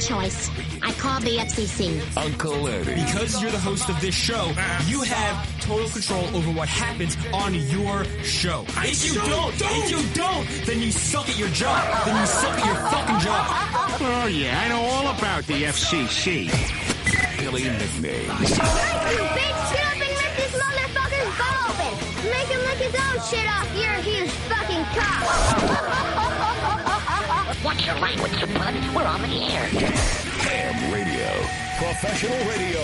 Choice. I called the FCC. Uncle Eddie. Because you're the host of this show, you have total control over what happens on your show. If you don't, if you don't, then you suck at your job. Then you suck at your fucking job. Oh, yeah, I know all about the FCC. Billy nicknames. Bitch, get up and lick this motherfucker's butt open. Make him lick his own shit off your huge fucking cock. What's your language, you bud? We're on the air. Ham Radio. Professional radio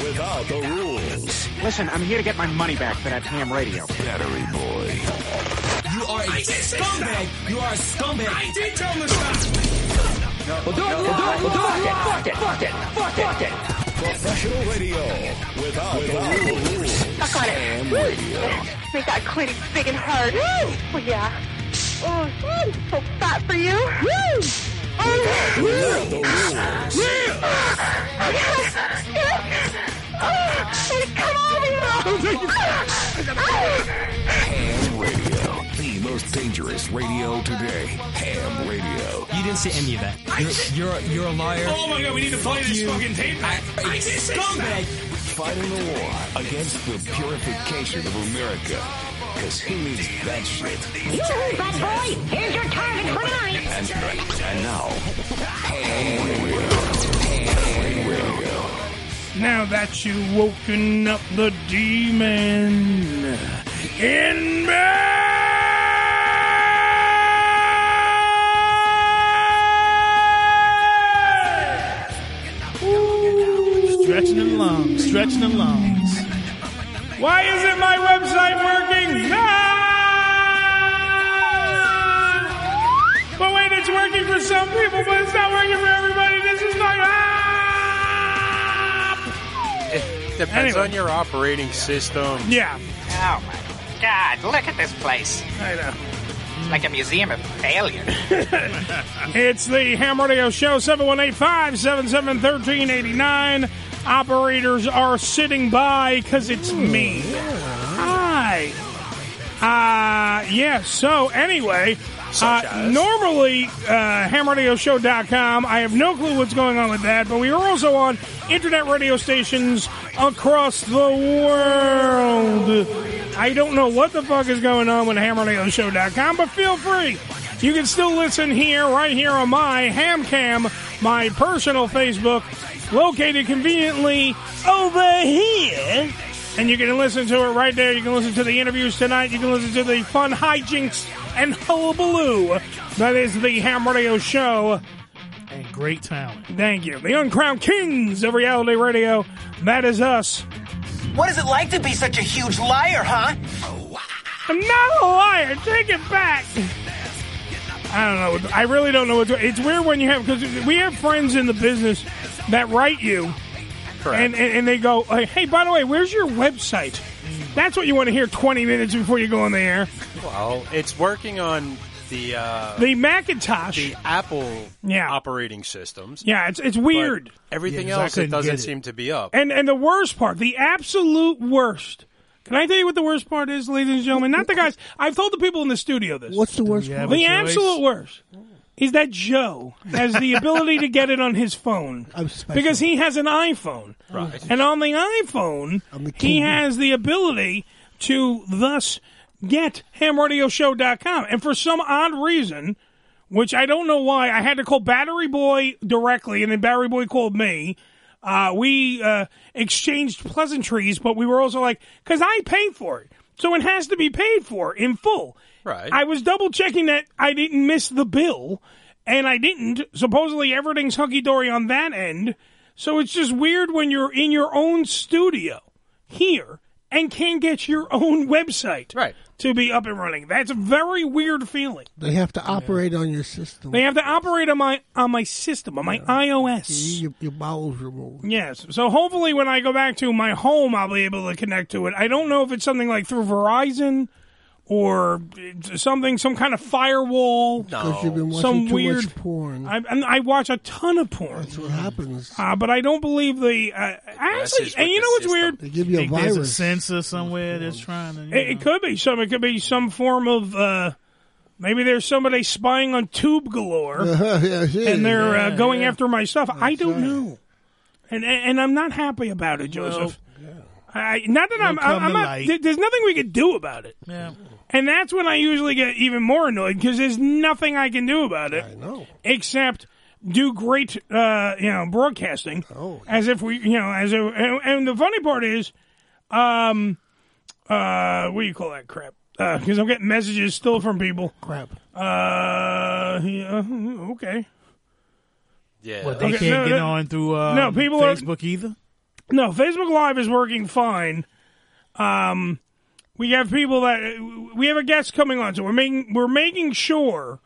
without the rules. Listen, I'm here to get my money back for that ham radio. Battery Boy. You are a scumbag. You are a scumbag. I did tell him to stop. We'll do it, we'll do it, we'll do it. Fuck it, fuck it, fuck it, fuck it. Professional radio without, the rules. Suck on it. Ham Woo. Radio. Make that clit big and hard. Woo. Oh, yeah. Oh, mm, so fat for you. Woo. Oh. Yes. Oh, come on, Ham Radio. The most dangerous radio today. Ham Radio. You didn't say any of that. You're you're, you're a liar. Oh my god, we need to play this fucking tape. I, I I did say. Fighting the war against the purification of America. Because who needs that shit? Yoo-hoo, bad boy! Here's your target for tonight. And, and now, Ham Radio. Ham Now that you've woken up the demon in me. Ooh, stretching the lungs, stretching the lungs. Why isn't my website working? Ah! But wait, it's working for some people, but it's not working for everybody. This is not. Ah! It depends Anyway. on your operating system. Yeah, Oh my god, look at this place. I know. Like a museum of failure. It's the Ham Radio Show, 718-577-1389. Operators are sitting by because it's me. Hi. Uh, yeah, so anyway, uh, normally, uh, hamradioshow.com, I have no clue what's going on with that, but we are also on internet radio stations across the world. I don't know what the fuck is going on with hamradioshow.com, but feel free. You can still listen here, right here on my Hamcam, my personal Facebook, located conveniently over here. And you can listen to it right there. You can listen to the interviews tonight. You can listen to the fun hijinks and hullabaloo. That is the Ham Radio Show. And great talent. Thank you. The Uncrowned Kings of Reality Radio. That is us. What is it like to be such a huge liar, huh? I'm not a liar. Take it back. I don't know. I really don't know what's. It's weird when you have because we have friends in the business that write you, and, and and they go, like, "Hey, by the way, where's your website?" That's what you want to hear 20 minutes before you go on the air. Well, it's working on the uh, The Macintosh. the Apple Yeah. operating systems. Yeah, it's it's weird. Everything Yeah, 'cause I else, it doesn't it. seem to be up. And and the worst part, the absolute worst. Can I tell you what the worst part is, ladies and gentlemen? Not the guys. I've told the people in the studio this. What's the worst part? The absolute worst is that Joe has the ability to get it on his phone because he has an iPhone. Right. And on the iPhone, he has the ability to thus get hamradioshow.com. And for some odd reason, which I don't know why, I had to call Battery Boy directly, and then Battery Boy called me. Uh, we uh, exchanged pleasantries, but we were also like, because I paid for it. So it has to be paid for in full. Right. I was double checking that I didn't miss the bill, and I didn't. Supposedly everything's hunky dory on that end. So it's just weird when you're in your own studio here and can't get your own website right. to be up and running. That's a very weird feeling. They have to operate on your system. They have to operate on my on my system, on my iOS. Your, your bowels removed. Yes. So hopefully when I go back to my home, I'll be able to connect to it. I don't know if it's something like through Verizon or something, some kind of firewall. Because you've been watching some too weird much porn. I, and I watch a ton of porn. That's what happens. Uh, but I don't believe the. Uh, actually, and you know what's weird? They give you a Think there's a virus. sensor somewhere that's trying to. It, it could be some. It could be some form of. Uh, maybe there's somebody spying on Tube Galore, Yeah, yeah, and they're uh, going yeah. after my stuff. I don't know, and, and and I'm not happy about it, Joseph. I, not that I'm. It'll come I'm to not. light. there- There's nothing we could do about it. Yeah. And that's when I usually get even more annoyed because there's nothing I can do about it. I know. Except do great, uh, you know, broadcasting. Oh. As if we, you know, as if, and, and the funny part is, um, uh, what do you call that crap? Because I'm getting messages still from people. Crap. Uh, yeah, okay. Yeah. But they Okay, can't no, get no, on through uh, no, people are- Facebook either. No, Facebook Live is working fine. Um, we have people that we have a guest coming on, so we're making we're making sure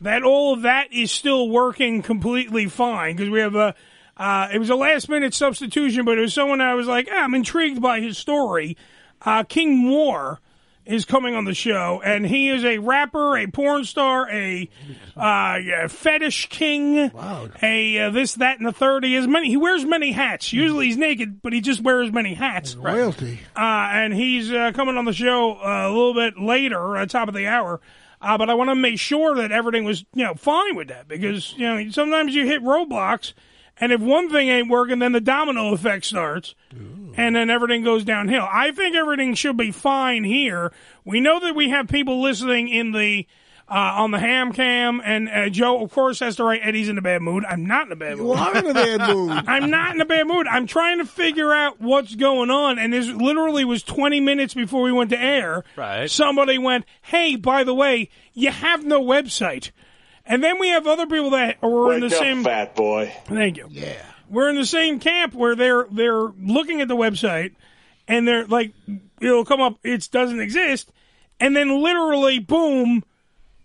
that all of that is still working completely fine because we have a. Uh, it was a last minute substitution, but it was someone I was like, ah, I'm intrigued by his story. Uh, King Noire is coming on the show, and he is a rapper, a porn star, a uh, fetish king, a uh, this, that, and the third. He has many. He wears many hats. Usually he's naked, but he just wears many hats. Royalty. Uh, and he's uh, coming on the show uh, a little bit later, at top of the hour. Uh, but I want to make sure that everything was, you know, fine with that because you know sometimes you hit roadblocks, and if one thing ain't working, then the domino effect starts, and then everything goes downhill. I think everything should be fine here. We know that we have people listening in the. Uh, on the ham cam, and uh, Joe, of course, has to write Eddie's in a bad mood. I'm not in a bad mood. You are in a bad mood. I'm not in a bad mood. I'm trying to figure out what's going on, and this literally was 20 minutes before we went to air. Right. Somebody went, "Hey, by the way, you have no website," and then we have other people that are in the Wake up, same. fat boy. Thank you. Yeah. We're in the same camp where they're they're looking at the website, and they're like, it'll come up, it doesn't exist, and then literally, boom.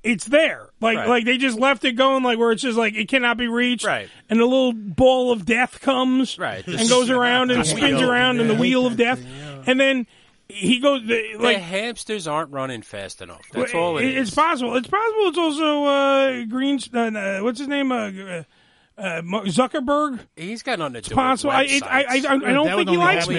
It's there, like Right. like they just left it going, like where it's just like it cannot be reached, Right. And a little ball of death comes, Right. and goes around and spins around in the wheel of death, and then he goes the- the like hamsters aren't running fast enough. That's all it is. It's possible. It's possible. It's also uh, Green. Uh, uh, what's his name? Uh, uh, Zuckerberg. He's got nothing to do possible. with I- it- I- I- I- I don't think he likes me.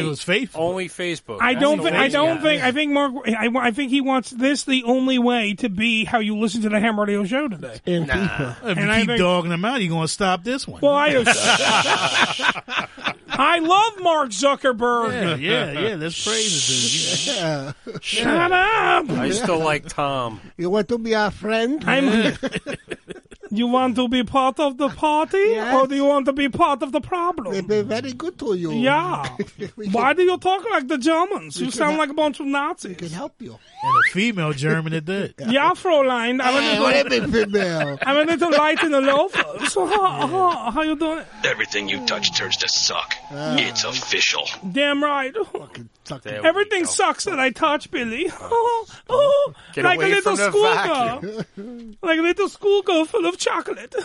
Only Facebook. I don't. That's Think, I don't Facebook. think. I think Mark. I, I think he wants this the only way to be how you listen to the Ham Radio Show today. And Nah. If you And I keep think- dogging him out, you're going to stop this one. Well, I. I love Mark Zuckerberg. yeah, yeah, yeah. Let's praise it, dude. Yeah. Shut up. I still like Tom. You want to be our friend? I'm. You want to be part of the party, or do you want to be part of the problem? They've been very good to you. Yeah. Why do you talk like the Germans? You sound can like a bunch of Nazis. We can help you. And a female German at that. Yeah, Fräulein. I'm Hey, a what little, do you mean, female? I'm a little light in the loafers. how, how, how you doing? Everything you touch turns to suck. Ah. It's official. Damn right. Everything sucks that I touch, Billy. Oh, oh, like a little schoolgirl. like a little schoolgirl full of chocolate.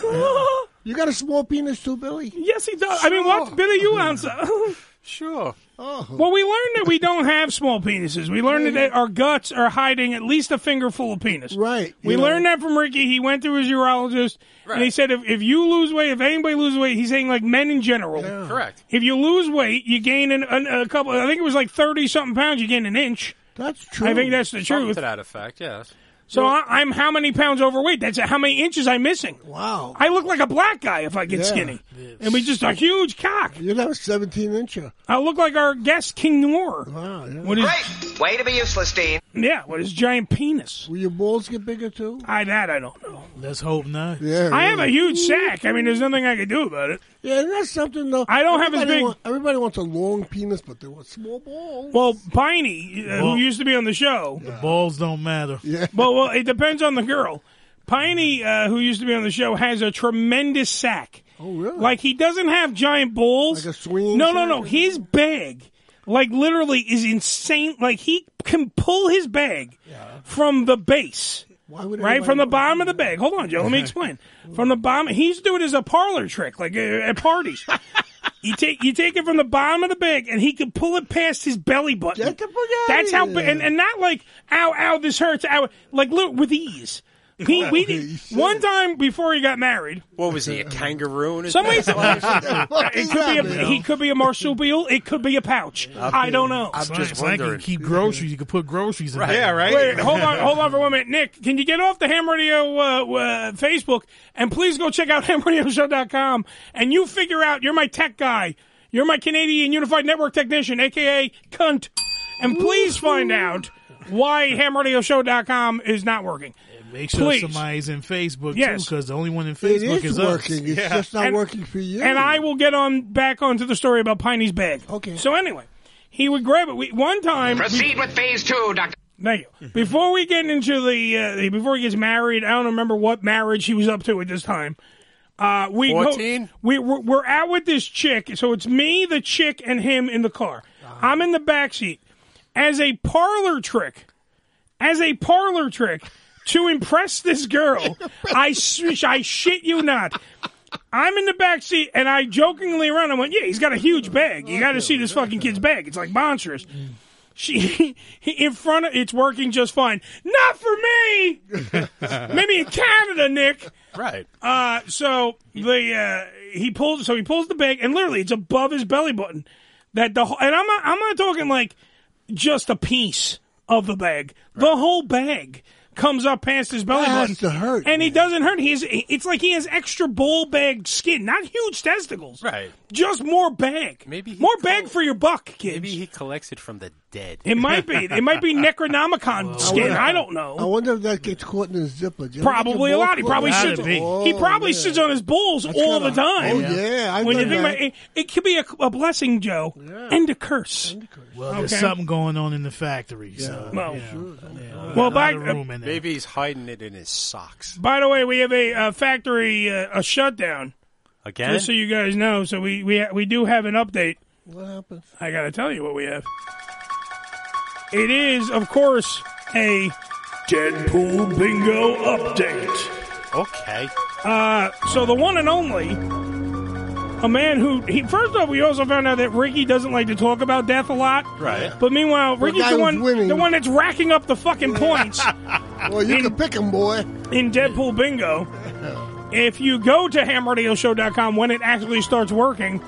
You got a small penis too, Billy? yes, he does. I mean, what? Billy, you answer. Sure. Oh. Well, we learned that we don't have small penises. We learned that our guts are hiding at least a finger full of penis. Right. We you learned that from Ricky. He went to his urologist, and he said if, if you lose weight, if anybody loses weight, he's saying like men in general. Correct. If you lose weight, you gain an, an, a couple. I think it was like thirty something pounds. You gain an inch. That's true. I think that's the Something truth. to that effect, yes. So I, I'm how many pounds overweight? That's how many inches I'm missing. Wow. I look like a black guy if I get Yeah. skinny. And we just a huge cock. You'd have a 17 incher. I look like our guest King Noire. Wow. Yeah. What is? Great. Way to be useless, Dean. Yeah, with his giant penis. Will your balls get bigger too? I that I don't know. Let's hope not. Yeah. I have a huge sack. I mean, there's nothing I can do about it. Yeah, and that's something though. I don't have as Everybody big- Want, everybody wants a long penis, but they want small balls. Well, Piney, uh, Well- who used to be on the show, The balls don't matter. Yeah. well, well, it depends on the girl. Piney, uh, who used to be on the show, has a tremendous sack. Oh, really? Like he doesn't have giant balls. Like a swinging No, no, sack? no. His bag, like literally, is insane. Like he can pull his bag from the base. Why would Right from the bottom of the bag. Hold on, Joe. Let me explain. From the bottom, he's doing it as a parlor trick, like uh, at parties. you take you take it from the bottom of the bag, and he can pull it past his belly button. Get the fuck outta That's how, and, and not like ow, ow, this hurts, ow, like look with ease. He, we did, one time before he got married. What was he, a kangaroo in his Somebody pants? it could be a, he could be a marsupial. It could be a pouch. I don't know. I'm It's just like you wondering. keep groceries. You can put groceries in Right. there. Yeah, right. Wait, hold on, hold on for one minute, Nick. Can you get off the Ham Radio uh, uh, Facebook and please go check out HamRadioShow.com and you figure out. You're my tech guy. You're my Canadian Unified Network technician, aka cunt, and please find out why HamRadioShow.com is not working. Make sure Please. somebody's in Facebook Yes. too, because the only one in It Facebook is is, working. us. It's just not And- working for you. And I will get on back onto the story about Piney's bag. Okay. So anyway, he would grab it. We, one time, Proceed with phase two, Doctor. Thank you. Before we get into the, uh, before he gets married, I don't remember what marriage he was up to at this time. Uh, we go- 14? we we're, we're out with this chick, so it's me, the chick, and him in the car. I'm in the back seat. As a parlor trick, as a parlor trick to impress this girl, I sh- I shit you not. I'm in the back seat and I jokingly run. I went, "Yeah, he's got a huge bag. You got to see this fucking kid's bag. It's like monstrous." She in front of it's working just fine. Not for me. Maybe in Canada, Nick. Right. Uh, so the uh, he pulls so he pulls the bag and literally it's above his belly button. That the and I'm not, I'm not talking like just a piece of the bag. The whole bag comes up past his belly That button. has to hurt, and he doesn't hurt. He's it's like he has extra ball bag skin, not huge testicles. Right. Just more bag. Maybe he more bag for your buck, kids. Maybe he collects it from the dead. It might be. It might be Necronomicon skin. wonder- I don't know. I wonder if that gets caught in his zipper. Do you ever get Probably a lot. He probably in his sits. zipper? He Oh, probably yeah. sits on his balls That's all kinda- the time. Oh, yeah, I've when you done think that. about it, it could be a, a blessing, Joe, and a curse. Well, there's Okay. something going on in the factory. So, Well, you know, yeah, well, a lot back- of room in there. Maybe he's hiding it in his socks. By the way, we have a, uh factory uh, a shutdown. Again? Just so you guys know, so we we we do have an update. What happened? I got to tell you what we have. It is, of course, a Deadpool bingo update. Okay. Uh, so the one and only, a man who he first off, we also found out that Ricky doesn't like to talk about death a lot. Right. But meanwhile, Ricky's guy the one, winning. the one that's racking up the fucking points Well, you can pick him, boy. in Deadpool bingo. If you go to hamradioshow.com when it actually starts working,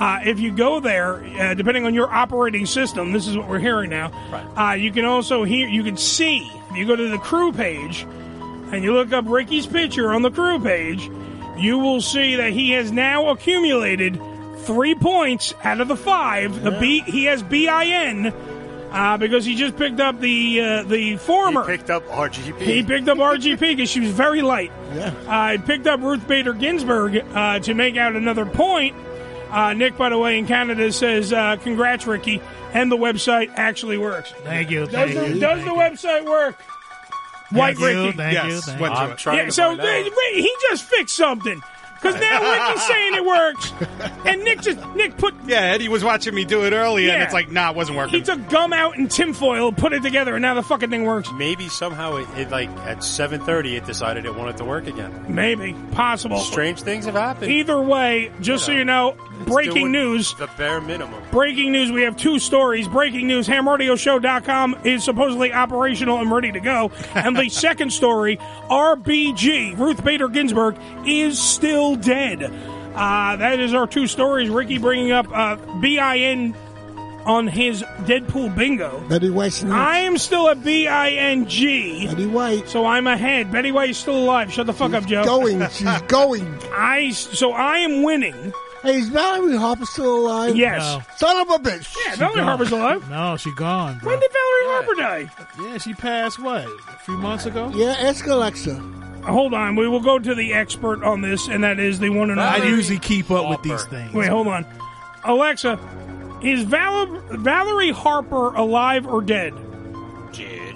uh, if you go there, uh, depending on your operating system, this is what we're hearing now. Uh, you can also hear, you can see. If you go to the crew page and you look up Ricky's picture on the crew page, you will see that he has now accumulated three points out of the five. The B, he has BIN Uh, because he just picked up the uh, the former. He picked up RGP. He picked up RGP because she was very light. Yeah. Uh, he picked up Ruth Bader Ginsburg uh, to make out another point. Uh, Nick, by the way, in Canada says, uh, "Congrats, Ricky," and the website actually works. Thank you. Does, Thank the, you. does the website work? White Thank you, Ricky. thank you, Yes, thank you. to I'm trying Yeah, to so find out. they- he just fixed something. Because now Ricky's saying it works, and Nick just Nick put Yeah, Eddie was watching me do it earlier, and Yeah. it's like, nah, it wasn't working. he took gum out and tinfoil, put it together, and now the fucking thing works. Maybe somehow it, it like at 7:30 it decided it wanted to work again. Maybe possible. Strange things have happened. Either way, just so you know, breaking doing news. The bare minimum. Breaking news, we have two stories. Breaking news, hamradioshow.com is supposedly operational and ready to go. And the second story, RBG, Ruth Bader Ginsburg, is still dead. Uh, that is our two stories. Ricky bringing up uh, BIN on his Deadpool bingo. Betty White's next. I am still at B-I-N-G. Betty White. So I'm ahead. Betty White's still alive. Shut the fuck up, Joe. Going. She's going. I, so I am winning. Hey, is Valerie Harper still alive? Yes. No. Son of a bitch. Yeah, Valerie Harper's alive. No, she gone. Bro. When did Valerie Harper die? Yeah, she passed what a few months ago. Yeah, ask Alexa. Hold on, we will go to the expert on this, and that is the one and I only. usually keep up with these things. Wait, hold on, Alexa, is Val- Valerie Harper alive or dead? Dead.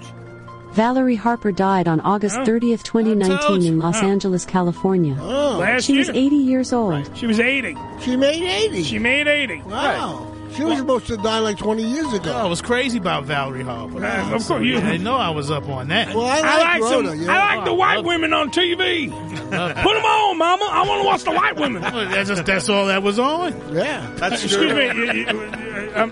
Valerie Harper died on August Oh. 30th, 2019 in Los Oh. Angeles, California. Oh. Last she was year. 80 years old. She was eighty. She made 80. She made eighty. Wow. She was supposed to die like 20 years ago. I was crazy about Valerie Harper. Uh, of course, you- I didn't know I was up on that. Well, I I like, like some, yeah. I like the white women on TV. Put them on, Mama. I want to watch the white women. That's just that's all that was on. Yeah. That's Excuse true. me, you- you- uh, um,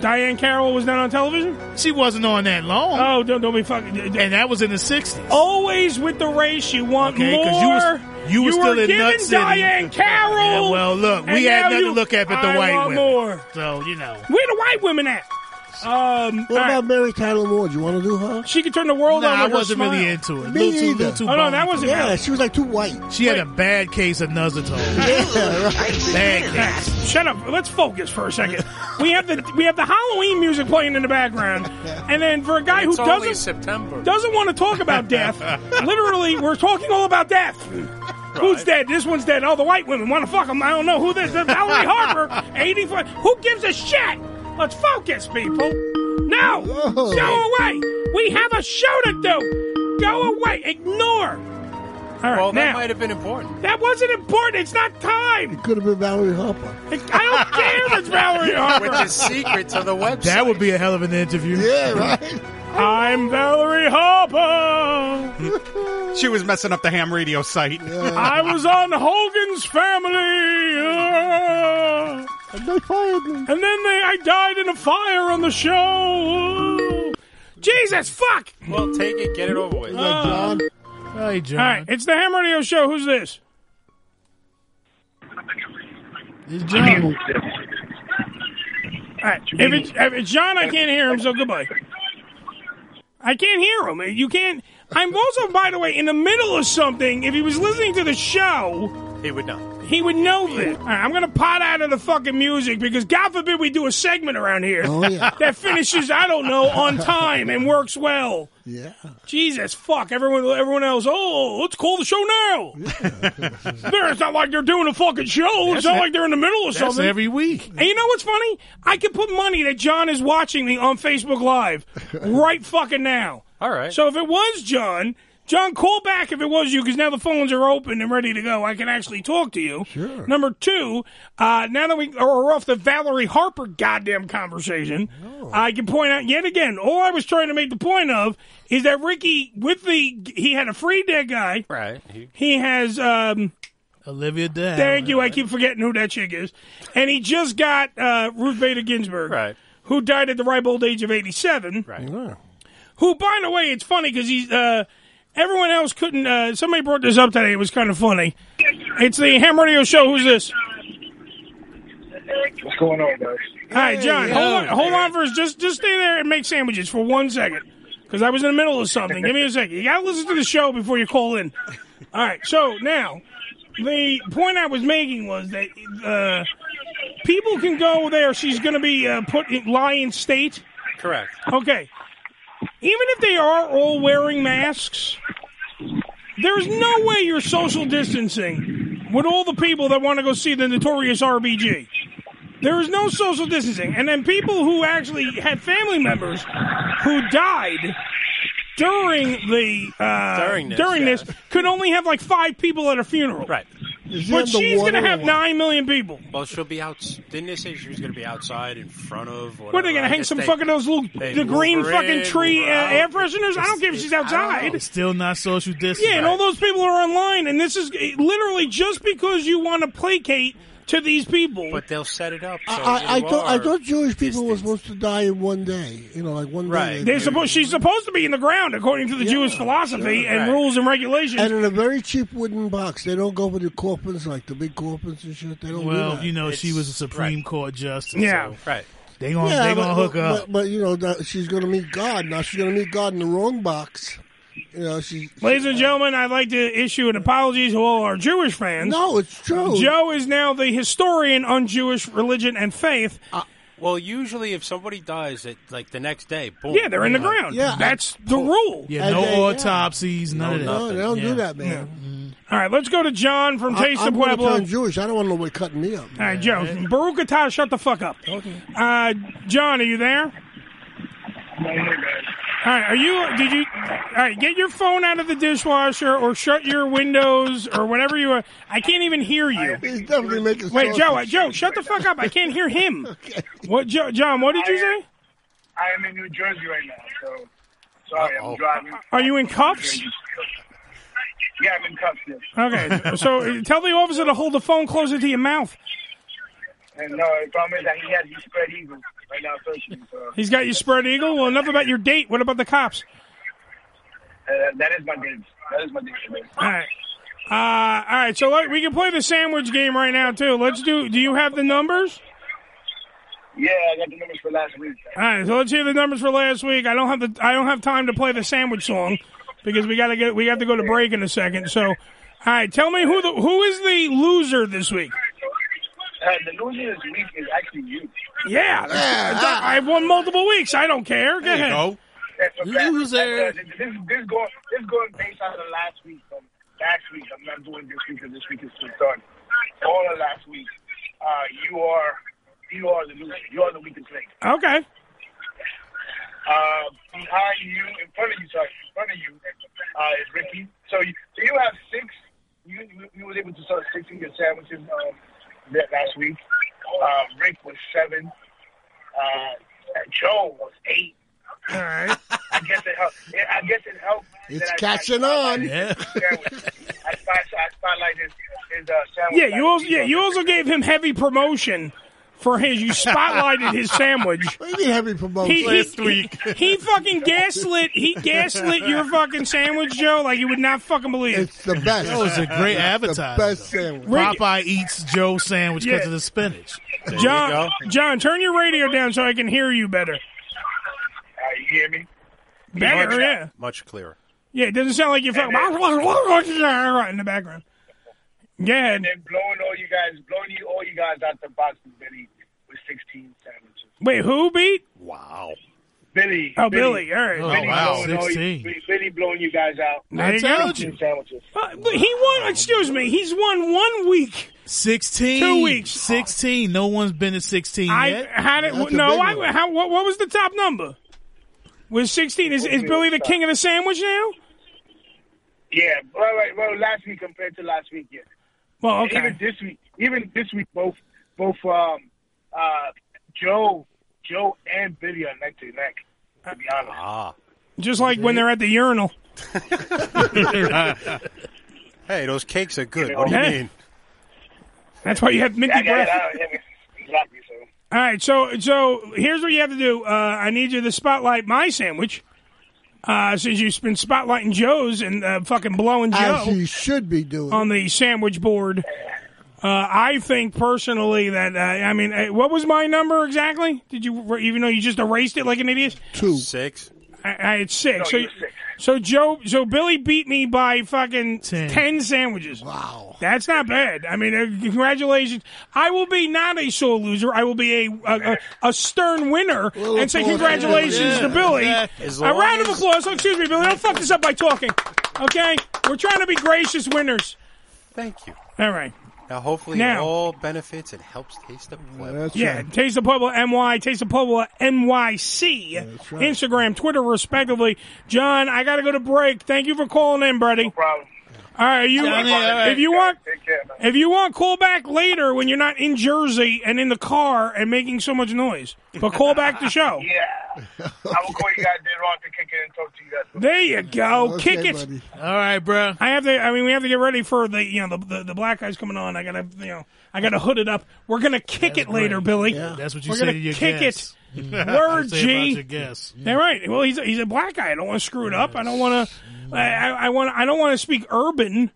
Diahann Carroll was not on television. She wasn't on that long, Oh, don't don't be fucking. and that was in the '60s. Always with the race, you want Okay, more. 'cause you was- you was were still in giving Nut City. Diahann Carroll. Yeah, well, look, we had nothing you- to look at but the I white want women. More. So you know, Where the white women at? Um, What all right. about Mary Tyler Moore? Do you want to do her? She could turn the world nah, on I with her wasn't smile. really into it. Me Little too- either. little too Oh no, that wasn't. Yeah, she was like too white. She had a bad case of Nuzatone. Yeah, right. bad case. Shut up. Let's focus for a second. We have the we have the Halloween music playing in the background, and then for a guy who It's only doesn't September. doesn't want to talk about death, literally, we're talking all about death. Who's dead? This one's dead. Oh, the white women want to fuck him. I don't know who this. is. Valerie Harper, eighty-five. Who gives a shit? Let's focus, people. No, Whoa. go away. We have a show to do. Go away. Ignore. All right, Well, that now might have been important. that wasn't important. It's not time. It Could have been Valerie Harper. I don't care if it's Valerie Harper. With the secret to the website. That would be a hell of an interview. Yeah, right. I'm Valerie Harper. She was messing up the ham radio site. I was on Hogan's Family. uh, And they fired me. and then they, I died in a fire on the show. Jesus, fuck! Well, take it, get it over with. Like John. Hey, John. All right, it's the Ham Radio Show. Who's this? It's John. All right, if it's, if it's John, I can't hear him, so goodbye. I can't hear him. You can't. I'm also, by the way, in the middle of something. If he was listening to the show, He would know. he would know that. All right, I'm going to pot out of the fucking music because God forbid we do a segment around here Oh, yeah. that finishes, I don't know, on time and works well. Yeah. Jesus, fuck everyone! Everyone else. Oh, let's call the show now. There, it's not like they're doing a fucking show. It's not like they're in the middle of That's something. every week. And you know what's funny? I can put money that John is watching me on Facebook Live right fucking now. All right. So if it was John, John, call back if it was you because now the phones are open and ready to go. I can actually talk to you. Sure. Number two, uh, now that we are off the Valerie Harper goddamn conversation, I can point out yet again. All I was trying to make the point of is that Ricky, with the he had a free dead guy. Right. He, He has. um Olivia Dad. Thank you. I keep forgetting who that chick is. And he just got uh, Ruth Bader Ginsburg, Right. who died at the ripe old age of 87. right. Who, by the way, it's funny because he's. Uh, everyone else couldn't. Uh, somebody brought this up today. It was kind of funny. It's the Ham Radio Show. Who's this? What's going on, guys? Hi, John. Hey, hold on. Hold on for just just stay there and make sandwiches for one second. Because I was in the middle of something. Give me a second. You got to listen to the show before you call in. All right. So now, the point I was making was that uh, people can go there. She's going to be uh, put in Lion State Correct. Okay. Even if they are all wearing masks, there's no way you're social distancing with all the people that want to go see the notorious RBG. There is no social distancing. And then people who actually had family members who died during the uh, During this, during this could only have like five people at a funeral. Right. But she's going to have nine million people. Well, she'll be out. Didn't they say she was going to be outside in front of? What are they going to hang some they- fucking those little the green fucking in, tree move uh, her air fresheners? I don't care if she's outside. Still not social distance. Yeah, and all those people are online, and this is literally just because you want to placate to these people. But they'll set it up. So I, I thought I thought Jewish people were supposed to die in one day. You know, like one day. They're supposed. She's supposed to be in the ground according to the Jewish philosophy and Right. rules and regulations. And in a very cheap wooden box. They don't go for the coffins like the big coffins and shit. They don't do Well, that. you know, she was a Supreme Court justice. Yeah. so right. They gonna Yeah, they gonna but, hook but, up. But, but, you know, that she's going to meet God. Now she's going to meet God in the wrong box. You know, she. Ladies and gentlemen, I'd like to issue an apology to all our Jewish fans. No, it's true. Joe is now the historian on Jewish religion and faith. Well, usually if somebody dies, it like the next day, boom. yeah, they're in the ground. Yeah, that's the rule. Yeah, no autopsies, none of that. No, they don't Yeah. do that, man. All right, let's go to John from I, Taste I'm of gonna Puebla. turn Jewish. I don't want nobody cutting me up. All right, Joe. Baruch atah, shut the fuck up. Uh, John, are you there? All right, are you? Did you? All right, get your phone out of the dishwasher or shut your windows or whatever you. are. I can't even hear you. He's definitely making. Wait, Joe. Joe, shut the fuck up. I can't hear him. What, Joe, John? What did you say? I am in New Jersey right now, so sorry, I'm driving. Are you in cuffs? Yeah, I'm in cuffs. Yes. Okay, so tell the officer to hold the phone closer to your mouth. And no, the problem is that he has these spread eagles right now searching. So He's got you spread eagle. Well, enough about your date. What about the cops? uh, that is my date. That is my date. All right. Uh, all right, so let, we can play the sandwich game right now too. Let's do. Do you have the numbers? Yeah, I got the numbers for last week. All right, so let's hear the numbers for last week. I don't have the. I don't have time to play the sandwich song because we got to get. We have to go to break in a second. So, all right, tell me who the who is the loser this week? Uh, the loser this week is actually you. Yeah, that's- I've won multiple weeks. I don't care. Go ahead. That's a fact. Loser. That's, uh, this, this going this going based on the last week. From last week, I'm not doing this week because this week is still done. All of last week, uh, you are you are the loser. You are the weakest link. Okay. Uh, behind you, in front of you, sorry, in front of you, uh, is Ricky. So you, so you have six. You, you, you was able to sell six of your sandwiches um, that last week. Uh, Rick was seven. Uh, Joe was eight. All right. I guess it helped. yeah, I guess it helped. It's that I- catching I on. Yeah. I, spotlighted his, his uh, sandwich. Yeah, you also yeah you also gave him heavy promotion for his. You spotlighted his sandwich. What do you mean heavy promotion? He, he, he, he fucking gaslit. He gaslit your fucking sandwich, Joe, like you would not fucking believe. It's the best. That was a great advertisement. Best sandwich. Popeye eats Joe sandwich because Yeah. of the spinach. John, John, turn your radio down so I can hear you better. Uh, you hear me? Better, much, yeah. Much clearer. Yeah, it doesn't sound like you're fucking in the background. Go ahead. And then blowing all you guys, blowing you all you guys out the box with Billy with 16 sandwiches. Wait, who beat? Wow. Billy. Oh, Billy, all right. Billy Oh, wow. blowing all you- 16. Billy- Billy blowing you guys out. There you go. 16 sandwiches. Uh, he won. Excuse me. He's won one week. 16. Two weeks. 16. No one's been to 16 I yet. had it. No, I. How? What, what was the top number? Was sixteen? Is, is Billy the king of the sandwich now? Yeah, well, right, well, last week compared to last week, yeah. Well, okay. Even this week, even this week, both, both, um, uh, Joe, Joe and Billy are neck to neck. To be honest. Ah. Just like when they're at the urinal. Hey, those cakes are good. What do you Yeah. mean? That's why you have minty breath. it out. Yeah, exactly. So. All right, so so here's what you have to do. Uh, I need you to spotlight my sandwich. Uh, since you've been spotlighting Joe's and uh, fucking blowing Joe. As Joe he should be doing. on the sandwich board, uh, I think personally that uh, I mean, uh, what was my number exactly? Did you even though you just erased it like an idiot? Two. Six. I, I had six. No, so, you you, six. So Joe, so Billy beat me by fucking ten, sandwiches. Wow, that's not bad. I mean, uh, congratulations. I will be not a sore loser. I will be a a, a, a stern winner and say congratulations Yeah. to Billy. Yeah. A round of applause. Oh, excuse me, Billy. Don't fuck this up by talking. Okay, we're trying to be gracious winners. Thank you. All right. Now, hopefully, Now- it all benefits and helps Taste of Puebla. yeah, Taste of Puebla NY, Taste of Puebla NYC, Instagram, Twitter, respectively. John, I got to go to break. Thank you for calling in, buddy. No problem. All right, you. Johnny, all right. If you want, care, if you want, call back later when you're not in Jersey and in the car and making so much noise. But call back the show. Yeah. I will call you guys later on to kick in and talk to you guys. There you go. Okay, Kick it. buddy. All right, bro. I have to. I mean, we have to get ready for the you know the the, the black guys coming on. I gotta you know I gotta hood it up. We're gonna kick it later, Billy. That's what you We're say gonna to your kick guests. it. Mhm. Word, Say about G. your guests. All right. Well, he's a, he's a black guy. I don't want to screw it up. I don't want to. I, I, I want. I don't want to speak urban.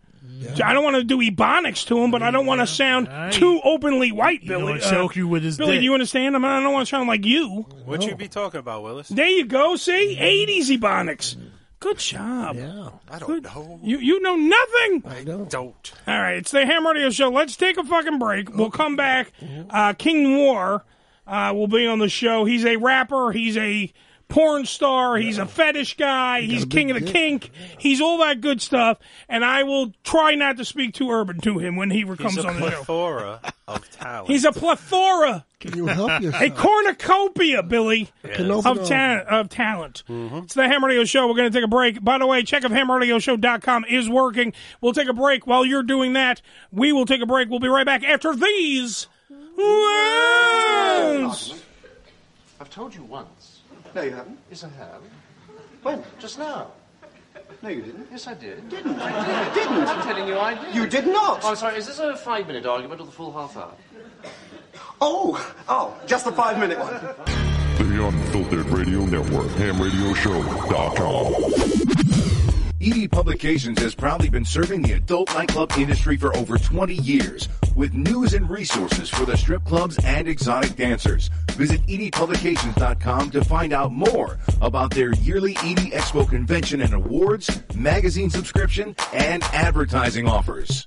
I don't want to do ebonics to him, but I don't want to sound too openly white, Billy. wanna choke you with his Billy, dick. do you understand? I, mean, I don't want to sound like you. What you be talking about, Willis? There you go. See, eighties ebonics. Good job. Yeah, I don't know. You you know nothing. I don't. All right, it's the Ham Radio Show. Let's take a fucking break. We'll come back. Uh, King Noire uh, will be on the show. He's a rapper. He's a porn star. He's a fetish guy. He's king of the kink. He's all that good stuff. And I will try not to speak too urban to him when he comes on the show. plethora of talent. He's a plethora. Can you help yourself? A cornucopia, Billy, Yes. of, ta- of talent. Mm-hmm. It's the Ham Radio Show. We're going to take a break. By the way, check if hamradioshow.com is working. We'll take a break. While you're doing that, we will take a break. We'll be right back after these words. I've told you once. No, you haven't. Yes, I have. When? Just now. No, you didn't. Yes, I did. Didn't. I did. Didn't. I'm telling you, I did. You did not. Oh, I'm sorry. Is this a five-minute argument or the full half hour? Oh, oh, just the five-minute one. The Unfiltered Radio Network, hamradioshow.com. ED E Publications has proudly been serving the adult nightclub industry for over 20 years with news and resources for the strip clubs and exotic dancers. Visit E edpublications.com to find out more about their yearly ED Expo convention and awards, magazine subscription, and advertising offers.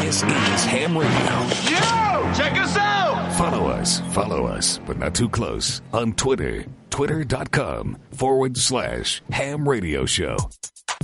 This is Ham Radio. Yo, check us out. Follow us, follow us, but not too close on Twitter. Twitter.com forward slash ham radio show.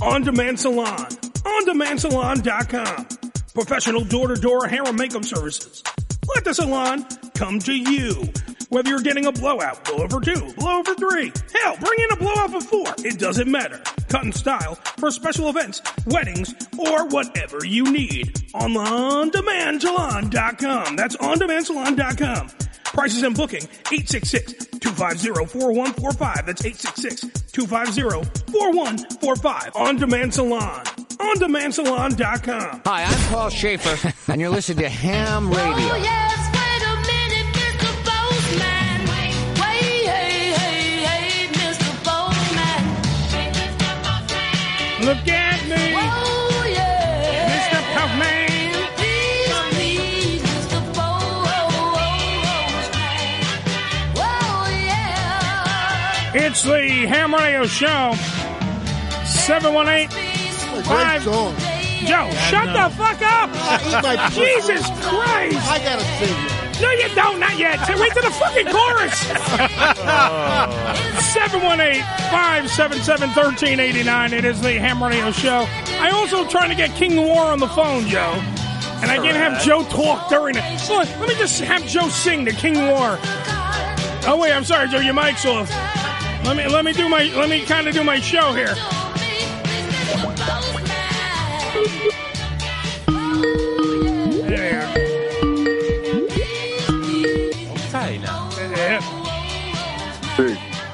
On Demand Salon. OnDemandSalon.com. Professional door-to-door hair and makeup services. Let the salon come to you. Whether you're getting a blowout, for two, blowout for three, hell, bring in a blowout for four. It doesn't matter. Cut and style for special events, weddings, or whatever you need. On OnDemandSalon.com. That's on demand OnDemandSalon.com. Prices and booking 866-250-4145. That's 866-250-4145. On Demand Salon. OnDemandSalon.com. Hi, I'm Paul Shaffer, and you're listening to Ham oh, Radio. Oh, yes. Wait a minute, Mr. Boseman. Wait, wait, hey, hey, hey, Mr. Folesman. Look at me. Mr. It's the Ham Radio Show. 718 5 song. Joe, shut the fuck up! eat my pussy. Jesus Christ! I gotta sing. No, you don't, not yet. Wait to the fucking chorus! 718 577 1389. It is the Ham Radio Show. I also trying to get King Noire on the phone, Joe. And I can't have Joe talk during it. Look, let me just have Joe sing the King Noire. Oh wait, I'm sorry, Joe. Your mic's off. Let me let me do my let me kind of do my show here. There. Okay, now. Yeah.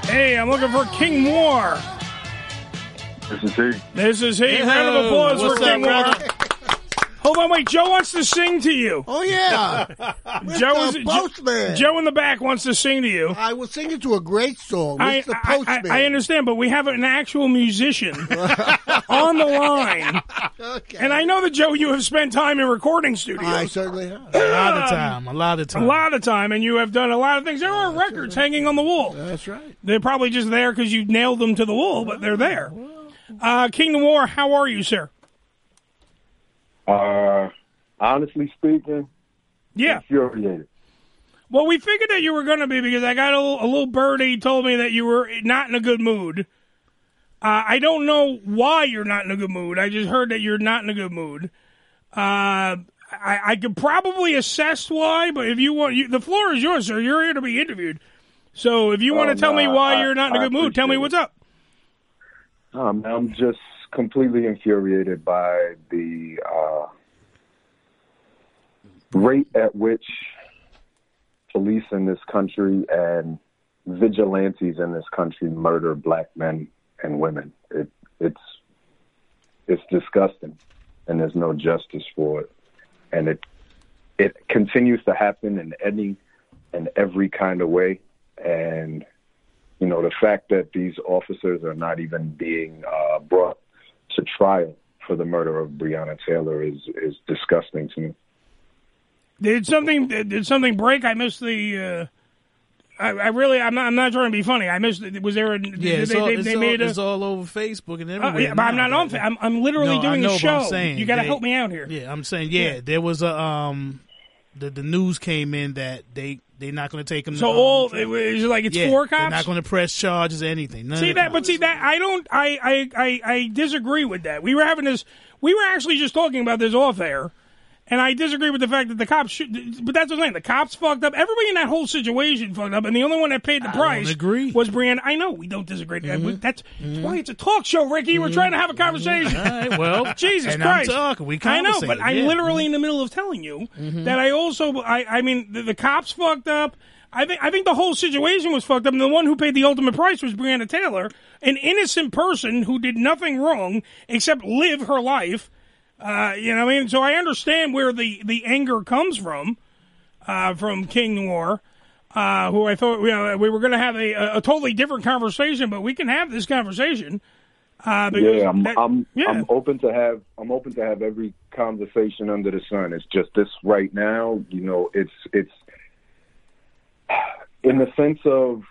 Hey, I'm looking for King Noire. This is he. This is he. Hey, Round of applause what's for up, King Noire. Brother? Hold on, wait. Joe wants to sing to you. Oh yeah, Joe is Postman. Joe in the back wants to sing to you. I was singing to a great song, I, Mr. Postman. I, I understand, but we have an actual musician on the line, Okay. and I know that Joe, you have spent time in recording studios. I certainly have. A lot of time. A lot of time. a lot of time, and you have done a lot of things. There are records hanging on the wall. That's right. They're probably just there because you nailed them to the wall, but they're there. Uh, King of War, how are you, sir? Uh, honestly speaking, Yeah. infuriated. Well, we figured that you were going to be because I got a little, a little birdie told me that you were not in a good mood. Uh, I don't know why you're not in a good mood. I just heard that you're not in a good mood. Uh, I, I could probably assess why, but if you want, you, the floor is yours, sir. You're here to be interviewed. So if you want Oh, to tell me why I- you're not in a good mood, tell me what's up. Um, I'm just completely infuriated by the uh, rate at which police in this country and vigilantes in this country murder black men and women. It, it's it's disgusting, and there's no justice for it, and it it continues to happen in any in every kind of way, and you know the fact that these officers are not even being uh, brought to trial for the murder of Breonna Taylor is is disgusting to me. Did something did something break? I missed the. Uh, I, I really I'm not I'm not trying to be funny. I missed. Was there a? Yeah, did it's, they, all, they, it's, they all, made a. it's all over Facebook and Uh, everywhere. yeah, but I'm not on. fa- I'm I'm literally No, I doing know, a but show. I'm saying you got to help me out here. Yeah, I'm saying yeah. Yeah. There was a um, the the news came in that they they're not going to take him. So to, um, all trial. it was like it's Yeah, four They're cops. not going to press charges or anything. None See that, but see that I don't. I, I I I disagree with that. We were having this. We were actually just talking about this off air, and I disagree with the fact that the cops should. But that's what I'm saying. The cops fucked up. Everybody in that whole situation fucked up, and the only one that paid the I price agree. was Breonna. I know we don't disagree. Mhm. That's, that's why it's a talk show, Ricky. We're trying to have a conversation. All right, well, Jesus and I'm Christ! talking. We I know, but conversating, I'm yeah. literally in the middle of telling you Mhm. that I also. I I mean the, the cops fucked up. I think I think the whole situation was fucked up, and the one who paid the ultimate price was Breonna Taylor, an innocent person who did nothing wrong except live her life. Uh, you know, what I mean, so I understand where the the anger comes from, uh, from King Noire, uh, who I thought you know, we were going to have a, a, totally different conversation, but we can have this conversation. Uh, because yeah, I'm, that- I'm yeah. I'm open to have I'm open to have every conversation under the sun. It's just this right now, you know, it's it's in the sense of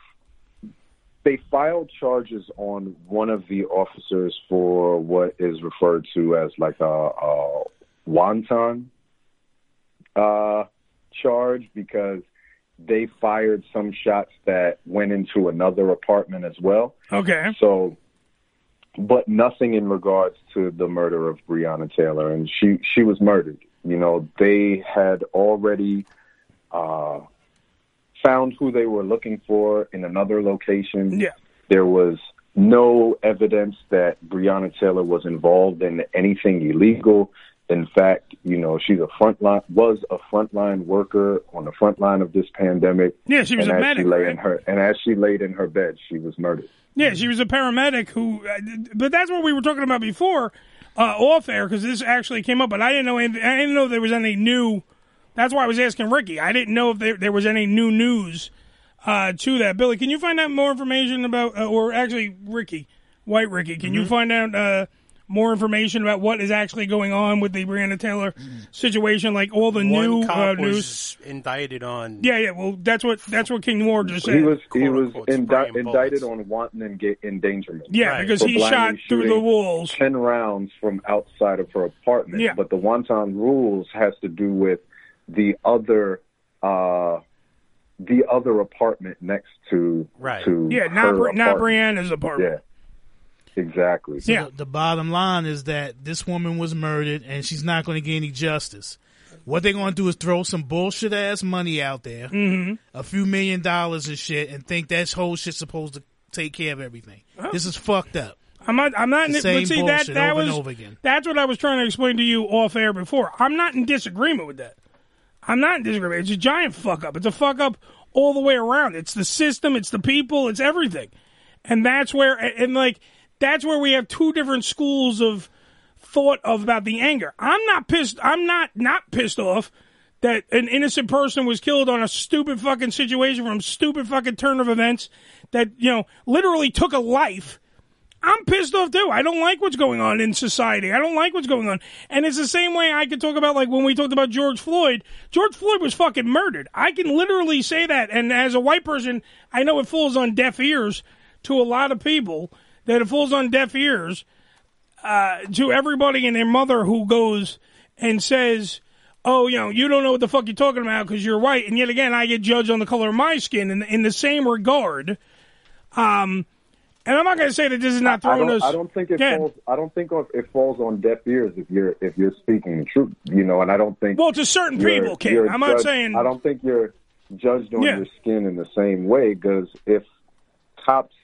they filed charges on one of the officers for what is referred to as like a, a wanton uh, charge because they fired some shots that went into another apartment as well. Okay. So, but nothing in regards to the murder of Breonna Taylor, and she she was murdered. You know, they had already uh, found who they were looking for in another location. Yeah. There was no evidence that Breonna Taylor was involved in anything illegal. in fact, you know, she's a frontline was a frontline worker on the front line of this pandemic. Yeah, she was and a as medic, She lay right? in her, and as she laid in her bed, she was murdered. Yeah, she was a paramedic who, but that's what we were talking about before, uh, off air, because this actually came up, but I didn't know, anything, I didn't know there was any new. That's why I was asking Ricky. I didn't know if there, there was any new news uh, to that. Billy, can you find out more information about, uh, or actually, Ricky, White Ricky, can you Mhm. find out uh, more information about what is actually going on with the Breonna Taylor situation, like all the One new cop uh, was news? indicted on. Yeah, yeah. Well, that's what that's what King Noire just said. He was he was quote, indi- indicted on wanton enga- endangerment. Yeah, because he shot through the walls. ten rounds from outside of her apartment. Yeah. But the wanton rules has to do with the other uh, the other apartment next to Right. to Yeah, not her Bri- not apartment. Breonna's apartment. Yeah, exactly. So the, the bottom line is that this woman was murdered and she's not going to get any justice. What they're going to do is throw some bullshit ass money out there, Mhm. a few million dollars and shit, and think that whole shit's supposed to take care of everything. This is fucked up. I'm not. I'm not. The same but see that bullshit that over and over again. that's what I was trying to explain to you off air before. I'm not in disagreement with that. I'm not in disagreement. It's a giant fuck up. It's a fuck up all the way around. It's the system. It's the people. It's everything. And that's where and like that's where we have two different schools of thought of about the anger. I'm not pissed. I'm not not pissed off that an innocent person was killed on a stupid fucking situation from stupid fucking turn of events that you know literally took a life. I'm pissed off too. I don't like what's going on in society. I don't like what's going on. And it's the same way I could talk about like when we talked about George Floyd. George Floyd was fucking murdered. I can literally say that. And as a white person, I know it falls on deaf ears to a lot of people that it falls on deaf ears uh, to everybody and their mother who goes and says, "Oh, you know, you don't know what the fuck you're talking about because you're white." And yet again, I get judged on the color of my skin. In, in the same regard, um, and I'm not going to say that this is not I throwing don't, us. I don't think it Yeah. falls. I don't think it falls on deaf ears if you're if you're speaking the truth. You know, and I don't think. Well, to certain people, King. I'm not saying- I don't think you're judged on Yeah. your skin in the same way because if cops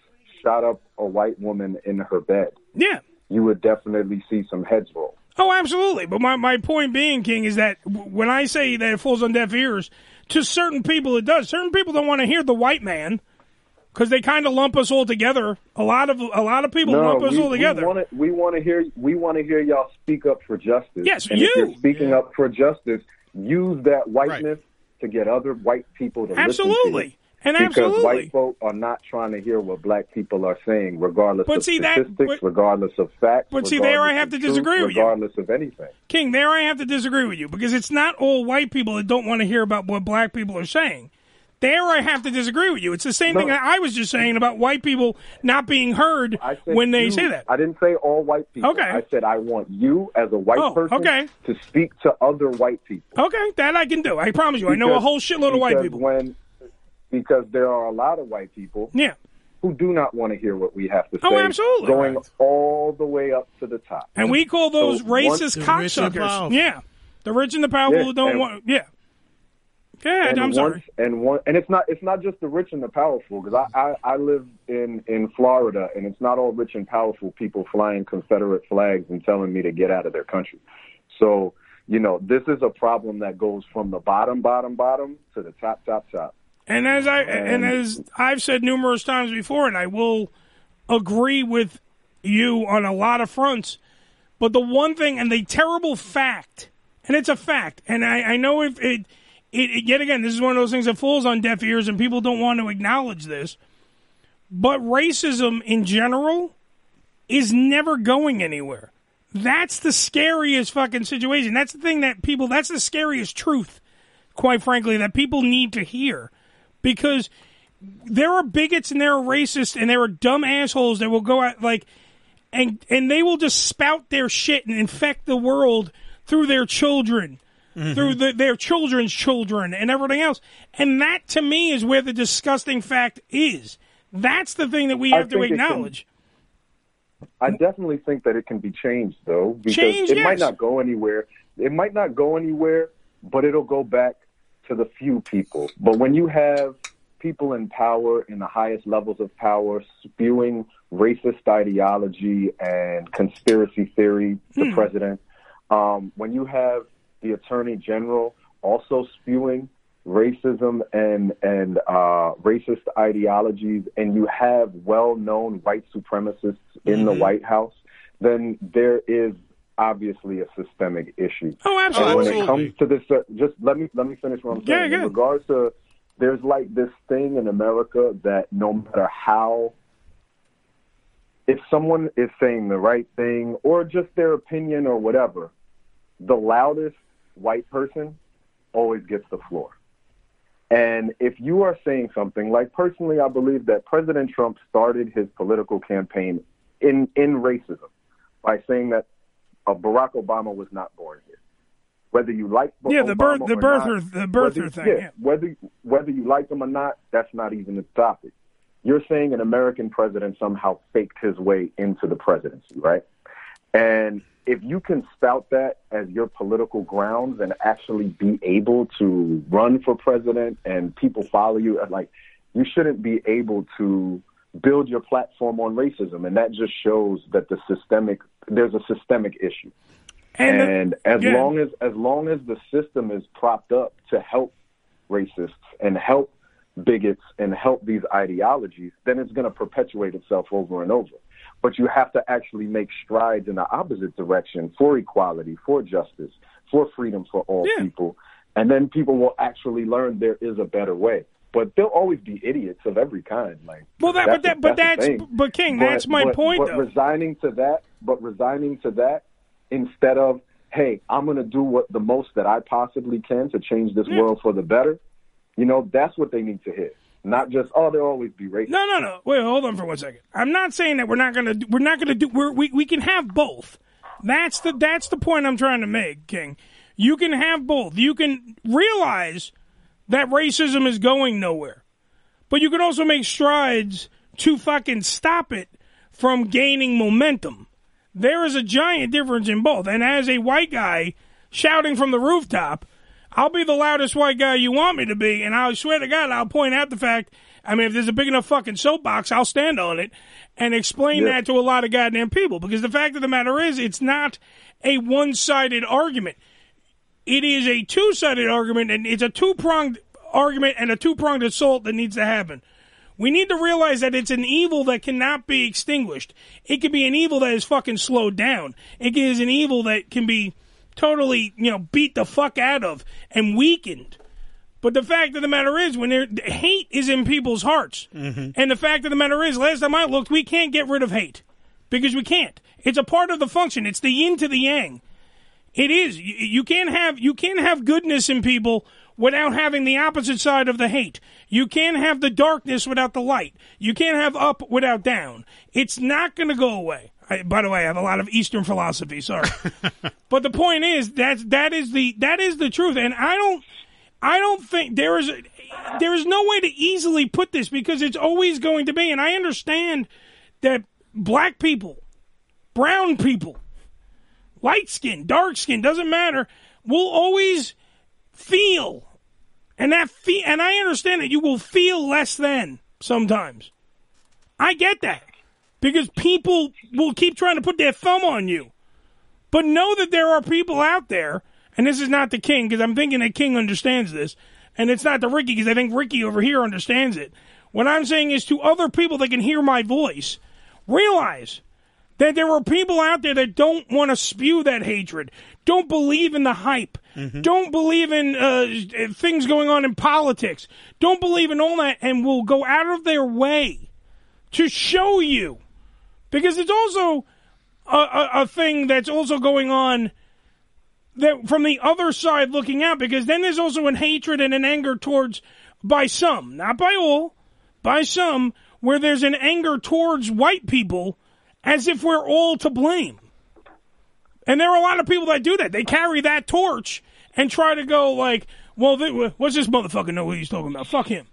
shot up a white woman in her bed, Yeah. you would definitely see some heads roll. Oh, absolutely. But my, my point being, King, is that when I say that it falls on deaf ears, to certain people it does. Certain people don't want to hear the white man because they kind of lump us all together. A lot of a lot of people no, lump us we, all together. We want to we want to hear we want to hear y'all speak up for justice. Yes, and you. If you're speaking up for justice, use that whiteness to get other white people to Absolutely. And because absolutely. white folk are not trying to hear what black people are saying, regardless But of see, that- statistics, but- regardless of facts. but see, there I have to truth, disagree with you. regardless of anything. King, there I have to disagree with you because it's not all white people that don't want to hear about what black people are saying. There I have to disagree with you. It's the same No. thing that I was just saying about white people not being heard when they you- say that. I didn't say all white people. Okay. I said I want you as a white Oh, person okay. to speak to other white people. Okay, that I can do. I promise you. I know a whole shitload of white people. When, because there are a lot of white people Yeah. who do not want to hear what we have to oh, say. Oh, absolutely. Going all the way up to the top. And we call those So racist cocksuckers. Yeah. The rich and the powerful Yeah, who don't and- want. Yeah. Ahead. and I'm once, sorry. And one, and it's not it's not just the rich and the powerful because I, I I live in in Florida and it's not all rich and powerful people flying Confederate flags and telling me to get out of their country. So you know this is a problem that goes from the bottom bottom bottom to the top top top. And as I and as I've said numerous times before, and I will agree with you on a lot of fronts. But the one thing, and the terrible fact, and it's a fact, and I, I know if it, it, it, yet again, this is one of those things that falls on deaf ears, and people don't want to acknowledge this. But racism in general is never going anywhere. That's the scariest fucking situation. That's the thing that people, that's the scariest truth, quite frankly, that people need to hear. Because there are bigots and there are racists and there are dumb assholes that will go out like and and they will just spout their shit and infect the world through their children through the, their children's children and everything else and that to me is where the disgusting fact is that's the thing that we I have to think can- acknowledge I definitely think that it can be changed though because Change, it might not go anywhere. It might not go anywhere, but it'll go back to the few people. But when you have people in power in the highest levels of power spewing racist ideology and conspiracy theory, the Hmm. president, Um, when you have the attorney general also spewing racism and and uh, racist ideologies, and you have well-known white supremacists in the Mhm. White House, then there is obviously a systemic issue. Oh, And when absolutely. it comes to this, uh, just let me let me finish what I'm saying. Yeah, go In regards to, there's like this thing in America that no matter how, if someone is saying the right thing or just their opinion or whatever, the loudest white person always gets the floor. And if you are saying something, like personally, I believe that President Trump started his political campaign in, in racism by saying that uh, Barack Obama was not born here. Whether you like Yeah, the birth- the birther- not, the birther whether- thing, Yeah, yeah. whether whether you like him or not, that's not even the topic. You're saying an American president somehow faked his way into the presidency, right? And if you can spout that as your political grounds and actually be able to run for president and people follow you, uh, like you shouldn't be able to build your platform on racism, and that just shows that the systemic there's a systemic issue. And And, the- as yeah. long as as long as the system is propped up to help racists and help bigots and help these ideologies, then it's going to perpetuate itself over and over. But you have to actually make strides in the opposite direction for equality, for justice, for freedom for all people. And then people will actually learn there is a better way. But there'll always be idiots of every kind. Like Well, that, but that, but the that's, but King, But- that's my but- point, but though. resigning to that, but resigning to that instead of, hey, I'm going to do what the most that I possibly can to change this Yeah. world for the better. You know, that's what they need to hear. Not just, oh, they'll always be racist. No, no, no. Wait, hold on for one second. I'm not saying that we're not gonna do, we're not gonna do we're, we we can have both. That's the that's the point I'm trying to make, King. You can have both. You can realize that racism is going nowhere, but you can also make strides to fucking stop it from gaining momentum. There is a giant difference in both. And as a white guy shouting from the rooftop, I'll be the loudest white guy you want me to be, and I swear to God, I'll point out the fact. I mean, if there's a big enough fucking soapbox, I'll stand on it and explain Yeah. that to a lot of goddamn people. Because the fact of the matter is, it's not a one-sided argument. It is a two-sided argument, and it's a two-pronged argument and a two-pronged assault that needs to happen. We need to realize that it's an evil that cannot be extinguished. It can be an evil that is fucking slowed down. It is an evil that can be totally, you know, beat the fuck out of and weakened. But the fact of the matter is, when there hate is in people's hearts, mm-hmm. and the fact of the matter is, last time I looked, we can't get rid of hate because we can't. It's a part of the function. It's the yin to the yang. It is. You, you can't have you can't have goodness in people without having the opposite side of the hate. You can't have the darkness without the light. You can't have up without down. It's not going to go away. I, by the way, I have a lot of Eastern philosophy. Sorry, but the point is that that is the that is the truth, and I don't I don't think there is there is no way to easily put this because it's always going to be, and I understand that black people, brown people, light skin, dark skin, doesn't matter, will always feel. And that fe- and I understand that you will feel less than sometimes. I get that. Because people will keep trying to put their thumb on you. But know that there are people out there, and this is not the king, because I'm thinking that King understands this, and it's not the Ricky, because I think Ricky over here understands it. What I'm saying is to other people that can hear my voice, realize that there are people out there that don't want to spew that hatred, don't believe in the hype, don't believe in uh, things going on in politics, don't believe in all that, and will go out of their way to show you. Because it's also a, a, a thing that's also going on that from the other side looking out, because then there's also an hatred and an anger towards, by some, not by all, by some, where there's an anger towards white people as if we're all to blame. And there are a lot of people that do that. They carry that torch and try to go like, well, th- what's this motherfucker know what he's talking about? Fuck him.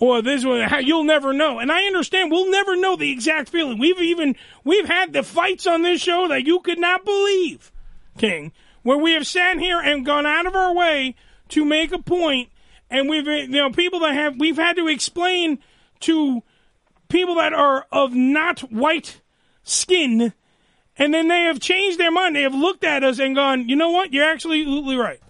Or this one, you'll never know. And I understand we'll never know the exact feeling. We've even, we've had the fights on this show that you could not believe, King, where we have sat here and gone out of our way to make a point and we've, you know, people that have, we've had to explain to people that are of not white skin and then they have changed their mind. They have looked at us and gone, you know what? You're absolutely right.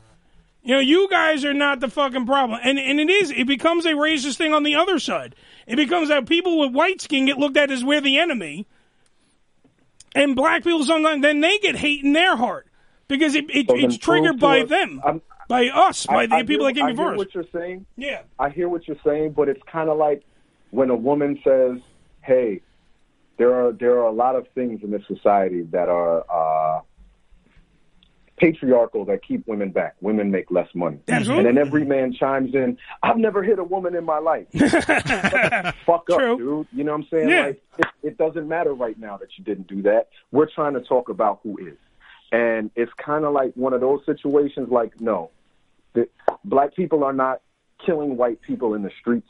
You know, you guys are not the fucking problem. And and it is, it becomes a racist thing on the other side. It becomes that people with white skin get looked at as we're the enemy. And black people sometimes then they get hate in their heart. Because it, it So it's triggered by us- them. I'm- by us, by I- the I people hear- that came I before hear us. what you're saying. Yeah. I hear what you're saying, but it's kind of like when a woman says, "Hey, there are there are a lot of things in this society that are uh, patriarchal that keep women back. Women make less money, Absolutely. and then every man chimes in, "I've never hit a woman in my life." Fuck up, dude. You know what I'm saying? Yeah. Like it, it doesn't matter right now that you didn't do that. We're trying to talk about who is, and it's kind of like one of those situations. Like, no, that black people are not killing white people in the streets.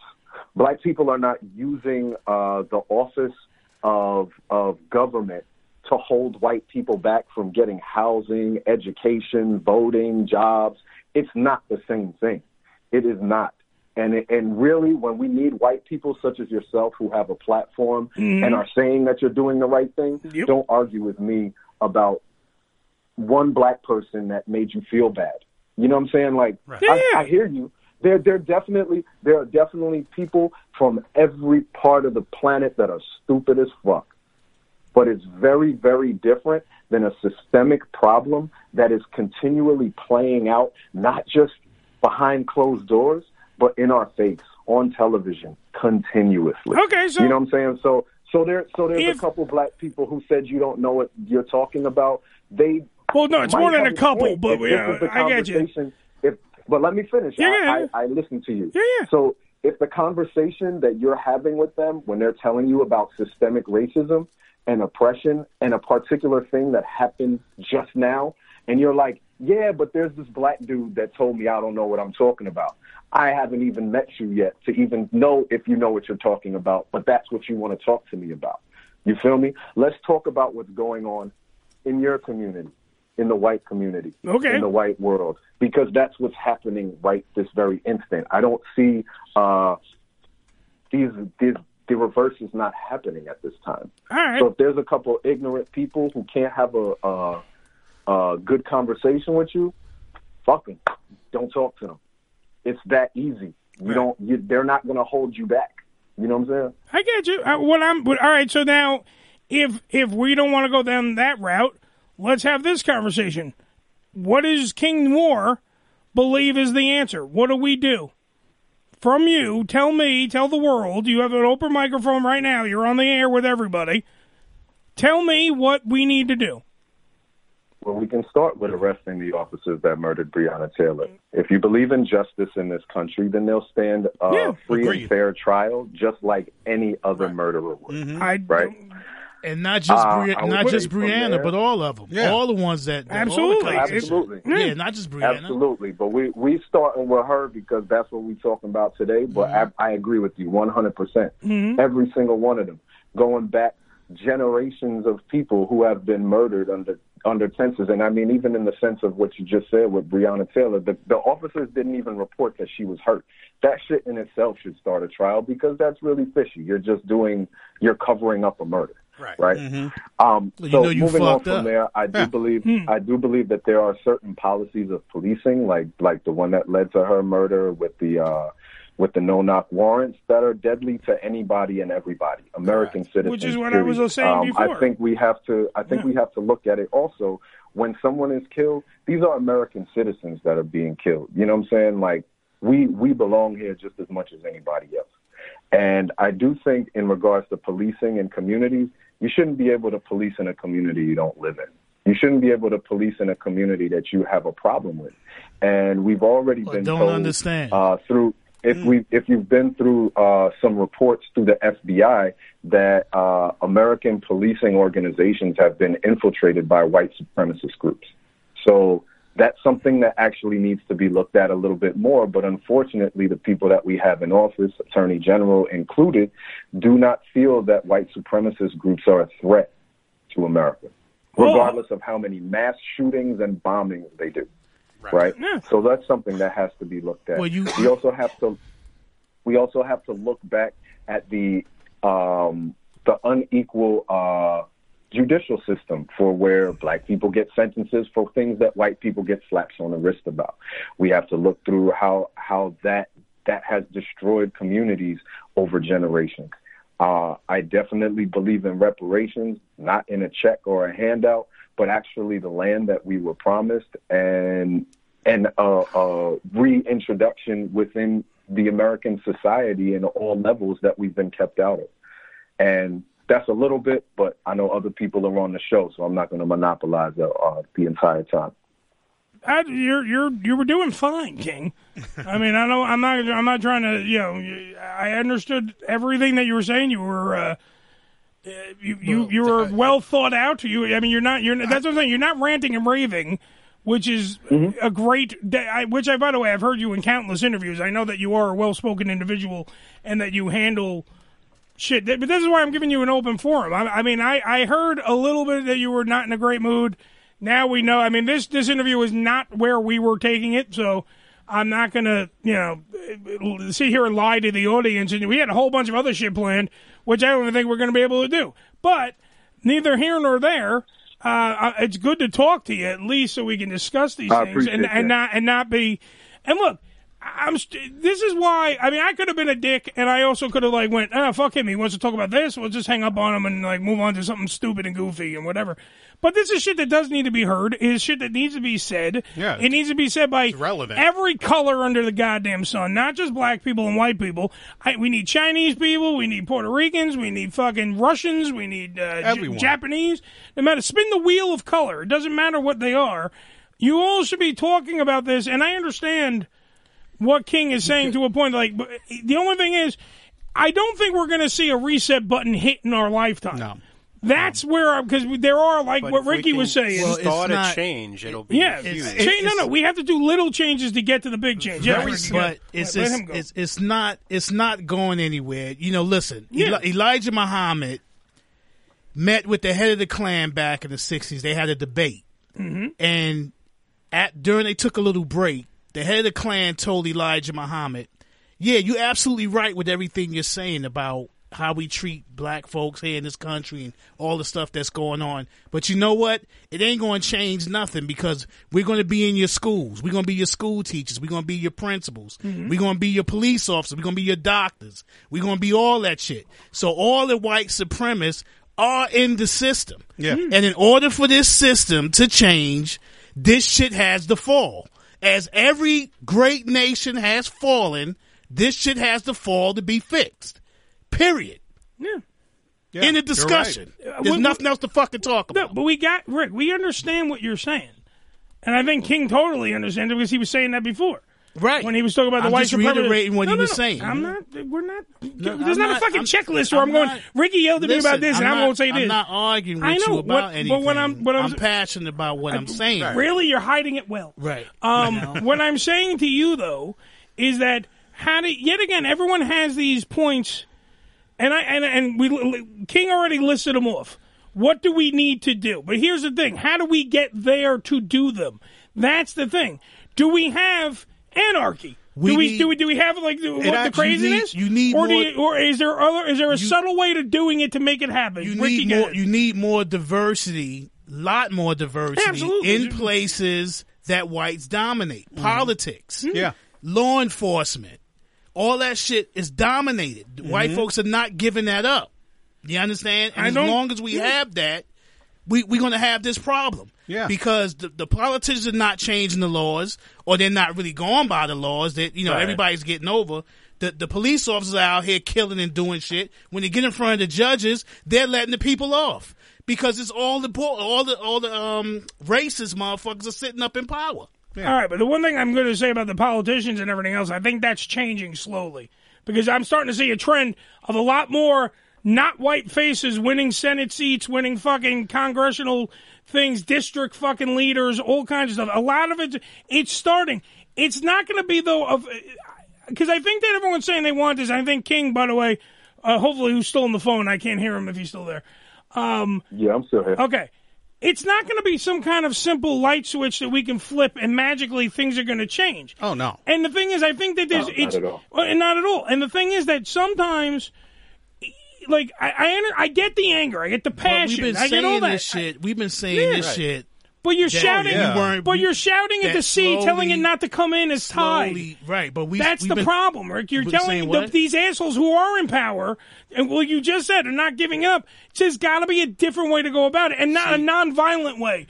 Black people are not using uh, the office of of government to hold white people back from getting housing, education, voting, jobs. It's not the same thing. It is not. And and really, when we need white people such as yourself who have a platform Mhm. and are saying that you're doing the right thing, don't argue with me about one black person that made you feel bad. You know what I'm saying? Like I, I hear you. There there definitely there are definitely people from every part of the planet that are stupid as fuck. But it's very, very different than a systemic problem that is continually playing out, not just behind closed doors, but in our face, on television, continuously. Okay, so- you know what I'm saying? So so there so there's If- a couple black people who said you don't know what you're talking about. They Well, no, it's more than a couple, but uh, I get you. If but let me finish. Yeah, I, yeah, yeah. I, I listen to you. Yeah, yeah. So if the conversation that you're having with them when they're telling you about systemic racism and oppression and a particular thing that happened just now, and you're like, yeah, but there's this black dude that told me I don't know what I'm talking about. I haven't even met you yet to even know if you know what you're talking about, but that's what you want to talk to me about. You feel me? Let's talk about what's going on in your community, in the white community, Okay. in the white world, because that's what's happening right this very instant. I don't see uh, these, these the reverse is not happening at this time. All right. So if there's a couple ignorant people who can't have a, a, a good conversation with you, fuck them. Don't talk to them. It's that easy. You don't. You, they're not going to hold you back. You know what I'm saying? I get you. Uh, what I'm, but, all right. So now, if if we don't want to go down that route, let's have this conversation. What does King Noire believe is the answer? What do we do? From you, tell me, tell the world. You have an open microphone right now. You're on the air with everybody. Tell me what we need to do. Well, we can start with arresting the officers that murdered Breonna Taylor. If you believe in justice in this country, then they'll stand a Yeah, free agreed. and fair trial, just like any other murderer would. Mm-hmm. I right? And not just Uh, Bri- not just Breonna, but all of them. Yeah. All the ones that, that Absolutely. Absolutely. Yeah, not just Breonna. Absolutely. But we we starting with her because that's what we're talking about today. But Mm-hmm. I, I agree with you 100. percent Mhm. Every single one of them, going back generations of people who have been murdered under under tenses. And I mean, even in the sense of what you just said with Breonna Taylor, the, the officers didn't even report that she was hurt. That shit in itself should start a trial because that's really fishy. You're just doing, you're covering up a murder. Right. Right. Mhm. Um, Well, you so know you moving on from up. there, I do believe Hmm. I do believe that there are certain policies of policing, like like the one that led to her murder with the uh, with the no knock warrants that are deadly to anybody and everybody, American citizens. Which is what I was saying um, before. I think we have to. I think Yeah. we have to look at it also. When someone is killed, these are American citizens that are being killed. You know what I'm saying? Like we we belong here just as much as anybody else. And I do think, in regards to policing and communities, you shouldn't be able to police in a community you don't live in. You shouldn't be able to police in a community that you have a problem with. And we've already been don't told understand. Uh, through if we if you've been through uh, some reports through the FBI that uh, American policing organizations have been infiltrated by white supremacist groups. So that's something that actually needs to be looked at a little bit more. But unfortunately, the people that we have in office, Attorney General included, do not feel that white supremacist groups are a threat to America, regardless of how many mass shootings and bombings they do. Right. So that's something that has to be looked at. Well, you- we also have to we also have to look back at the um, the unequal uh, judicial system for where black people get sentences for things that white people get slaps on the wrist about. We have to look through how how that that has destroyed communities over generations. Uh, I definitely believe in reparations, not in a check or a handout, but actually the land that we were promised and and a, a reintroduction within the American society and all levels that we've been kept out of. And that's a little bit, but I know other people are on the show, so I'm not going to monopolize uh, uh, the entire time. I, you're you're you were doing fine, King. I mean, I know I'm not I'm not trying to you know I understood everything that you were saying. You were uh, uh, you you you were well thought out. You I mean you're not you're that's what I'm saying. You're not ranting and raving, which is a great. I, which I by the way I've heard you in countless interviews. I know that you are a well spoken individual and that you handle shit. But this is why I'm giving you an open forum. I, I mean I I heard a little bit that you were not in a great mood now we know. I mean, this this interview is not where we were taking it, so I'm not gonna, you know, sit here and lie to the audience. And we had a whole bunch of other shit planned, which I don't even think we're gonna be able to do. But neither here nor there. Uh, it's good to talk to you at least, so we can discuss these I things and, and not and not be. And look, I'm. St- this is why. I mean, I could have been a dick, and I also could have like went, ah, fuck him. He wants to talk about this. We'll just hang up on him and like move on to something stupid and goofy and whatever. But this is shit that does need to be heard. It is shit that needs to be said. Yeah, it needs to be said by relevant. every color under the goddamn sun, not just black people and white people. I, we need Chinese people. We need Puerto Ricans. We need fucking Russians. We need uh, J- Japanese. No matter, spin the wheel of color. It doesn't matter what they are. You all should be talking about this, and I understand what King is saying to a point. Like, the only thing is, I don't think we're going to see a reset button hit in our lifetime. No. That's where because there are like But what if we Ricky was saying. start a change, it'll be yeah. huge. Change- no, no, we have to do little changes to get to the big change. Yeah, Very, but go. it's Let it's, it's it's not it's not going anywhere. You know, listen, Yeah. Eli- Elijah Muhammad met with the head of the Klan back in the '60s. They had a debate, Mm-hmm. and at during they took a little break, the head of the Klan told Elijah Muhammad, "Yeah, you're absolutely right with everything you're saying about." How we treat black folks here in this country and all the stuff that's going on. But you know what? It ain't going to change nothing because we're going to be in your schools. We're going to be your school teachers. We're going to be your principals. Mm-hmm. We're going to be your police officers. We're going to be your doctors. We're going to be all that shit. So all the white supremacists are in the system. Yeah. And in order for this system to change, this shit has to fall. As every great nation has fallen, this shit has to fall to be fixed. Period. Yeah. In the discussion. Uh, There's we- nothing else to fucking talk about. No, but we got Rick. We understand what you're saying, and I think King totally understands it because he was saying that before. Right when he was talking about the I'm white just reiterating what No, he no, was no. saying. I'm not. We're not. No, there's I'm not, a fucking I'm- checklist where I'm, going. not- Ricky yelled at me about this, and I'm going to say this. I'm not arguing with I you about what- anything. But when I'm, what I'm, I'm passionate about what I'm saying. Really, you're hiding it well. Right. Um, what I'm saying to you though is that how do yet again everyone has these points, and I and and we King already listed them off. What do we need to do? But here's the thing: how do we get there to do them? That's the thing. Do we have anarchy? We do we need- do we do we have like the, what, the actually- you need- craziness? you need or do more- you, or is there other is there a subtle way to doing it to make it happen? You Ricky, need go more. ahead. You need more diversity. Lot more diversity Absolutely. in places that whites dominate. Mm-hmm. Politics. Yeah. Law enforcement. All that shit is dominated. White Mhm. folks are not giving that up. You understand? And I as long as we yeah. have that, we we're gonna have this problem. Yeah. Because the, the politicians are not changing the laws, or they're not really going by the laws that you know Right. everybody's getting over. The the police officers are out here killing and doing shit. When they get in front of the judges, they're letting the people off because it's all the all the all the um racist motherfuckers are sitting up in power. All right, but the one thing I'm going to say about the politicians and everything else, I think that's changing slowly because I'm starting to see a trend of a lot more not white faces winning Senate seats, winning fucking congressional things, district fucking leaders, all kinds of stuff. A lot of it, it's starting. It's not going to be though of because I think that everyone's saying they want this. I think King, by the way, uh, hopefully who's still on the phone. I can't hear him if he's still there. Um, Yeah, I'm still here. Okay. It's not going to be some kind of simple light switch that we can flip and magically things are going to change. Oh no. And the thing is, I think that there's No, not it's at all. not at all. And the thing is that sometimes like I I, under- I get the anger, I get the passion, we've been I get all saying that. this shit. We've been saying Yeah. this Right. shit. But you're that shouting, we weren't- but you're shouting at the sea, telling it not to come in as tide. slowly- right, but we- that's we've the been- problem, Rick. You're telling the, these assholes who are in power, and well, you just said are not giving up. There's got to be a different way to go about it, and not a non-violent way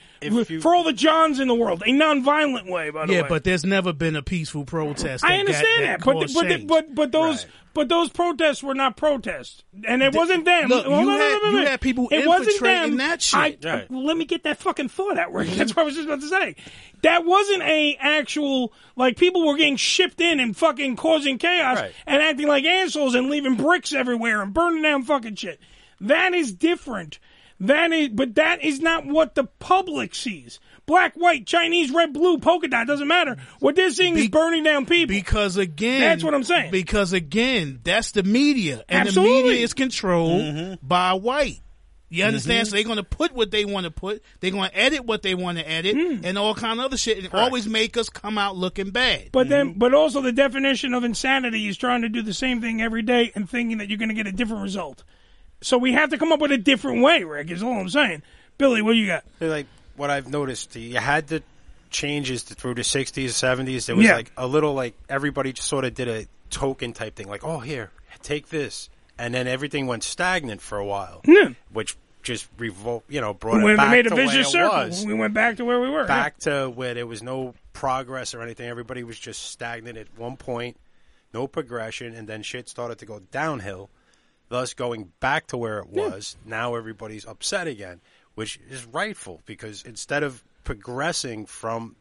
for all the Johns in the world. A non-violent way, by the yeah, way. Yeah, but there's never been a peaceful protest. I understand got, that, that but but change. but but those but those protests were not protests, and it wasn't them. look, Well, you no, had- no, no, you had people it wasn't infiltrating them. that shit. I- Right. Let me get that fucking thought out. Rick. That's what I was just about to say. That wasn't a actual like people were getting shipped in and fucking causing chaos Right. and acting like assholes and leaving bricks everywhere and burning down fucking shit. That is different. That is, but that is not what the public sees. Black, white, Chinese, red, blue, polka dot doesn't matter. What they're seeing is burning down people. Because again, That's what I'm saying. Because again, that's the media, and Absolutely. the media is controlled Mhm. by white. You understand? Mhm. So they're going to put what they want to put. They're going to edit what they want to edit, Hmm. and all kind of other shit, and always make us come out looking bad. But then, but also the definition of insanity is trying to do the same thing every day and thinking that you're going to get a different result. So we have to come up with a different way, Rick. Is all I'm saying. Billy, what do you got? like what I've noticed, you had the changes through the '60s, '70s. There was Yeah. like a little like everybody just sort of did a token type thing, like, "Oh, here, take this," and then everything went stagnant for a while, which just revol you know, brought we it back made a to where vicious it circle. was. We went back to where we were. back to where there was no progress or anything. Everybody was just stagnant at one point, no progression, and then shit started to go downhill. Thus, going back to where it was, now everybody's upset again, which is rightful because instead of progressing from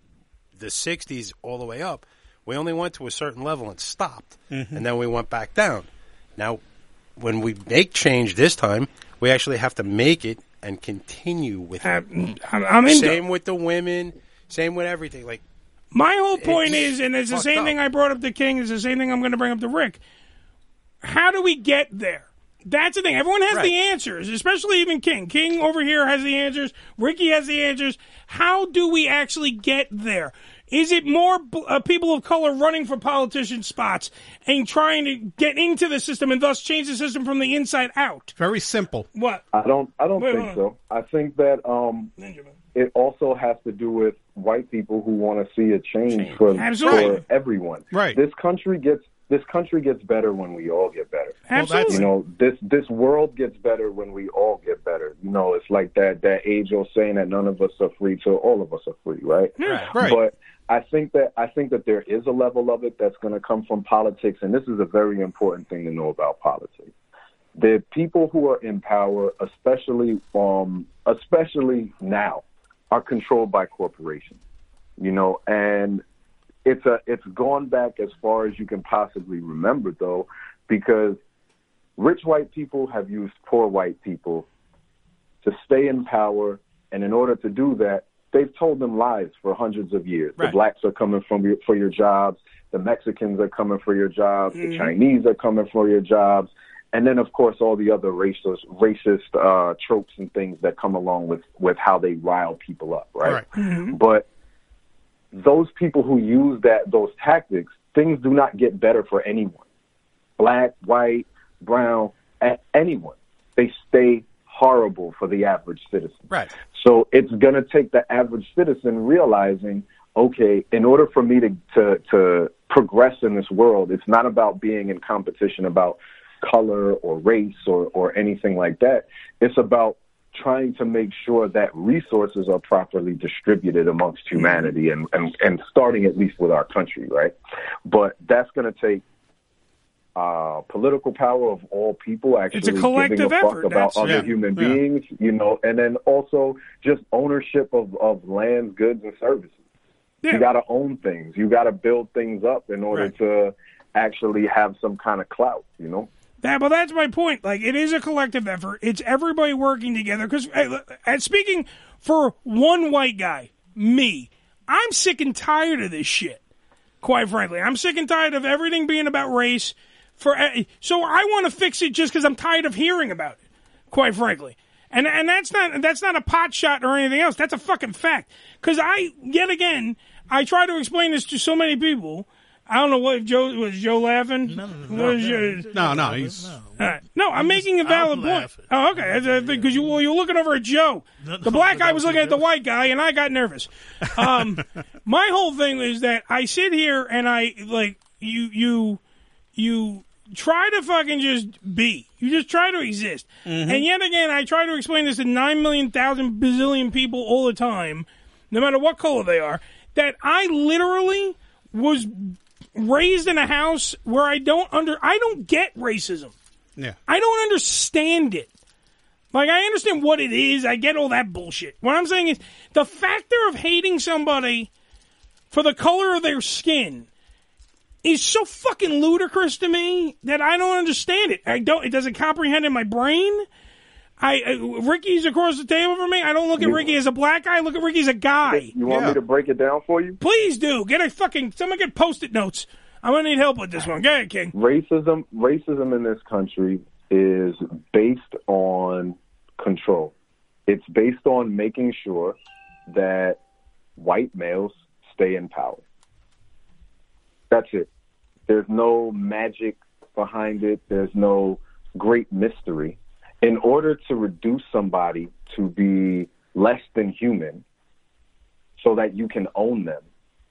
the 60s all the way up, we only went to a certain level and stopped. Mm-hmm. And then we went back down. Now, when we make change this time, we actually have to make it and continue with it. Uh, I'm, I'm Same with the women. Same with everything. Like My whole point is, and it's the same up. thing I brought up to King, it's the same thing I'm going to bring up to Rick. How do we get there? That's the thing. Everyone has the answers, especially even King. King over here has the answers. Ricky has the answers. How do we actually get there? Is it more bl- uh, people of color running for politician spots and trying to get into the system and thus change the system from the inside out? Very simple. What? I don't. I don't Wait, think hold so. I think that um, it also has to do with white people who want to see a change for, Absolutely. for everyone. Right. This country gets this country gets better when we all get better. Absolutely. You know, this this world gets better when we all get better. You know, it's like that that age old saying that none of us are free till all of us are free, right? Right. Right. But I think that I think that there is a level of it that's going to come from politics, and this is a very important thing to know about politics. The people who are in power, especially um, especially now, are controlled by corporations. You know, and it's a it's gone back as far as you can possibly remember, though, because rich white people have used poor white people to stay in power, and in order to do that, they've told them lies for hundreds of years. The blacks are coming from your, for your jobs, the Mexicans are coming for your jobs, the Mhm. Chinese are coming for your jobs, and then of course all the other racist racist uh, tropes and things that come along with with how they rile people up, right? But those people who use that those tactics, things do not get better for anyone. Black, white, brown, anyone. They stay horrible for the average citizen. Right. So it's going to take the average citizen realizing, okay, in order for me to, to, to progress in this world, it's not about being in competition about color or race or, or anything like that. It's about trying to make sure that resources are properly distributed amongst humanity and, and, and starting at least with our country, right? But that's going to take uh, political power of all people actually It's a giving collective a fuck effort. about That's- other yeah, human yeah. beings, you know, and then also just ownership of, of land, goods, and services. Yeah. You got to own things. You got to build things up in order to actually have some kind of clout, you know? That, but that's my point. Like, it is a collective effort. It's everybody working together. Because, speaking for one white guy, me, I'm sick and tired of this shit. Quite frankly, I'm sick and tired of everything being about race. For eh, so, I want to fix it just because I'm tired of hearing about it. Quite frankly, and and that's not that's not a pot shot or anything else. That's a fucking fact. Because I yet again I try to explain this to so many people. I don't know what Joe was Joe laughing. No, was your, No, no, he's. All right. No, I'm making a valid point. Oh, okay. Because you well, you're looking over at Joe. The black guy was looking at the white guy, and I got nervous. Um, my whole thing is that I sit here and I like you you you try to fucking just be. You just try to exist. And yet again, I try to explain this to nine million thousand bazillion people all the time, no matter what color they are. That I literally was raised in a house where I don't under I don't get racism. Yeah. I don't understand it. Like I understand what it is. I get all that bullshit. What I'm saying is the factor of hating somebody for the color of their skin is so fucking ludicrous to me that I don't understand it. I don't. It doesn't comprehend in my brain. I uh, Ricky's across the table from me. I don't look at Ricky as a black guy. I look at Ricky as a guy. You want me to break it down for you? Please do. Get a fucking someone get post-it notes. I'm gonna need help with this one. Go ahead, King. Racism, racism in this country is based on control. It's based on making sure that white males stay in power. That's it. There's no magic behind it. There's no great mystery. In order to reduce somebody to be less than human so that you can own them,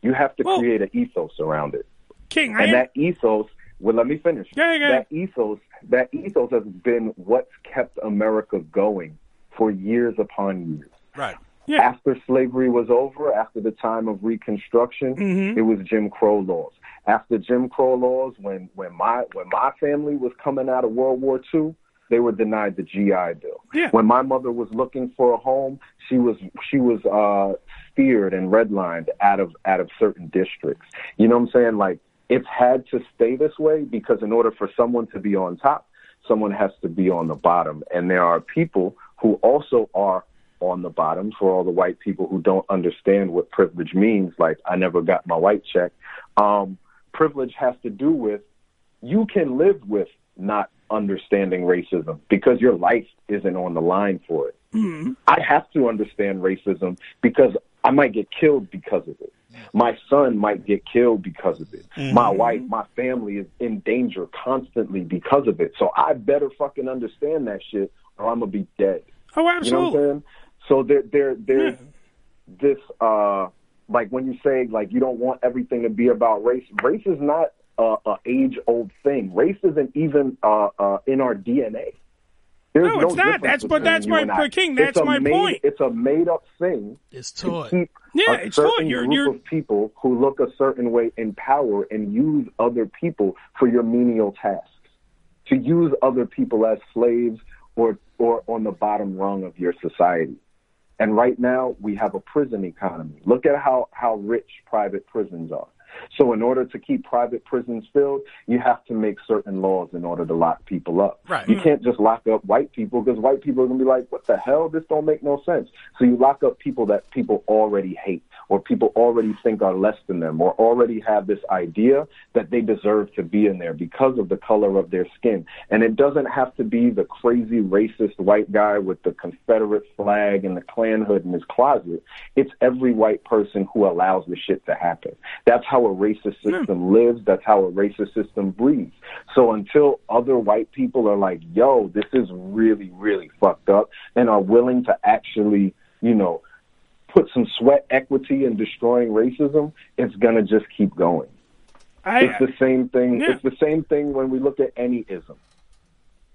you have to create an ethos around it. King, I and am- that ethos, well, let me finish. Yeah, yeah, yeah. That ethos, that ethos has been what's kept America going for years upon years. Right. Yeah. After slavery was over, after the time of Reconstruction, Mm-hmm. it was Jim Crow laws. After Jim Crow laws, when when my when my family was coming out of World War II, they were denied the GI Bill. Yeah. When my mother was looking for a home, she was she was uh, steered and redlined out of out of certain districts. You know what I'm saying? Like it's had to stay this way because in order for someone to be on top, someone has to be on the bottom, and there are people who also are on the bottom for all the white people who don't understand what privilege means like i never got my white check um privilege has to do with you can live with not understanding racism because your life isn't on the line for it Mm-hmm. I have to understand racism because I might get killed because of it. My son might get killed because of it. Mm-hmm. My wife, my family is in danger constantly because of it. So I better fucking understand that shit or I'm gonna be dead. Oh, You know absolutely. what I'm saying? So there, there, there's this, uh, like when you say like you don't want everything to be about race. Race is not a, a age old thing. Race isn't even uh, uh, in our DNA. There's No, it's not. That's- but that's my- but King, that's a my made- point. It's a made up thing. It's to taught. keep Yeah, a it's taught. certain You're- group you're- of people who look a certain way in power and use other people for your menial tasks. To use other people as slaves or or on the bottom rung of your society. And right now we have a prison economy. Look at how how rich private prisons are. So in order to keep private prisons filled, you have to make certain laws in order to lock people up. Right. You hmm. can't just lock up white people because white people are going to be like, "What the hell? This don't make no sense." So you lock up people that people already hate or people already think are less than them or already have this idea that they deserve to be in there because of the color of their skin. And it doesn't have to be the crazy racist white guy with the Confederate flag and the Klan hood in his closet. It's every white person who allows the shit to happen. That's how a racist system lives. That's how a racist system breathes. So until other white people are like, yo, this is really, really fucked up and are willing to actually, you know, put some sweat equity in destroying racism, it's gonna just keep going. I- it's the same thing. Yeah. It's the same thing when we look at any ism.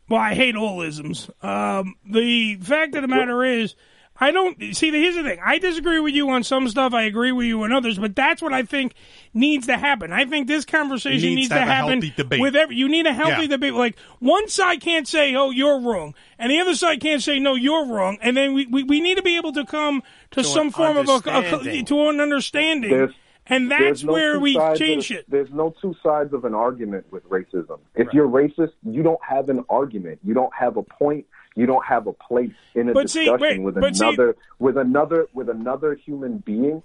Well, I hate all isms. Um, the fact of the matter is, I don't see. The here's the thing: I disagree with you on some stuff. I agree with you on others, but that's what I think needs to happen. I think this conversation Needs needs, to have a happen healthy with every. You need a healthy Yeah. debate. Like one side can't say, "Oh, you're wrong," and the other side can't say, "No, you're wrong." And then we we, we need to be able to come to, To some form of a, a to an understanding. There's- and that's no where we change of, it. There's no two sides of an argument with racism. If you're racist, you don't have an argument. You don't have a point. You don't have a place in a But see, discussion wait, with but see- another with another with another human being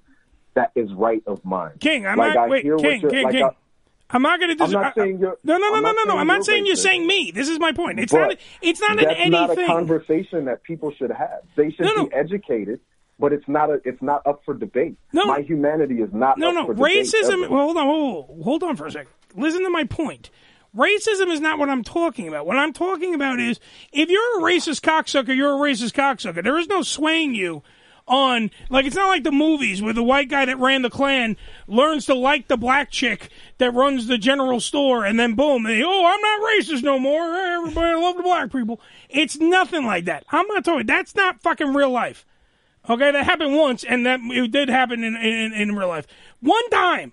that is right of mind. King, I'm like not. I wait, King, King, like King. I- I'm not going to. I'm not saying you're- No, no, no, no, no, no. I'm not saying you're saying me. This is my point. It's not. It's not an that's not a conversation that people should have. They should be educated but it's not a it's not up for debate. No. my humanity is not No, no. debate Racism. ever. Well, hold on. Hold, hold on for a second. Listen to my point. Racism is not what I'm talking about. What I'm talking about is if you're a racist cocksucker, you're a racist cocksucker. There is no swaying you on like it's not like the movies where the white guy that ran the Klan learns to like the black chick that runs the general store and then boom, they, oh, I'm not racist no more. Everybody love the black people. It's nothing like that. I'm not talking. That's not fucking real life. Okay, that happened once, and that it did happen in, in in real life. One time.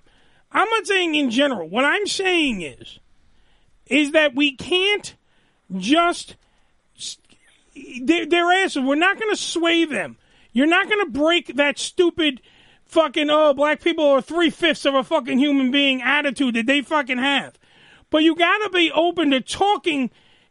I'm not saying in general. What I'm saying is, is that we can't just they're asses. We're not going to sway them. You're not going to break that stupid fucking oh black people are three fifths of a fucking human being attitude that they fucking have. But you got to be open to talking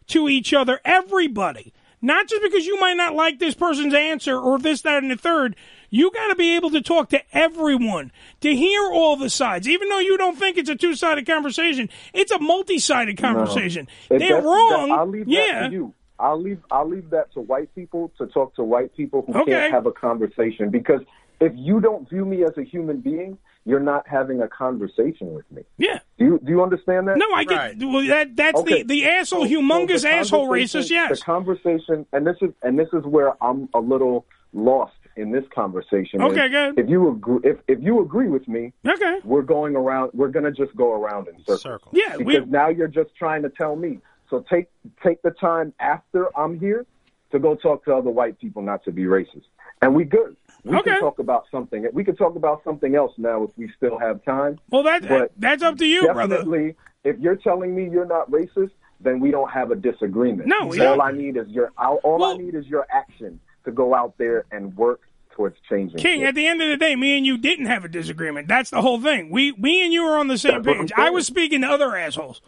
to each other, everybody. Not just because you might not like this person's answer or this, that, and the third. You got to be able to talk to everyone, to hear all the sides. Even though you don't think it's a two sided conversation, it's a multi sided conversation. No. They're wrong. that- I'll leave yeah. that to you. I'll leave I'll leave that to white people to talk to white people who Okay. can't have a conversation because if you don't view me as a human being, you're not having a conversation with me. Yeah. Do you do you understand that? No, I get well, that. That's Okay. the the asshole, So- so humongous the asshole racist. Yes. The conversation, and this is and this is where I'm a little lost in this conversation. Okay, good. If you agree, if if you agree with me, okay, we're going around. We're gonna just go around in circles. Yeah, we- because now you're just trying to tell me. So take take the time after I'm here to go talk to other white people not to be racist, and we good. We Okay. can talk about something. We can talk about something else now if we still have time. Well, that But that's up to you, brother. definitely, if you're telling me you're not racist, then we don't have a disagreement. No, we all don't. I need is your all, all I need is your action to go out there and work towards changing. King, shit. at the end of the day, me and you didn't have a disagreement. That's the whole thing. We, me and you were on the same That's page. I was speaking to other assholes,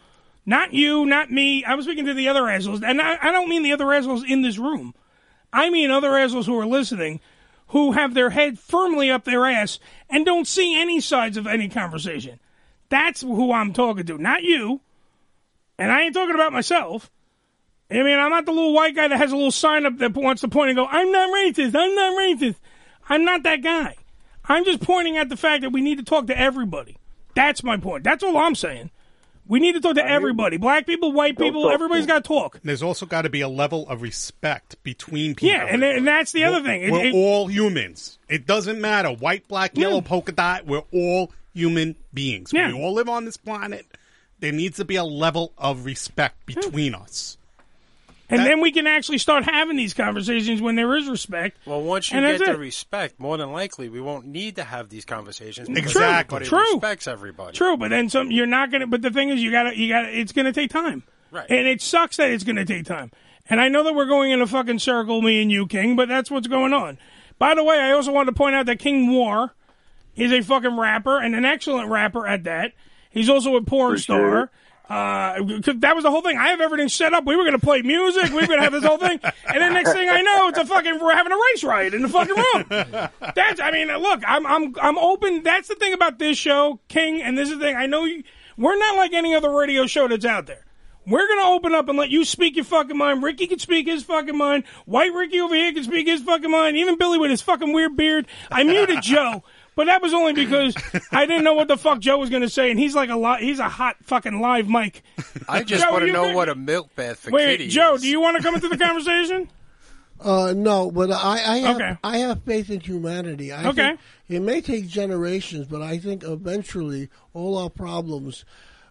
not you, not me. I was speaking to the other assholes, and I, I don't mean the other assholes in this room. I mean other assholes who are listening, who have their head firmly up their ass and don't see any sides of any conversation. That's who I'm talking to, not you. And I ain't talking about myself. I mean, I'm not the little white guy that has a little sign up that wants to point and go, I'm not racist, I'm not racist. I'm not that guy. I'm just pointing at the fact that we need to talk to everybody. That's my point. That's all I'm saying. We need to talk to everybody. Black people, white people, everybody's got to talk. There's also got to be a level of respect between people. Yeah, and, and that's the other thing. It- We're it- all humans. It doesn't matter white, black, yellow, polka dot. We're all human beings. Yeah. We all live on this planet. There needs to be a level of respect between us. And then we can actually start having these conversations when there is respect. Well, once you And get the it. respect, more than likely we won't need to have these conversations. Exactly. everybody True. respects everybody. True, but then some. You're not gonna. But the thing is, you gotta. You gotta. It's gonna take time. Right. And it sucks that it's gonna take time. And I know that we're going in a fucking circle, me and you, King. But that's what's going on. By the way, I also want to point out that King Noire is a fucking rapper and an excellent rapper at that. He's also a porn Appreciate star. Uh, that was the whole thing. I have everything set up. We were going to play music. We were going to have this whole thing. And then next thing I know, it's a fucking, we're having a race riot in the fucking room. That's, I mean, look, I'm, I'm, I'm open. That's the thing about this show, King. And this is the thing. I know you, we're not like any other radio show that's out there. We're going to open up and let you speak your fucking mind. Ricky can speak his fucking mind. White Ricky over here can speak his fucking mind. Even Billy with his fucking weird beard. I muted Joe. But that was only because I didn't know what the fuck Joe was going to say, and he's like a lot. He's a hot fucking live mic. I just Joe, want to you know think- what a milk bath for Wait, kitty Joe, is. do you want to come into the conversation? Uh, no, but I, I have Okay. I have faith in humanity. I Okay. think it may take generations, but I think eventually all our problems,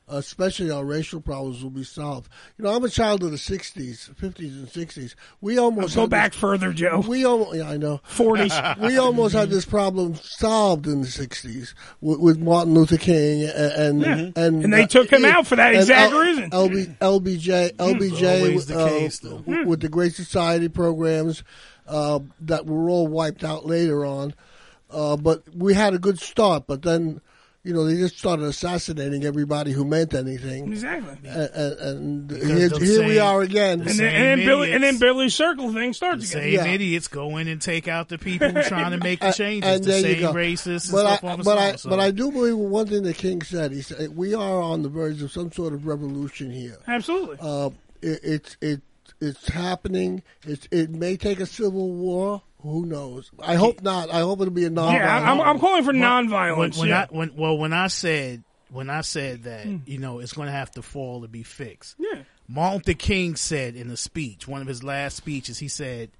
especially our racial problems, will be solved. You know, I'm a child of the '60s, '50s, and '60s. We almost Go back this- further, Joe. We almost, yeah, I know, 40s. we almost had this problem solved in the '60s with, with Martin Luther King and Yeah. and, and And they took him out for that and exact L- reason. LB, LBJ, LBJ, always the uh, case, though. w- with the Great Society programs uh, that were all wiped out later on. Uh, but we had a good start, but then, you know, they just started assassinating everybody who meant anything. Exactly. And, and, and here, them here we are again. And then, and then Billy, and then Billy's circle thing starts The again. same idiots go in and take out the people trying to make the And- changes. and the you same go. racists and but stuff I, on the but song, I, so. but I do believe one thing that King said. He said we are on the verge of some sort of revolution here. Absolutely. Uh, it, it's it it's happening. It it may take a civil war Who knows? I hope not. I hope it'll be a non. Yeah, I'm, I'm calling for When- nonviolence. When, when yeah. I, when, well, when I said when I said that, Hmm. you know, it's going to have to fall to be fixed. Yeah. Martin Luther King said in a speech, one of his last speeches, he said,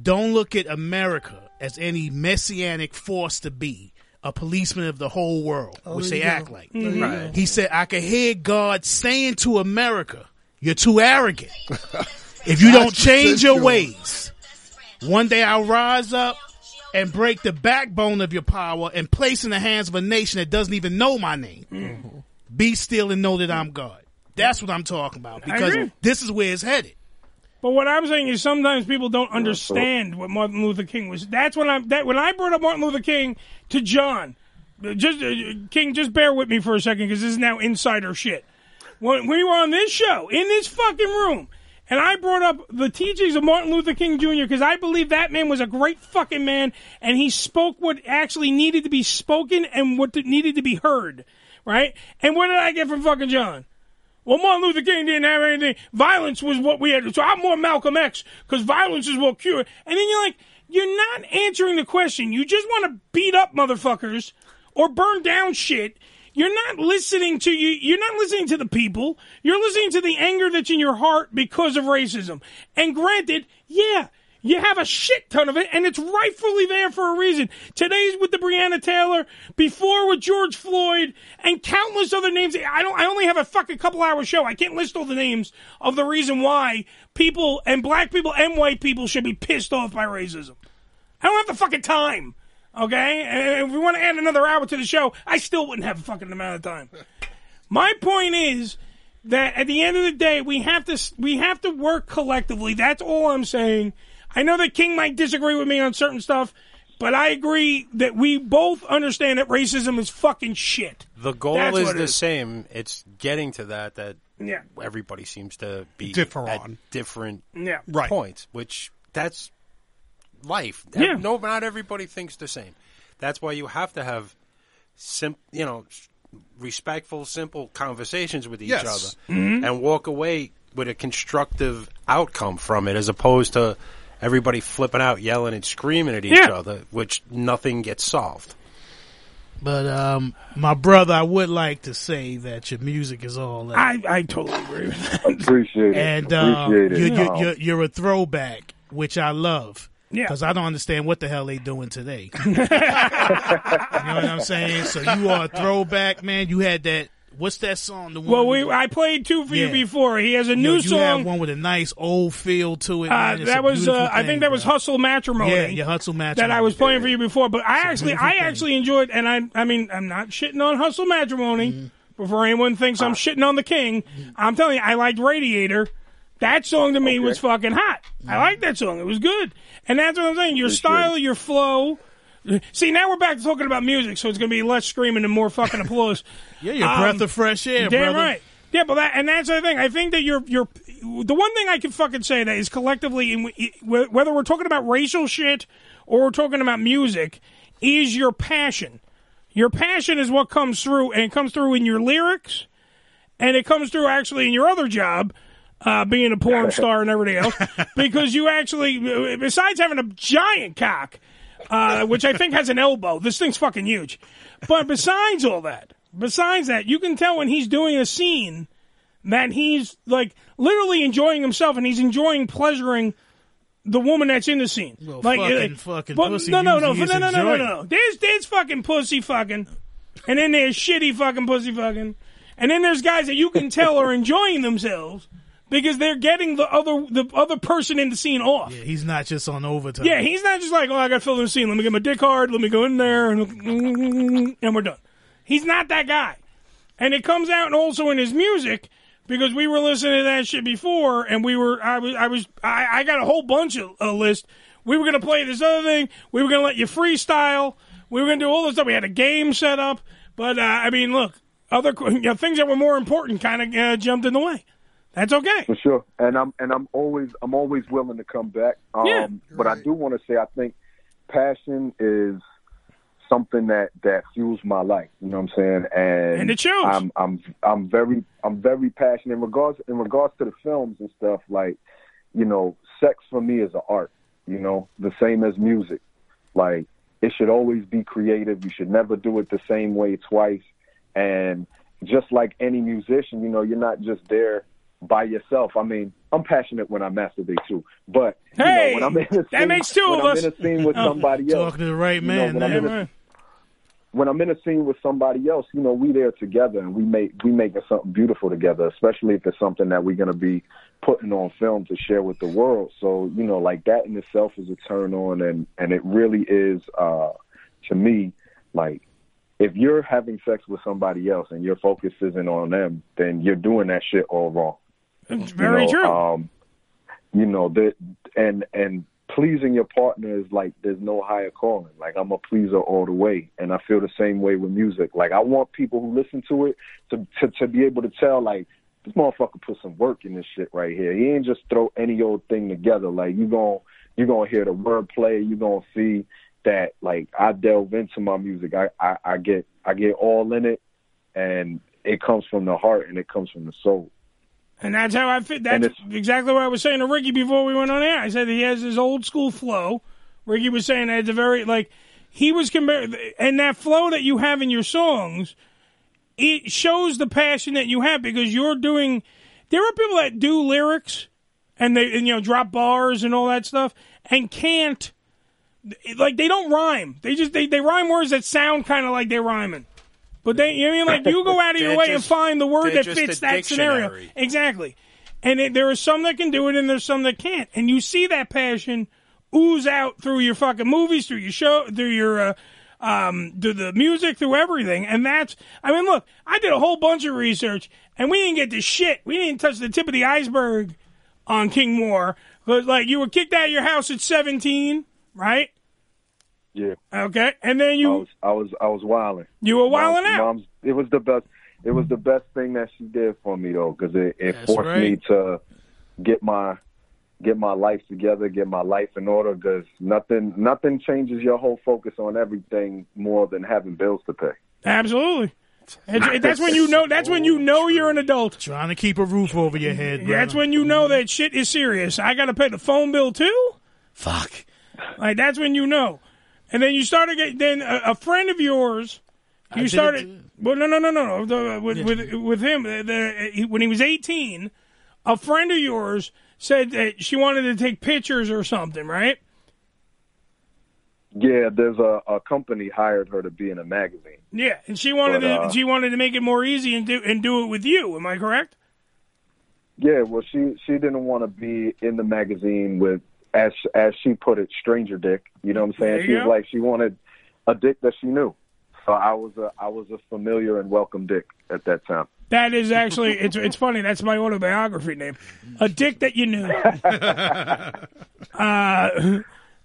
"Don't look at America as any messianic force to be." A policeman of the whole world, Oh, which they you act go. like. There you Right. He said, "I could hear God saying to America, you're too arrogant. if you don't change your ways, one day I'll rise up and break the backbone of your power and place in the hands of a nation that doesn't even know my name. Mm-hmm. Be still and know that I'm God. That's what I'm talking about because this is where it's headed. But what I'm saying is sometimes people don't understand what Martin Luther King was. That's when I'm that when I brought up Martin Luther King to John. Just uh, King, just bear with me for a second because this is now insider shit. When we were on this show in this fucking room, and I brought up the teachings of Martin Luther King Jr. because I believe that man was a great fucking man, and he spoke what actually needed to be spoken and what needed to be heard, right? And what did I get from fucking John? Well, Martin Luther King didn't have anything. Violence was what we had. So I'm more Malcolm X because violence is what cured. And then you're like, you're not answering the question. You just want to beat up motherfuckers or burn down shit. You're not listening to you. You're not listening to the people. You're listening to the anger that's in your heart because of racism. And granted, yeah, you have a shit ton of it, and it's rightfully there for a reason. Today's with the Breonna Taylor, before with George Floyd, and countless other names. I don't. I only have a fucking couple hour show. I can't list all the names of the reason why people and black people and white people should be pissed off by racism. I don't have the fucking time. Okay, and if we want to add another hour to the show, I still wouldn't have a fucking amount of time. My point is that at the end of the day, we have to we have to work collectively. That's all I'm saying. I know that King might disagree with me on certain stuff, but I agree that we both understand that racism is fucking shit. The goal That's is the is. same. It's getting to that that Yeah. everybody seems to be Differ at on. different Yeah. Right. points, which that's life. Yeah. No, not everybody thinks the same. That's why you have to have sim- you know, respectful, simple conversations with each Yes. other Mm-hmm. and walk away with a constructive outcome from it as opposed to everybody flipping out, yelling and screaming at each Yeah. other, which nothing gets solved. But um, my brother, I would like to say that your music is all that. I, I totally agree with that. Appreciate it. and uh, Appreciate it. you're, you're, you're, you're a throwback, which I love. Yeah. Because I don't understand what the hell they doing today. you know what I'm saying? So you are a throwback, man. You had that. What's that song? The one Well, we I played two for you before. He has a Yo, new you song. one with a nice old feel to it. Uh, that was, uh, I think that was. Hustle Matrimony. Yeah, your Hustle Matrimony That I was playing for you before, but I It's actually, I thing. actually enjoyed, and I, I mean, I'm not shitting on Hustle Matrimony. Mm-hmm. Before anyone thinks I'm shitting on the King, I'm telling you, I liked Radiator. That song to me was fucking hot. Mm-hmm. I liked that song. It was good, and that's what I'm saying. Your style, your flow. See, now we're back to talking about music, so it's going to be less screaming and more fucking applause. Yeah, your Um, breath of fresh air, Damn brother. right. Yeah, but that and that's the thing. I think that you're you're the one thing I can fucking say that is collectively, in, whether we're talking about racial shit or we're talking about music, is your passion. Your passion is what comes through, and it comes through in your lyrics, and it comes through actually in your other job, uh, being a porn star and everything else, because you actually, besides having a giant cock, uh, which I think has an elbow, this thing's fucking huge. But besides all that, besides that, you can tell when he's doing a scene that he's like literally enjoying himself and he's enjoying pleasuring the woman that's in the scene. Well, like, fucking- uh, fucking but- pussy no, no, no, usually no, no, no, no, no. There's there's fucking pussy fucking, and then there's shitty fucking pussy fucking, and then there's guys that you can tell are enjoying themselves because they're getting the other the other person in the scene off. Yeah, he's not just on overtime. Yeah, he's not just like, oh, I got to fill the scene. Let me get my dick hard. Let me go in there, and, and we're done. He's not that guy. And it comes out also in his music because we were listening to that shit before, and we were, I was, I was, I, I got a whole bunch of a list. We were going to play this other thing. We were going to let you freestyle. We were going to do all this stuff. We had a game set up. But, uh, I mean, look, other you know, things that were more important kind of uh, jumped in the way. That's okay. For sure, and I'm and I'm always I'm always willing to come back. Um, Yeah. But I do want to say I think passion is something that that fuels my life. You know what I'm saying? And And it shows. I'm I'm I'm very I'm very passionate in regards in regards to the films and stuff. Like you know, sex for me is an art. You know, the same as music. Like it should always be creative. You should never do it the same way twice. And just like any musician, you know, you're not just there by yourself. I mean, I'm passionate when I masturbate too, but you Hey, know, when I'm in a scene, that makes two when of I'm us. in a scene with Oh, somebody else, Talking to the right you know, man. when I'm there. in a- when I'm in a scene with somebody else, you know, we there together and we make we making something beautiful together, especially if it's something that we're gonna be putting on film to share with the world. So, you know, like that in itself is a turn on and and it really is uh to me like if you're having sex with somebody else and your focus isn't on them, then you're doing that shit all wrong. It's very you know, true. Um, you know that, and and pleasing your partner is like there's no higher calling. Like I'm a pleaser all the way, and I feel the same way with music. Like I want people who listen to it to to, to be able to tell like this motherfucker put some work in this shit right here. He ain't just throw any old thing together. Like you gon' you gonna hear the wordplay. You gonna see that like I delve into my music. I, I I get I get all in it, and it comes from the heart and it comes from the soul. And that's how I fit. That's exactly what I was saying to Ricky before we went on air. I said he has his old school flow. Ricky was saying that it's a very like he was compared, and that flow that you have in your songs, it shows the passion that you have because you're doing. There are people that do lyrics, and they and, you know drop bars and all that stuff, and can't like they don't rhyme. They just they, they rhyme words that sound kind of like they're rhyming. But they, you know, I mean, like you go out of your way and find the word that fits that scenario. Exactly. And it, there are some that can do it, and there's some that can't. And you see that passion ooze out through your fucking movies, through your show, through your, uh, um, through the music, through everything. And that's, I mean, look, I did a whole bunch of research, and we didn't get to shit. We didn't touch the tip of the iceberg on King Noire. But like, you were kicked out of your house at 17, right? Yeah. Okay. And then you, I was I was I was wilding. You were wilding Mom's- out. Mom's, it was the best. It was the best thing that she did for me though, because it, it That's forced me to get my get my life together, get my life in order. Because nothing nothing changes your whole focus on everything more than having bills to pay. absolutely. And- and that's when you know. That's when you know you're an adult. Trying to keep a roof over your head. Yeah, that's when you know that shit is serious. I got to pay the phone bill too. Fuck. Like that's when you know. And then you started getting. Then a, a friend of yours, you did it started. Well, no, no, no, no, no. The, with, with with him, the, the, when he was eighteen, a friend of yours said that she wanted to take pictures or something, right? Yeah, there's a, a company hired her to be in a magazine. Yeah, and she wanted But, to. uh, she wanted to make it more easy and do and do it with you. Am I correct? Yeah, well, she she didn't want to be in the magazine with as as she put it, stranger dick. You know what I'm saying? She was like she wanted a dick that she knew. So I was a I was a familiar and welcome dick at that time. That is actually it's it's funny. That's my autobiography name, a dick that you knew. uh,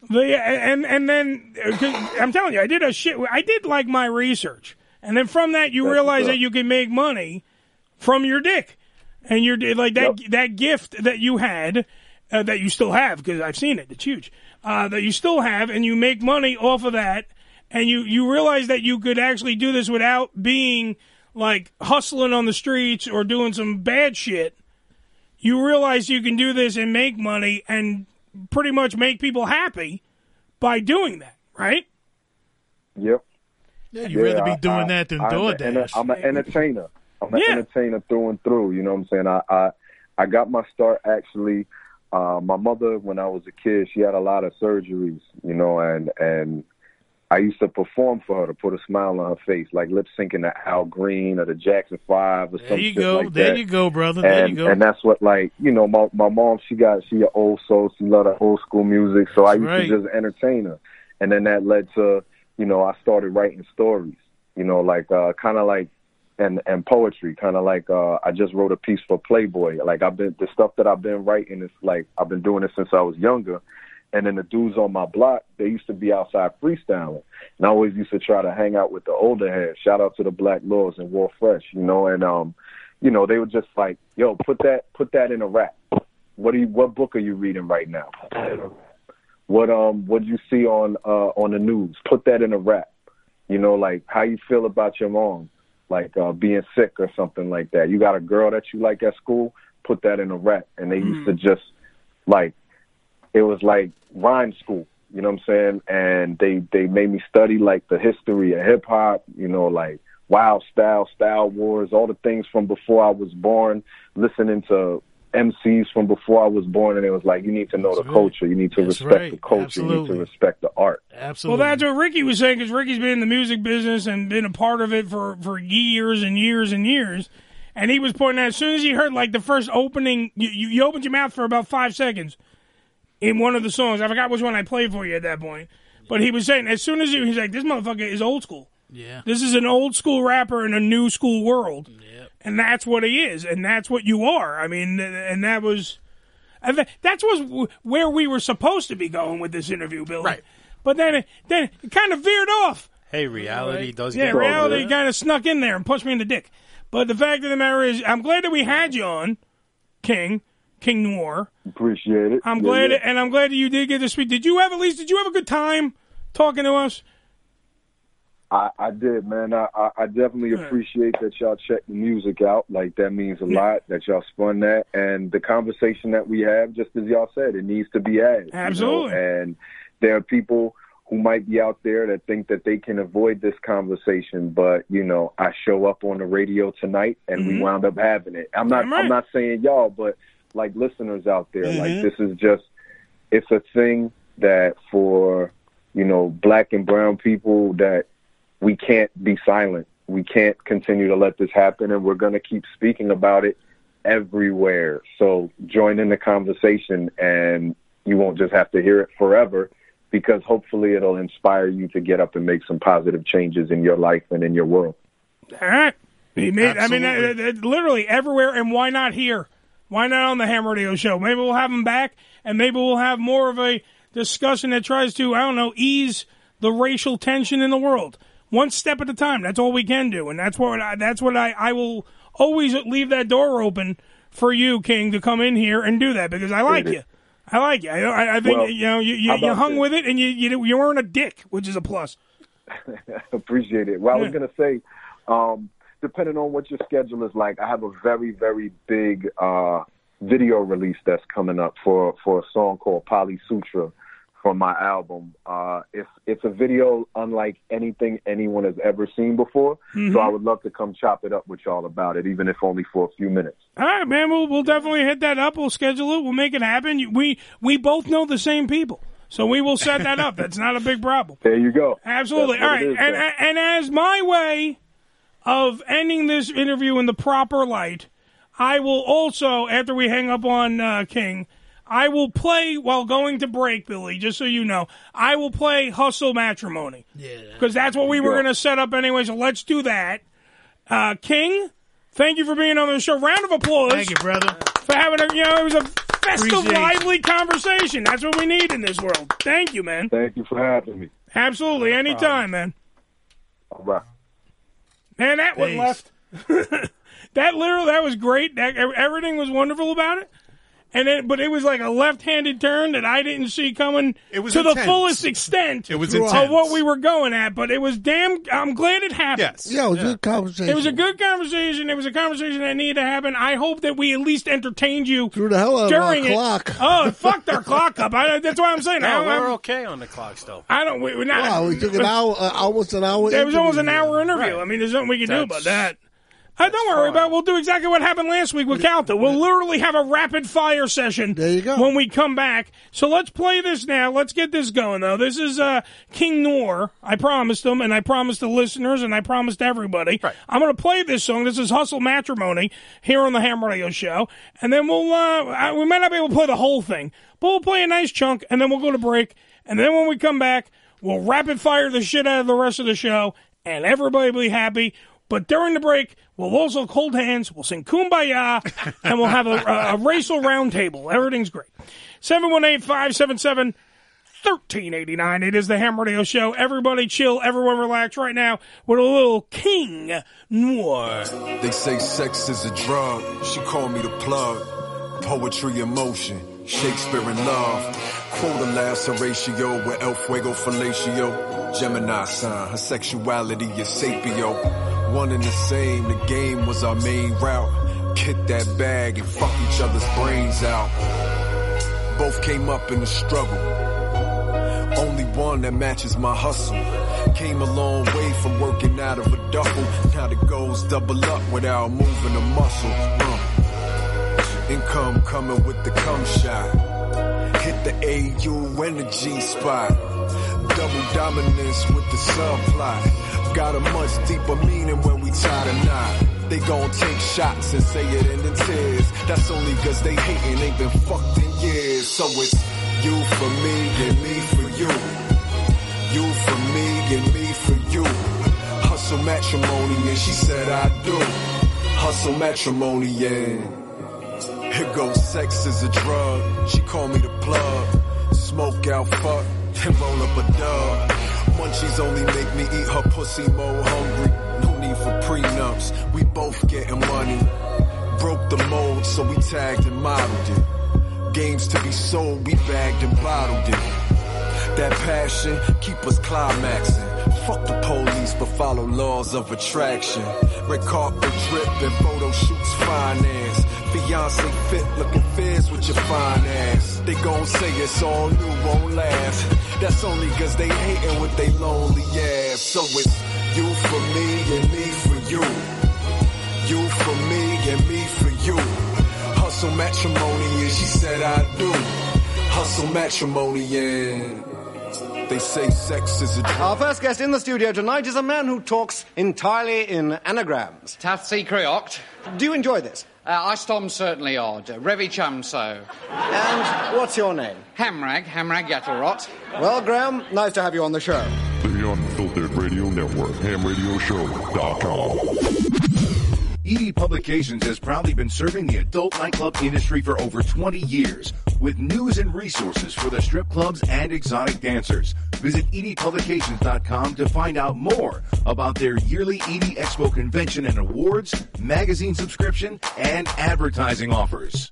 the and and then uh, I'm telling you, I did a shit. I did like my research, and then from that you That's realize that you can make money from your dick, and your like that that gift that you had. Uh, that you still have because I've seen it. It's huge. Uh, that you still have, and you make money off of that, and you you realize that you could actually do this without being like hustling on the streets or doing some bad shit. You realize you can do this and make money and pretty much make people happy by doing that, right? Yep. Yeah, you'd rather be doing I- that than I'm DoorDash. I'm an entertainer. I'm an Yeah. entertainer through and through. You know what I'm saying? I I, I got my start actually. Uh, my mother, when I was a kid, she had a lot of surgeries. You know, and and I used to perform for her to put a smile on her face, like lip syncing to Al Green or the Jackson Five or There some you go. like there that. you go, brother. There and, you go. And that's what like you know my my mom she got she an old soul she loved the old school music so I used right. to just entertain her and then that led to you know I started writing stories you know like uh kind of like and and poetry kind of like uh I just wrote a piece for Playboy like I've been the stuff that I've been writing is like I've been doing it since I was younger and then the dudes on my block they used to be outside freestyling and I always used to try to hang out with the older heads shout out to the Black Lords and War Fresh you know and um you know, they were just like, "Yo, put that put that in a rap. What do you what book are you reading right now? What um what you see on uh on the news? Put that in a rap. You know, like how you feel about your mom, like uh being sick or something like that. You got a girl that you like at school, put that in a rap. And they used to just like it was like rhyme school. You know what I'm saying? And they they made me study like the history of hip hop. You know, like Wild Style, Style Wars, all the things from before I was born. Listening to MCs from before I was born, and it was like you need to know the culture, you need to That's respect right. the culture, you need to respect the art. Absolutely. Well, that's what Ricky was saying because Ricky's been in the music business and been a part of it for, for years and years and years. And he was pointing out as soon as he heard like the first opening, you, you, you opened your mouth for about five seconds in one of the songs. I forgot which one I played for you at that point. But he was saying as soon as he, he's like, this motherfucker is old school. Yeah. This is an old school rapper in a new school world. And that's what he is. And that's what you are. I mean, and that was. I That was where we were supposed to be going with this interview, Billy. Right. But then, it, then it kind of veered off. Hey, reality does Yeah, get reality kind of snuck in there and pushed me in the dick. But the fact of the matter is, I'm glad that we had you on, King, King Noire. Appreciate it. I'm Yeah, glad, yeah. and I'm glad that you did get to speak. Did you have at least? Did you have a good time talking to us? I, I did, man. I, I, definitely appreciate that y'all check the music out. Like that means a lot that y'all spun that, and the conversation that we have, just as y'all said, it needs to be had. you know? Absolutely. And there are people who might be out there that think that they can avoid this conversation, but you know, I show up on the radio tonight, and we Mhm. wound up having it. I'm not. Right. I'm not saying y'all, but like listeners out there, like Mhm. this is just it's a thing that for you know black and brown people that we can't be silent. We can't continue to let this happen, and we're going to keep speaking about it everywhere. So join in the conversation, and you won't just have to hear it forever, because hopefully it'll inspire you to get up and make some positive changes in your life and in your world. All right. He made, I mean, Absolutely. uh, uh, literally everywhere, and why not here? Why not on the Ham Radio Show? Maybe we'll have him back, and maybe we'll have more of a discussion that tries to, I don't know, ease the racial tension in the world, one step at a time. That's all we can do, and that's what I, that's what I, I will always leave that door open for you, King, to come in here and do that because I like you. I like you. I, I- think Well, you know you, you, you hung with it, and you you you weren't a dick, which is a plus. Appreciate it. Well, I was going to say, um, depending on what your schedule is like, I have a very, very big uh, video release that's coming up for, for a song called Poly Sutra from my album. Uh, it's it's a video unlike anything anyone has ever seen before. Mhm. So I would love to come chop it up with y'all about it, even if only for a few minutes. All right, man. We'll we'll definitely hit that up. We'll schedule it. We'll make it happen. We we both know the same people, so we will set that up. That's not a big problem. There you go. Absolutely. All right. All what right. it is, and, then. and as my way of ending this interview in the proper light, I will also, after we hang up on uh, King, I will play while going to break, Billy. Just so you know, I will play Hustle Matrimony. Yeah. Because that's what we were going to set up anyway. So let's do that. Uh, King, thank you for being on the show. Round of applause. Thank you, brother. For having a, you know, it was a festive, Appreciate you. lively conversation. That's what we need in this world. Thank you, man. Thank you for having me. Absolutely. Anytime, man. All right. Man, that one left. that literally, that was great. That, everything was wonderful about it. And then, but it was like a left-handed turn that I didn't see coming It was to the fullest extent. It was of what we were going at. But it was damn. I'm glad it happened. Yes. Yeah, it was a good conversation. It was a good conversation. It was a conversation that needed to happen. I hope that we at least entertained you Threw the hell out of our it. clock. Oh, it fucked our clock up. I, that's what I'm saying. No, I, we're I'm- okay on the clock still. I don't. We, we're not. Wow, we took an hour, uh, almost an hour. It was almost an hour interview. I mean, there's nothing we can do about that. Uh, don't worry about. it. We'll do exactly what happened last week with Calta. We'll literally have a rapid fire session. There you go. When we come back, so let's play this now. Let's get this going though. This is uh, King Noire. I promised them, and I promised the listeners, and I promised everybody. I'm going to play this song. This is Hustle Matrimony here on the Ham Radio Show, and then we'll uh, I- we might not be able to play the whole thing, but we'll play a nice chunk, and then we'll go to break, and then when we come back, we'll rapid fire the shit out of the rest of the show, and everybody will be happy. But during the break, we'll also hold hands, we'll sing Kumbaya, and we'll have a, a, a racial roundtable. Everything's great. 718 577 1389. It is the Ham Radio Show. Everybody chill, everyone relax right now with a little King Noire. They say sex is a drug. She called me the plug. Poetry in motion. Shakespeare in love. Quote a last Horatio with El Fuego Fellatio. Gemini sign. Her sexuality is sapio. One and the same. The game was our main route. Kick that bag and fuck each other's brains out. both came up in the struggle. Only one that matches my hustle. Came a long way from working out of a duffel. Now the goals double up without moving a muscle. Uh. Income coming with the cum shot. Hit the AU G spot. Double dominance with the subplot. Got a much deeper meaning when we tie the knot. They gon' take shots and say it in the tears. That's only cause they hating, ain't been fucked in years. So it's you for me and me for you. You for me and me for you. Hustle matrimony and she said I do. Hustle matrimony, yeah. Here goes sex is a drug. She called me the plug. Smoke out, fuck, and roll up a dub. Munchies only make me eat her pussy more hungry. No need for prenups. We both getting money. Broke the mold, so we tagged and modeled it. Games to be sold, we bagged and bottled it. That passion keep us climaxing. Fuck the police, but follow laws of attraction. Red carpet drip and photo shoots finance. Beyonce fit looking fierce with your fine ass. They gon' say it's all new, won't laugh. That's only cause they hating with they lonely ass. So it's you for me and me for you. You for me and me for you. Hustle matrimony and she said I do. Hustle matrimony and they say sex is a drug. Our first guest in the studio tonight is a man who talks entirely in anagrams. Tathsi Creoct. Do you enjoy this? Uh, I stom certainly odd. Revi Chamso. And what's your name? Hamrag, Hamrag Yattlerot. Well, Graham, nice to have you on the show. The Unfiltered Radio Network, hamradioshow.com. ED E Publications has proudly been serving the adult nightclub industry for over 20 years with news and resources for the strip clubs and exotic dancers. Visit E edpublications.com to find out more about their yearly ED Expo convention and awards, magazine subscription, and advertising offers.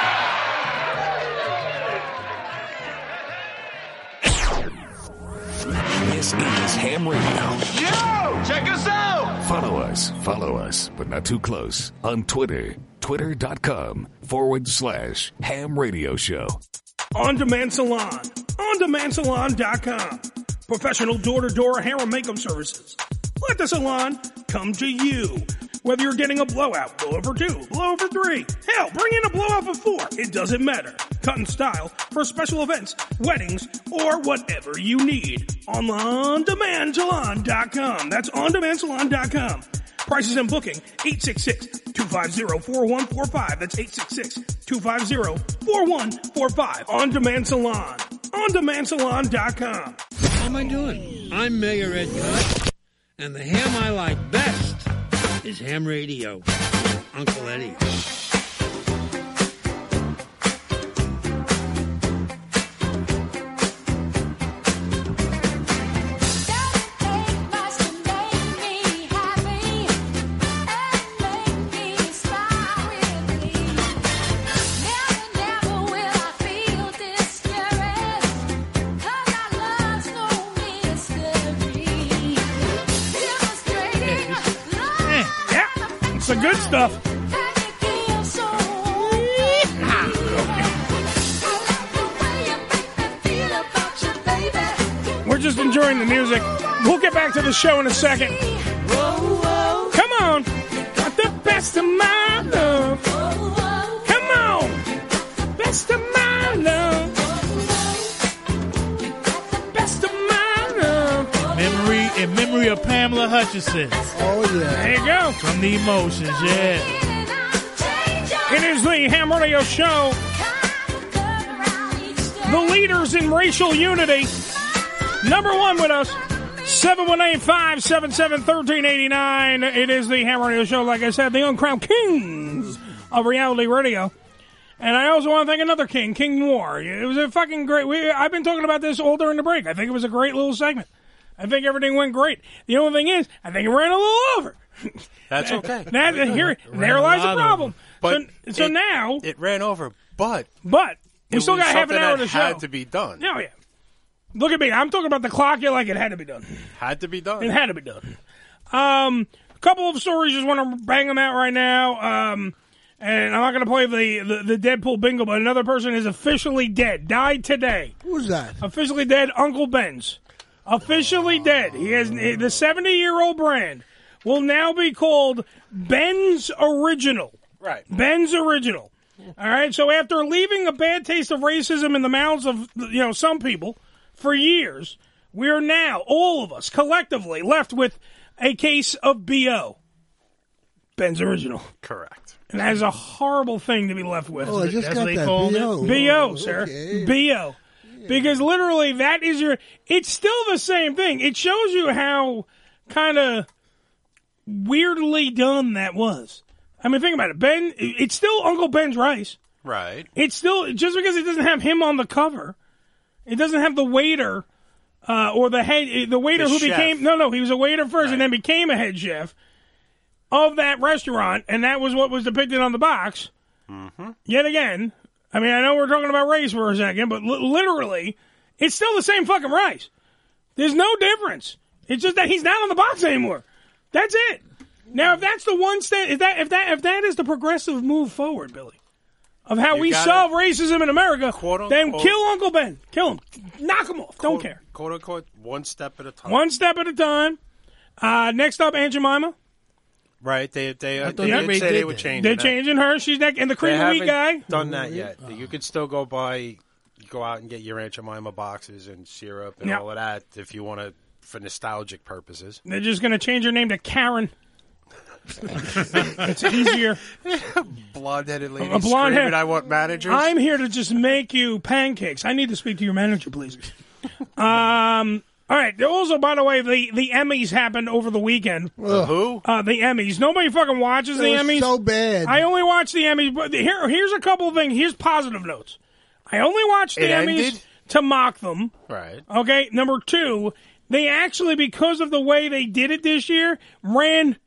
This is Ham Radio. Yo, check us out. Follow us, follow us, but not too close on Twitter. Twitter.com forward slash ham radio show. On Demand Salon. OnDemandSalon.com. Professional door-to-door hair and makeup services. Let the salon come to you. Whether you're getting a blowout, blowover two, blowover three, hell, bring in a blowout for four. It doesn't matter. Cut and style for special events, weddings, or whatever you need. On OnDemandSalon.com. That's OnDemandSalon.com. Prices and booking, 866-250-4145. That's 866-250-4145. On Demand Salon. OnDemandSalon.com. How am I doing? I'm Mayor Ed and the ham I like best is ham radio. Uncle Eddie. Good stuff. We're just enjoying the music. We'll get back to the show in a second. Come on. Got the best of my memory Pamela Hutchinson. Oh yeah. There you go. From the emotions, yeah. It is the Ham Radio Show. The leaders in racial unity. Number one with us. 718-577-1389. It is the Ham Radio Show, like I said, the uncrowned kings of reality radio. And I also want to thank another king, King Noire. It was a fucking great. We, I've been talking about this all during the break. I think it was a great little segment. I think everything went great. The only thing is, I think it ran a little over. That's okay. That, here, there lies lot the problem. But so, so it- now it ran over, but but we still got half an hour to that the show. had to be done. Oh yeah. Look at me. I'm talking about the clock. You're like it had to be done. Had to be done. It had to be done. Um, a couple of stories. Just want to bang them out right now. Um, and I'm not going to play the, the the Deadpool bingo, but another person is officially dead. Died today. Who's that? Officially dead. Uncle Ben's. Officially dead. He has the 70 year old brand will now be called Ben's Original. Right. Ben's Original. All right. So after leaving a bad taste of racism in the mouths of you know some people for years, we are now all of us collectively left with a case of bo. Ben's Original. Correct. And that is a horrible thing to be left with. Oh, I just That's got that. BO. BO, sir. okay. BO. Because literally that is your it's still the same thing. It shows you how kind of weirdly done that was. I mean think about it. Ben it's still Uncle Ben's rice. Right. It's still just because it doesn't have him on the cover. It doesn't have the waiter uh, or the head the waiter The who chef. became no no, he was a waiter first and then became a head chef of that restaurant and that was what was depicted on the box Mm-hmm. yet again, I mean, I know we're talking about race for a second, but li- literally, it's still the same fucking rice. There's no difference. It's just that he's not on the box anymore. That's it. Now, if that's the one step, if that if that if that is the progressive move forward, Billy, of how You we solve racism in America, then unquote- kill Uncle Ben, kill him, knock him off. Don't care. Quote unquote, one step at a time. One step at a time. Uh, next up, Aunt Jemima. Right. They they, uh, they they did already say they did were that. changing. They're that. changing her. She's next, and the cream They of wheat guy. Done that yet. You could still go buy, go out and get your Aunt Jemima boxes and syrup and Yeah. all of that if you want to, for nostalgic purposes. They're just going to change her name to Karen. it's easier. Blonde-headed lady A blonde screaming, head- I want managers. I'm here to just make you pancakes. I need to speak to your manager, please. um. All right. Also, by the way, the, the Emmys happened over the weekend. The who? Uh, the Emmys. Nobody fucking watches the was Emmys. so bad. I only watch the Emmys. But here, here's a couple of things. Here's positive notes. I only watch the It Emmys ended? to mock them. Right. Okay. Number two, they actually, because of the way they did it this year, ran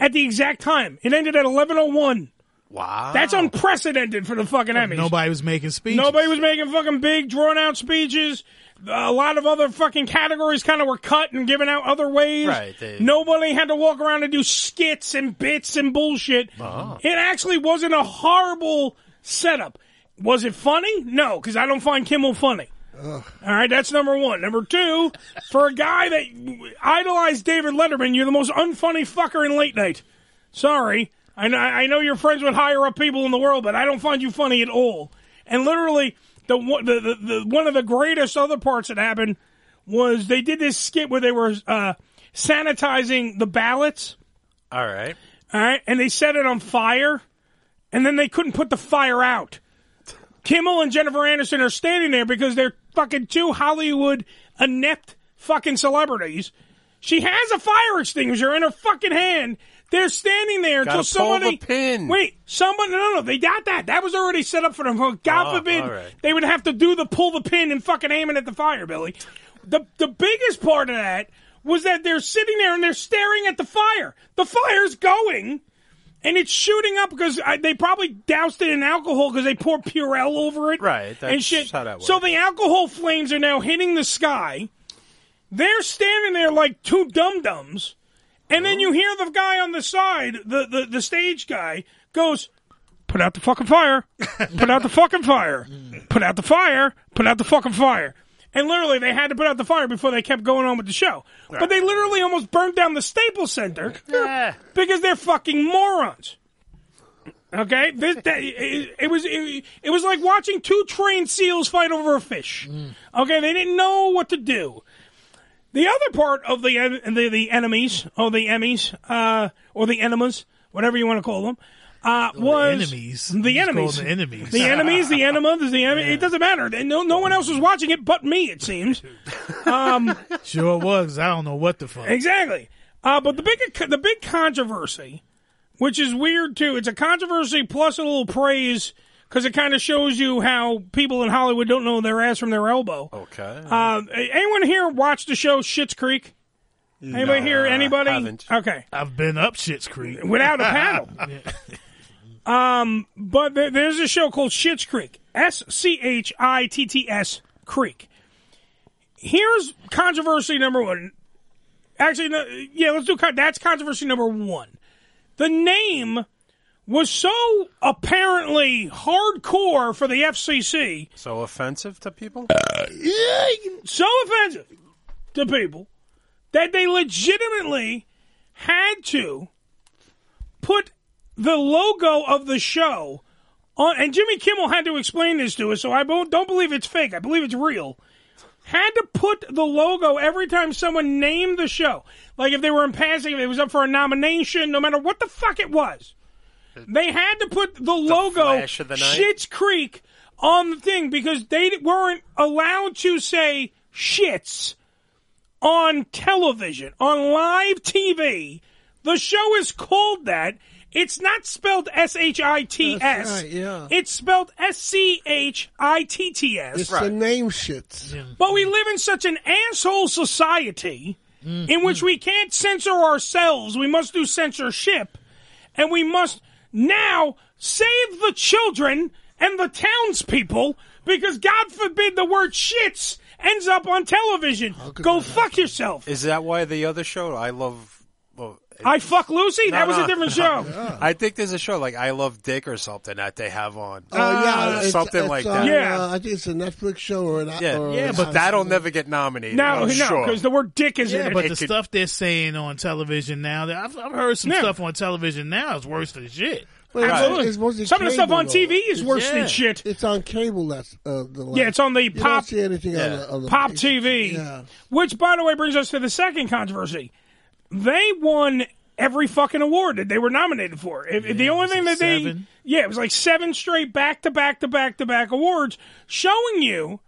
at the exact time. It ended at 11:01. Wow. That's unprecedented for the fucking Emmys. Nobody was making speeches. Nobody was making fucking big, drawn out speeches. A lot of other fucking categories kind of were cut and given out other ways. Right, they- Nobody had to walk around and do skits and bits and bullshit. Uh-huh. It actually wasn't a horrible setup. Was it funny? No, because I don't find Kimmel funny. All right, that's number one. Number two, for a guy that idolized David Letterman, you're the most unfunny fucker in late night. Sorry. I know, I know you're friends with higher up people in the world, but I don't find you funny at all. And literally, the, one- the, the, the one of the greatest other parts that happened was they did this skit where they were uh, sanitizing the ballots. All right. All right, and they set it on fire, and then they couldn't put the fire out. Kimmel and Jennifer Aniston are standing there because they're fucking two Hollywood inept fucking celebrities. She has a fire extinguisher in her fucking hand. They're standing there Gotta until pull the somebody. pin. Wait, somebody. No, no, they got that. That was already set up for them. God Oh, forbid all right. they would have to do the pull the pin and fucking aim it at the fire, Billy. The the biggest part of that was that they're sitting there and they're staring at the fire. The fire's going, and it's shooting up because I, they probably doused it in alcohol because they poured Purell over it, Right, and that's shit. how that So the alcohol flames are now hitting the sky. They're standing there like two dum dums, And then you hear the guy on the side, the, the, the stage guy, goes, Put out the fucking fire. Put out the fucking fire. Put out the fire. Put out the fucking fire. And literally, they had to put out the fire before they kept going on with the show. But they literally almost burned down the Staples Center because they're fucking morons. Okay, this, that, it, it was it, it was like watching two trained seals fight over a fish. Mm. Okay, they didn't know what to do. The other part of the the, the enemies or the Emmys uh, or the enemas, whatever you want to call them, uh, was enemies. The just call enemies. the enemies. The enemies. The enemas. The enemy. It doesn't matter. No, no one else was watching it but me. It seems. Um, Sure was. I don't know what the fuck. Exactly. Uh, but the big the big controversy, which is weird too, it's a controversy plus a little praise because it kind of shows you how people in Hollywood don't know their ass from their elbow. Okay. Uh, anyone here watch the show Schitt's Creek? Anybody No, here? Anybody? haven't. Okay. I've been up Shit's Creek Without a paddle. Um, but there, there's a show called Schitt's Creek. S C H I T T S Creek. Here's controversy number one. Actually, no, yeah, let's do. con- That's controversy number one. The name was so apparently hardcore for the FCC, So offensive to people? Uh, yeah, so offensive to people that they legitimately had to put the logo of the show on. And Jimmy Kimmel had to explain this to us, so I don't don't believe it's fake. I believe it's real. Had to put the logo every time someone named the show. Like if they were in passing, if it was up for a nomination, no matter what the fuck it was. They had to put the, logo flash of the night? Schitt's Creek on the thing because they weren't allowed to say shits on television, on live TV. The show is called that. It's not spelled S H I T That's S. right, yeah. It's spelled S C H I T T S. It's the name shits. But we live in such an asshole society Mm-hmm. in which we can't censor ourselves. We must do censorship. And we must now save the children and the townspeople because God forbid the word shits ends up on television. Go fuck yourself. Is that why the other show, I Love. Well, I Fuck Lucy? No, that was no, a different no. show. I think there's a show like I Love Dick or something that they have on. Oh yeah, it's- something it's like on, that. uh, I think it's a Netflix show or an yeah, or yeah, but that'll never get nominated. No, I'm no, sure. because the word dick is Yeah, in but it. the stuff they're saying on television now, that- I've, I've heard some Yeah. stuff on television now is worse than shit. Well, it's- Absolutely. it's mostly Some of the stuff cable, on though. TV is worse Yeah. than shit. It's on cable. That's uh, the Yeah, it's on the you pop. Don't see anything on, the, on the Pop TV. Yeah. Which, by the way, brings us to the second controversy. They won every fucking award that they were nominated for. If, if the only thing that they, yeah, it was like seven straight back to back to back to back awards, showing you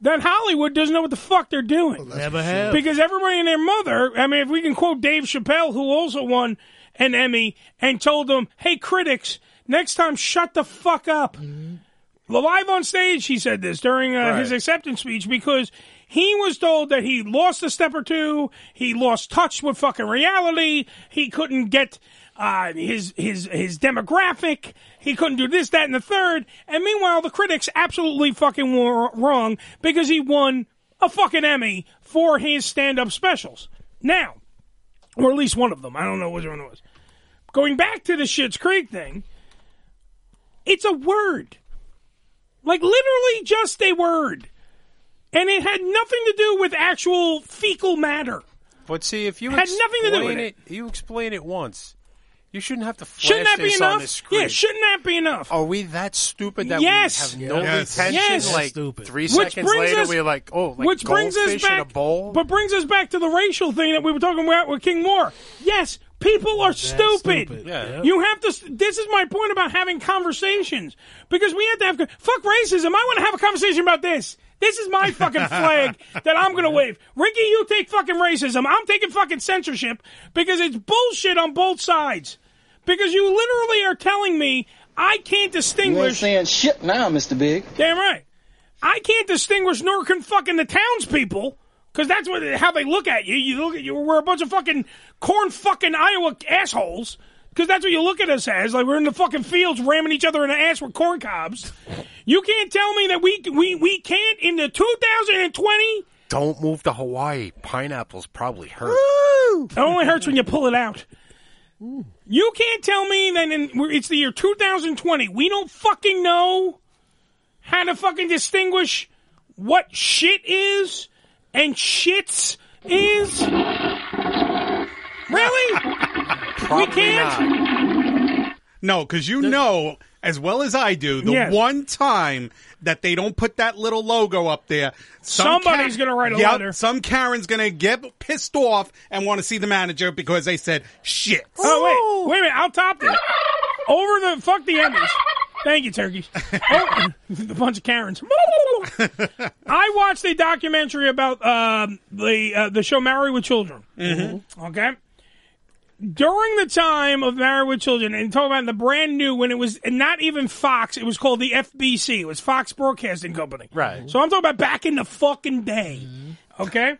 that Hollywood doesn't know what the fuck they're doing. Never have. Because everybody and their mother, I mean, if we can quote Dave Chappelle, who also won an Emmy, and told them, hey, critics, next time shut the fuck up. Live on stage, he said this during uh, his acceptance speech because he was told that he lost a step or two, he lost touch with fucking reality, he couldn't get uh, his his his demographic, he couldn't do this, that, and the third. And meanwhile, the critics absolutely fucking were wrong because he won a fucking Emmy for his stand-up specials. Now, or at least one of them. I don't know which one it was. Going back to the Schitt's Creek thing, it's a word. Like literally just a word. And it had nothing to do with actual fecal matter. But see, if you Had nothing to do with it, you explain it once. You shouldn't have to flash Shouldn't that be this on the enough? screen. Yeah, shouldn't that be enough? Are we that stupid that Yes. we have no Yes. retention? Yes. Like Stupid. three Which seconds later, us- we're like, oh, like Which brings us goldfish in a back, bowl. but brings us back to the racial thing that we were talking about with King Noire. Yes, people are stupid. stupid. Yeah. You have to. This is my point about having conversations because we have to have fuck racism. I want to have a conversation about this. This is my fucking flag that I'm going to wave. Ricky, you take fucking racism. I'm taking fucking censorship because it's bullshit on both sides. Because you literally are telling me I can't distinguish. You ain't distinguish. saying shit now, Mr. Big. Damn right. I can't distinguish nor can fucking the townspeople because that's what how they look at you. You look at you. We're a bunch of fucking corn fucking Iowa assholes because that's what you look at us as. Like we're in the fucking fields ramming each other in the ass with corn cobs. You can't tell me that we we we can't in the 2020. Don't move to Hawaii. Pineapples probably hurt. It only hurts when you pull it out. You can't tell me that in, it's the year 2020. We don't fucking know how to fucking distinguish what shit is and shits is. Really? we can't. No, because you know as well as I do the Yes. one time that they don't put that little logo up there, some Somebody's gonna write a Yep, letter. Some Karen's gonna get pissed off and want to see the manager because they said shit. Oh wait, wait a minute! I'll top this. Over the fuck the Emmys. Thank you, turkeys. Oh, a bunch of Karens. I watched a documentary about um, the uh, the show Married with Children. Mm-hmm. Okay. During the time of Married with Children, and talking about the brand new when it was not even Fox, it was called the FBC. It was Fox Broadcasting Company. Right. So I'm talking about back in the fucking day. Mm-hmm. Okay.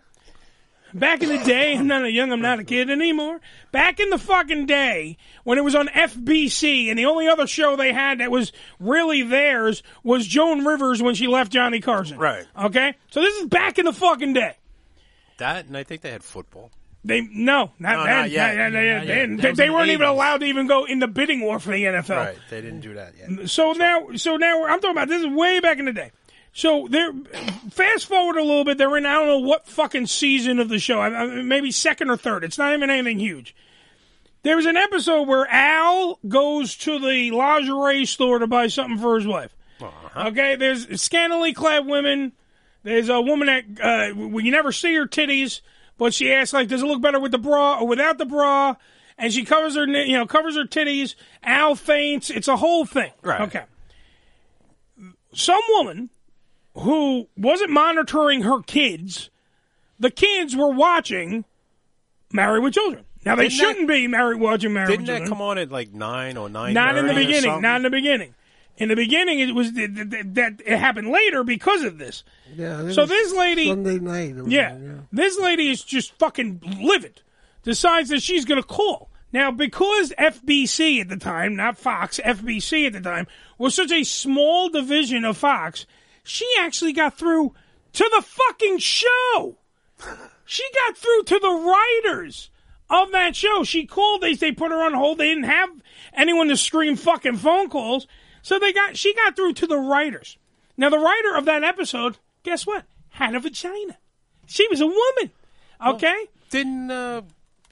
Back in the day, I'm not a young, I'm not a kid anymore. Back in the fucking day, when it was on FBC, and the only other show they had that was really theirs was Joan Rivers when she left Johnny Carson. Right. Okay? So this is back in the fucking day. That, and I think they had football. They no, not No, then. not yet. Not- not- Not they- yet. they- they, was they in the weren't even allowed to even go in the bidding war for the NFL. Right. They didn't do that yet. So now, so now I'm talking about this is way back in the day. So they're fast forward a little bit. They're in I don't know what fucking season of the show. I- I- Maybe second or third. It's not even anything huge. There was an episode where Al goes to the lingerie store to buy something for his wife. Okay, there's scantily clad women. There's a woman that uh, we you never see her titties, but she asks like, "Does it look better with the bra or without the bra?" And she covers her, you know, covers her titties. Al faints. It's a whole thing. Right. Okay. Some woman who wasn't monitoring her kids, the kids were watching Married with Children. Now they Didn't shouldn't be married watching Married with Children. Didn't with that Children. come on at like nine or nine? Not in the beginning. Not in the beginning. In the beginning, it was th- th- th- that it happened later because of this. Yeah. So this lady, Sunday night. was yeah, this lady is just fucking livid. Decides that she's going to call now because FBC at the time, not Fox, FBC at the time was such a small division of Fox. She actually got through to the fucking show. She got through to the writers of that show. She called. They they put her on hold. They didn't have anyone to screen fucking phone calls, so they got she got through to the writers. Now the writer of that episode, guess what? Had a vagina. She was a woman. Okay. Didn't uh,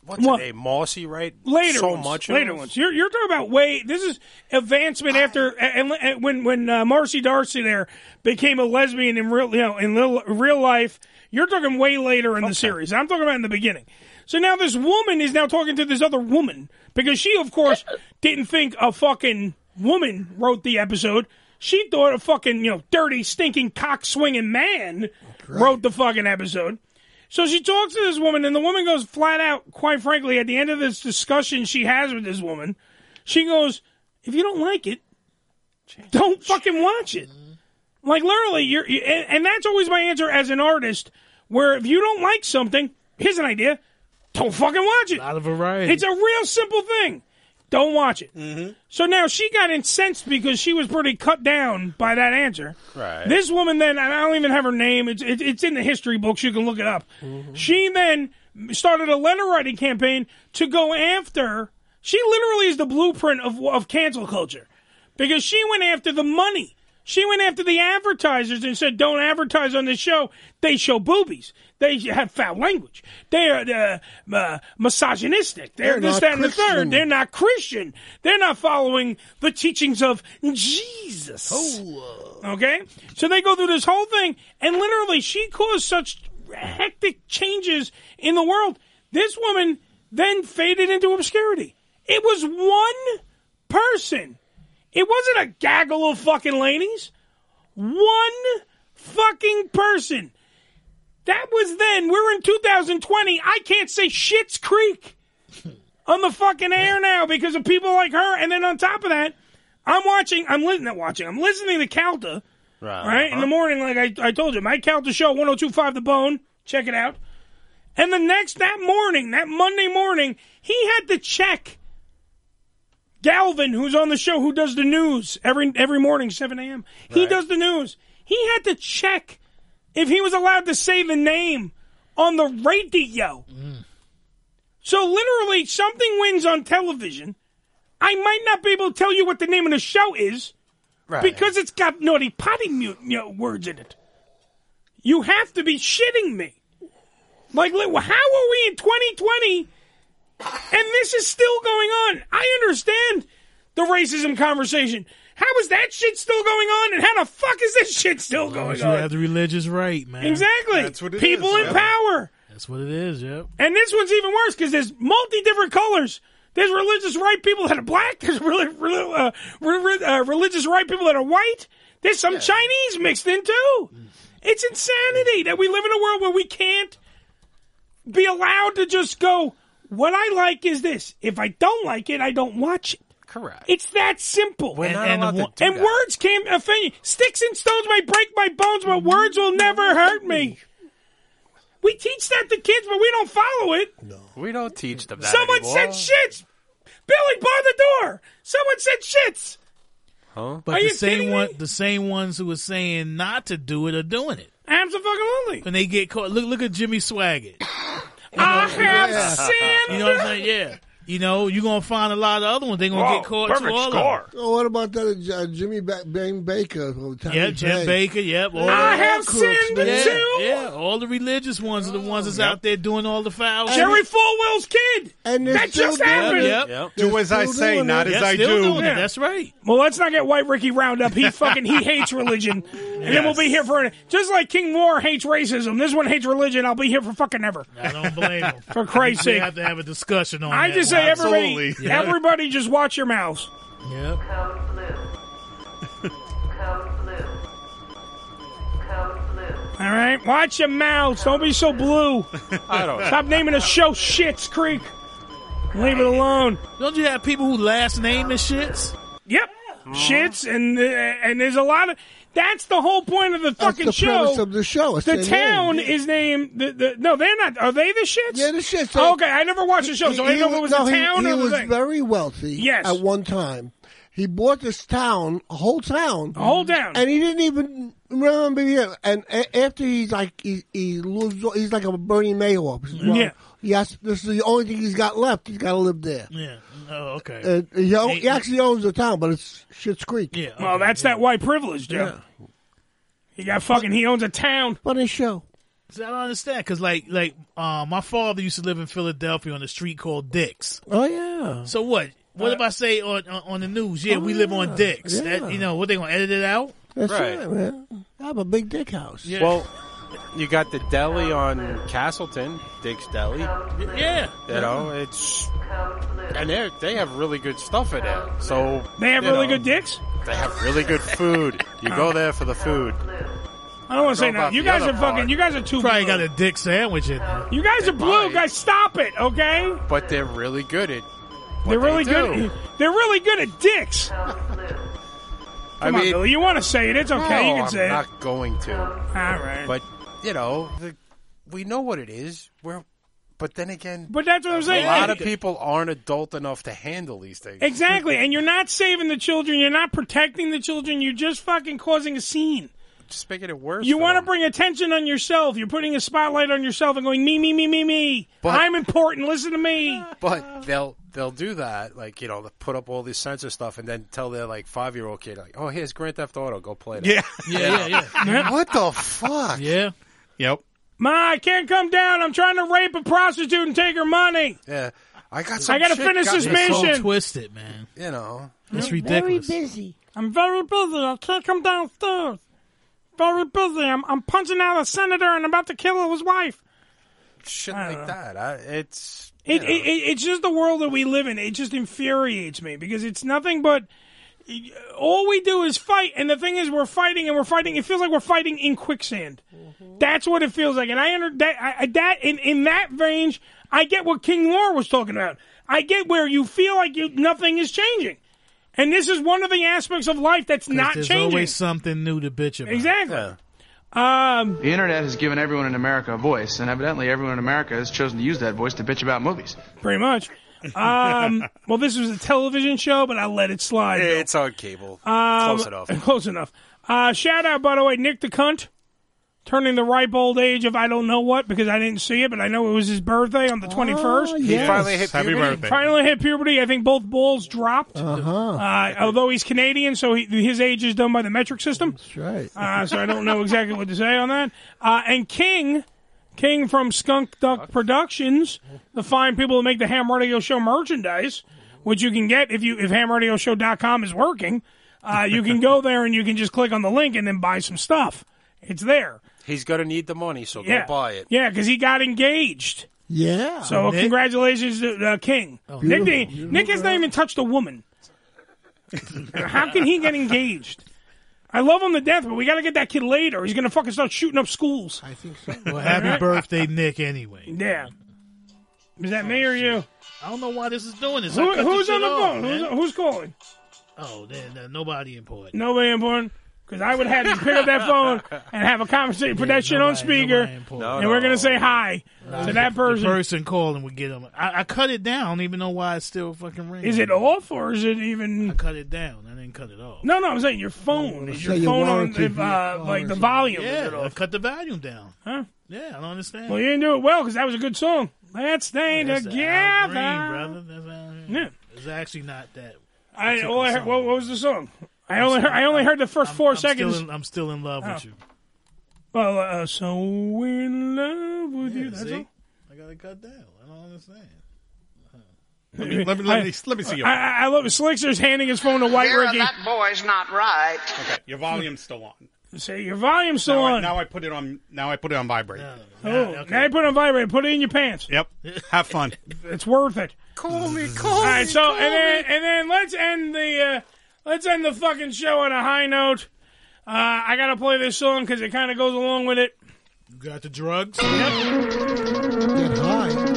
what's What? her name? Mossy, right? Later so ones, much. later of- ones. You're you're talking about way. This is advancement after and, and when when uh, Marcy Darcy there became a lesbian in real you know in real, real life. You're talking way later in the series. I'm talking about in the beginning. So now this woman is now talking to this other woman because she, of course, didn't think a fucking woman wrote the episode. She thought a fucking you know dirty, stinking, cock swinging man wrote the fucking episode. So she talks to this woman, and the woman goes flat out, quite frankly, at the end of this discussion she has with this woman, she goes, If you don't like it, don't fucking watch it. Like, literally, you're, you- and, and that's always my answer as an artist, where if you don't like something, here's an idea, don't fucking watch it. A lot of variety. It's a real simple thing. Don't watch it. Mm-hmm. So now she got incensed because she was pretty cut down by that answer. Right. This woman then, and I don't even have her name. It's it, it's in the history books. You can look it up. Mm-hmm. She then started a letter writing campaign to go after. She literally is the blueprint of of cancel culture because she went after the money. She went after the advertisers and said, "Don't advertise on this show. They show boobies. They have foul language. They are uh, uh, misogynistic. They're, They're this, not that, and the Christian." third. They're not Christian. They're not following the teachings of Jesus." Okay, so they go through this whole thing, and literally, she caused such hectic changes in the world. This woman then faded into obscurity. It was one person. It wasn't a gaggle of fucking ladies. One fucking person. That was then. We're in 2020. I can't say Shit's Creek on the fucking air now because of people like her. And then on top of that, I'm watching. I'm listening. Not watching. I'm listening to Calta. Right. Right in the uh-huh. morning, like I, I told you, my Calta show 102.5 The Bone. Check it out. And the next that morning, that Monday morning, he had to check Galvin, who's on the show, who does the news every every morning, 7 a.m. He does the news. He had to check if he was allowed to say the name on the radio. So literally, something wins on television. I might not be able to tell you what the name of the show is Right. because it's got naughty potty mute you know, words in it. You have to be shitting me. Like, how are we in 2020 and this is still going on? I understand the racism conversation. How is that shit still going on? And how the fuck is this shit still going you on? have the religious right, man. Exactly. That's what it People is, in yeah. power. That's what it is. Yep. And this one's even worse because there's multi different colors. There's religious right people that are black. There's really, reli- uh, re- re- uh, religious right people that are white. There's some Chinese mixed in too. It's insanity that we live in a world where we can't be allowed to just go. What I like is this. If I don't like it, I don't watch it. Correct. It's that simple. We're not and allowed to do and that. words can't offend you. Sticks and stones may break my bones, but words will never hurt me. We teach that to kids, but we don't follow it. No, We don't teach them that Someone anymore. said shits. Billy, bar the door. Someone said shits. Huh? But Are the you same kidding one, the same ones who were saying not to do it are doing it. I'm so fucking Absolutely. When they get caught, look look at Jimmy Swaggart. I have Yeah. sinned. You know what I'm saying? Yeah. You know, you're gonna find a lot of other ones. They're gonna Whoa, get caught perfect too. All score. Of them. Oh, what about that uh, Jimmy ba- Bang Baker? from Tommy Jim Bakker. Yep. All I the- have sinned yeah, too. Yeah, all the religious ones are the ones that's out there doing all the fouls. Jerry Falwell's kid. And that just happened. Yep, yep. Do as I say, not as I do. Yeah. That's right. Well, let's not get White Ricky round up. He fucking he hates religion, and then we'll be here for just like King Noire hates racism. This one hates religion. I'll be here for fucking ever. I don't blame him. For Christ's sake, we have to have a discussion on I that just one. Say everybody, Absolutely. Yeah. everybody, just watch your mouths. Yep. Code blue. Code blue. Code blue. All right, watch your mouths. Don't be so blue. I don't. Stop naming the show Shits Creek. Leave it alone. Don't you have people who last name is shits? Yep, shits, and uh, and there's a lot of. That's the whole point of the That's fucking the show. premise of the show. It's The town name. is named. The, the, no, they're not. Are they the shits? Yeah, the shits. Oh, okay, I never watched the show, so I He- didn't know if it was no, the town he, the was thing. very wealthy. Yes. At one time, he bought this town, a whole town, a whole town, and he didn't even remember it. And a- after he's like he, he loses, he's like a Bernie Madoff. Well, Yeah. Yes, this is the only thing he's got left. He's got to live there. Yeah. Oh, okay. And he, o- he actually owns the town, but it's Shit's Creek. Yeah. well, that's that white privilege, Joe. He got fucking. He owns a town. Funny show. See, I don't understand because, like, like uh, my father used to live in Philadelphia on a street called Dix. Oh yeah. So what? What uh, if I say on on, on the news? Yeah, we live on ah, Dix. yeah. That you know what they gonna edit it out? That's Right. right, man. I have a big dick house. Well, you got the deli on Castleton, Dick's Deli. Yeah. You know, it's and they they have really good stuff in there. So They have you really know, good dicks. They have really good food. You go there for the food. I don't want to say Know about nothing. You the guys other are fucking. part. You guys are too. Probably blue. got a dick sandwich in there. You guys are blue, might. guys. Stop it, okay? But they're really good at. What They're really they do. good. They're really good at dicks. I Come on, mean, Billy. You want to say it? It's okay. no, you can I'm say not going to. All right. But you know, the, we know what it is. We're, but then again, But that's what I'm saying. a lot of people aren't adult enough to handle these things. Exactly, and you're not saving the children. You're not protecting the children. You're just fucking causing a scene. Just making it worse. You want to bring attention on yourself. You're putting a spotlight on yourself and going me, me, me, me, me. But- I'm important. Listen to me. But they'll they'll do that, like you know, they put up all this censor stuff, and then tell their like five year old kid, like, "Oh, here's Grand Theft Auto, go play that." Yeah. Yeah, yeah, yeah. what the fuck? Yeah. Yep. Ma, I can't come down. I'm trying to rape a prostitute and take her money. Yeah, I got. Some I got to chick finish got this me- It's so mission. twisted, man. You know, It's Very ridiculous. busy. I'm very busy. I can't come downstairs. Very busy. I'm, I'm punching out a senator and about to kill his wife. shit I don't like know. that. I, it's It, it, it, it's just the world that we live in. It just infuriates me because it's nothing but all we do is fight. And the thing is, we're fighting and we're fighting. It feels like we're fighting in quicksand. That's what it feels like. And I under that, I, I- that in, in that range, I get what King Noire was talking about. I get where you feel like you, nothing is changing. And this is one of the aspects of life that's not there's changing. always something new to bitch about. exactly. Um, The internet has given everyone in America a voice, and evidently everyone in America has chosen to use that voice to bitch about movies. pretty much. Um, well, this was a television show, but I'll let it slide. Bill. it's on cable. Um, Close enough. Close enough. Uh, shout out, by the way, Nick the cunt turning the ripe old age of I don't know what because I didn't see it, but I know it was his birthday on the 21st. He yes. finally hit Happy puberty. birthday. Finally hit puberty. I think both balls dropped. Uh-huh. Uh, although he's Canadian, so he, his age is done by the metric system. That's right. Uh, so I don't know exactly what to say on that. Uh, and King, King from Skunk Duck Productions, the fine people that make the Ham Radio Show merchandise, which you can get if you if hamradioshow.com is working. Uh, you can go there and you can just click on the link and then buy some stuff. It's there. He's going to need the money, so Yeah, go buy it. Yeah, because he got engaged. Yeah. So Nick? congratulations to uh, King. Oh, Nick, beautiful, didn't- Nick has not even touched a woman. How can he get engaged? I love him to death, but we got to get that kid later. He's going to fucking start shooting up schools. I think so. Well, happy birthday, Nick. Anyway, Yeah. Is that me or you? I don't know why this is doing this. Who, who's this on the shit off, phone? Who's, who's calling? Oh, then then nobody important. Nobody important. Because I would have to pick up that phone and have a conversation, put that shit on speaker, and we're going to say hi to that The person. person calling would get them. I, I cut it down. I don't even know why it's still fucking ringing. Is it off or is it even? I cut it down. I didn't cut it off. No, no, I'm saying your phone. Is your phone on if, uh, like the volume? Yeah, I cut the volume down. Huh? Yeah, I don't understand. Well, you didn't do it well because that was a good song. Let's stay That's the together. Al Green, brother. That's Yeah. It's actually not that. I, all I heard, what, what was the song? I only heard, I only heard the 1st I'm- 4 I'm still seconds. in- I'm still in love Oh. with you. Well, uh, so in love with you. That's see? all. I gotta cut down. I don't understand. Let me- let me- let me- let me see your- I, I, I love it. Slickster's handing his phone to White Vera, Ricky. that boy's not right. Okay, your volume's still on. Say your volume's still now I, on. now I put it on. Now I put it on vibrate. oh, now you put it on vibrate. Put it in your pants. Yep. Have fun. It's worth it. Call me, call All right, so and then and then let's end the uh, let's end the fucking show on a high note. Uh, I gotta play this song because it kind of goes along with it. You got the drugs? Yep. Get high.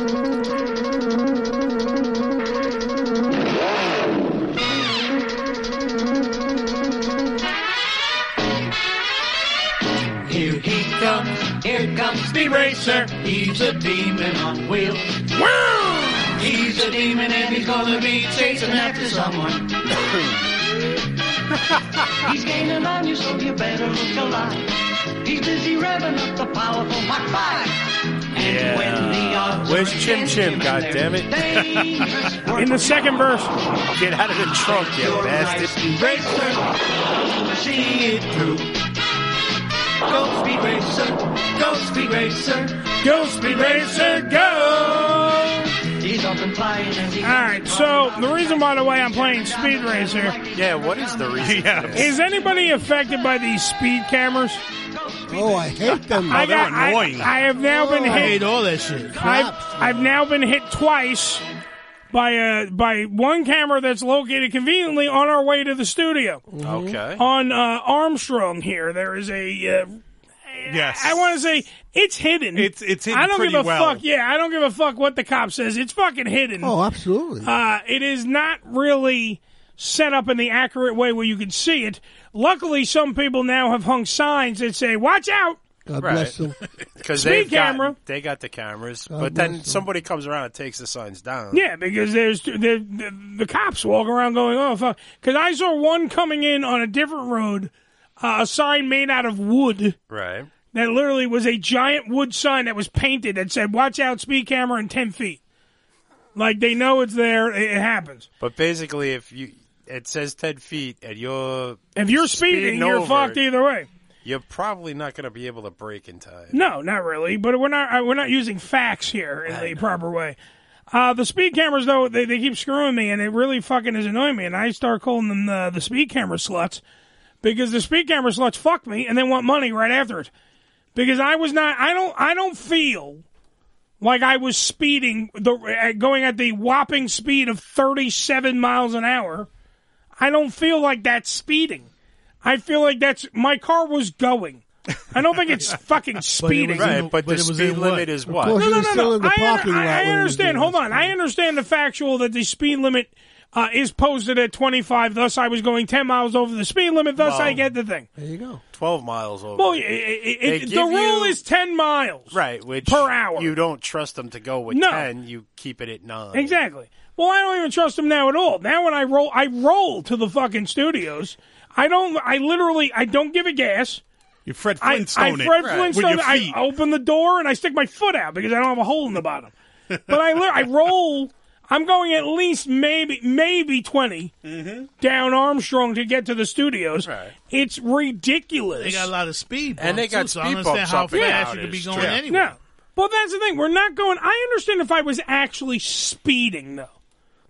Here he comes, here comes Speed Racer. He's a demon on wheels. He's a demon and he's gonna be chasing after someone. he's gaining on you, so you better look alive. He's busy revving up the powerful Mach 5. And when the odds Where's Chim Chim? God damn it! In the second verse, get out of the trunk, you bastard! Racer. See it through. Go Speed Racer, go Speed Racer. Go Speed Racer, go! He's up and flying as he All right, so the reason, by the way, I'm playing Speed Racer. Yeah, what is the reason? for this? Is anybody affected by these speed cameras? Oh, I hate them. I got. I, I have now been hit. I hate all that shit. I've, I've now been hit twice by a by one camera that's located conveniently on our way to the studio. Okay. On uh, Armstrong here, there is a. Uh, Yes. I want to say it's hidden. It's it's hidden I don't pretty give a well. fuck. Yeah, I don't give a fuck what the cop says. It's fucking hidden. Oh, absolutely. Uh, it is not really set up in the accurate way where you can see it. Luckily, some people now have hung signs that say "Watch out." God Right. bless them. Because Speed they've got- camera. they got the cameras, God but then them. somebody comes around and takes the signs down. Yeah, because there's the, the, the cops walk around going, "Oh fuck!" Because I saw one coming in on a different road, uh, a sign made out of wood Right. That literally was a giant wood sign that was painted that said "Watch out, speed camera in ten feet." Like they know it's there, it, happens. But basically, if you it says ten feet and you're If you're speeding, you're over, fucked either way. You're probably not going to be able to break in time. No, not really. But we're not uh, we're not using facts here in the proper way. Uh, the speed cameras, though, they, they keep screwing me, and it really fucking is annoying me. And I start calling them the, the speed camera sluts because the speed camera sluts fuck me and they want money right after it. Because I was not, I don't, I don't feel like I was speeding, the, uh, going at the whopping speed of 37 miles an hour. I don't feel like that's speeding. I feel like that's my car was going. I don't think it's fucking speeding. Right, but, the speed limit is what? No, no, no, no. I, I- I when he was understand. Hold on. I understand the factual that the speed limit uh, is posted at 25. Thus, I was going 10 miles over the speed limit. Thus, Well, I get the thing. There you go. Twelve miles over. Well, it, it, it, the rule you- is 10 miles. right, which per hour. You don't trust them to go with No. ten. You keep it at nine. Exactly. Well, I don't even trust them now at all. Now when I roll, I roll to the fucking studios. I don't. I literally. I don't give a gas. You Fred Flintstone I it Fred with Flintstone. your I open the door and I stick my foot out because I don't have a hole in the bottom. but I li- I roll. I'm going at least maybe maybe 20 mm-hmm. down Armstrong to get to the studios. It's ridiculous. They got a lot of speed bumps And they got too, so I speed understand bumps how up and fast you could be going true. anyway. No. Well, that's the thing. We're not going. I understand if I was actually speeding, though.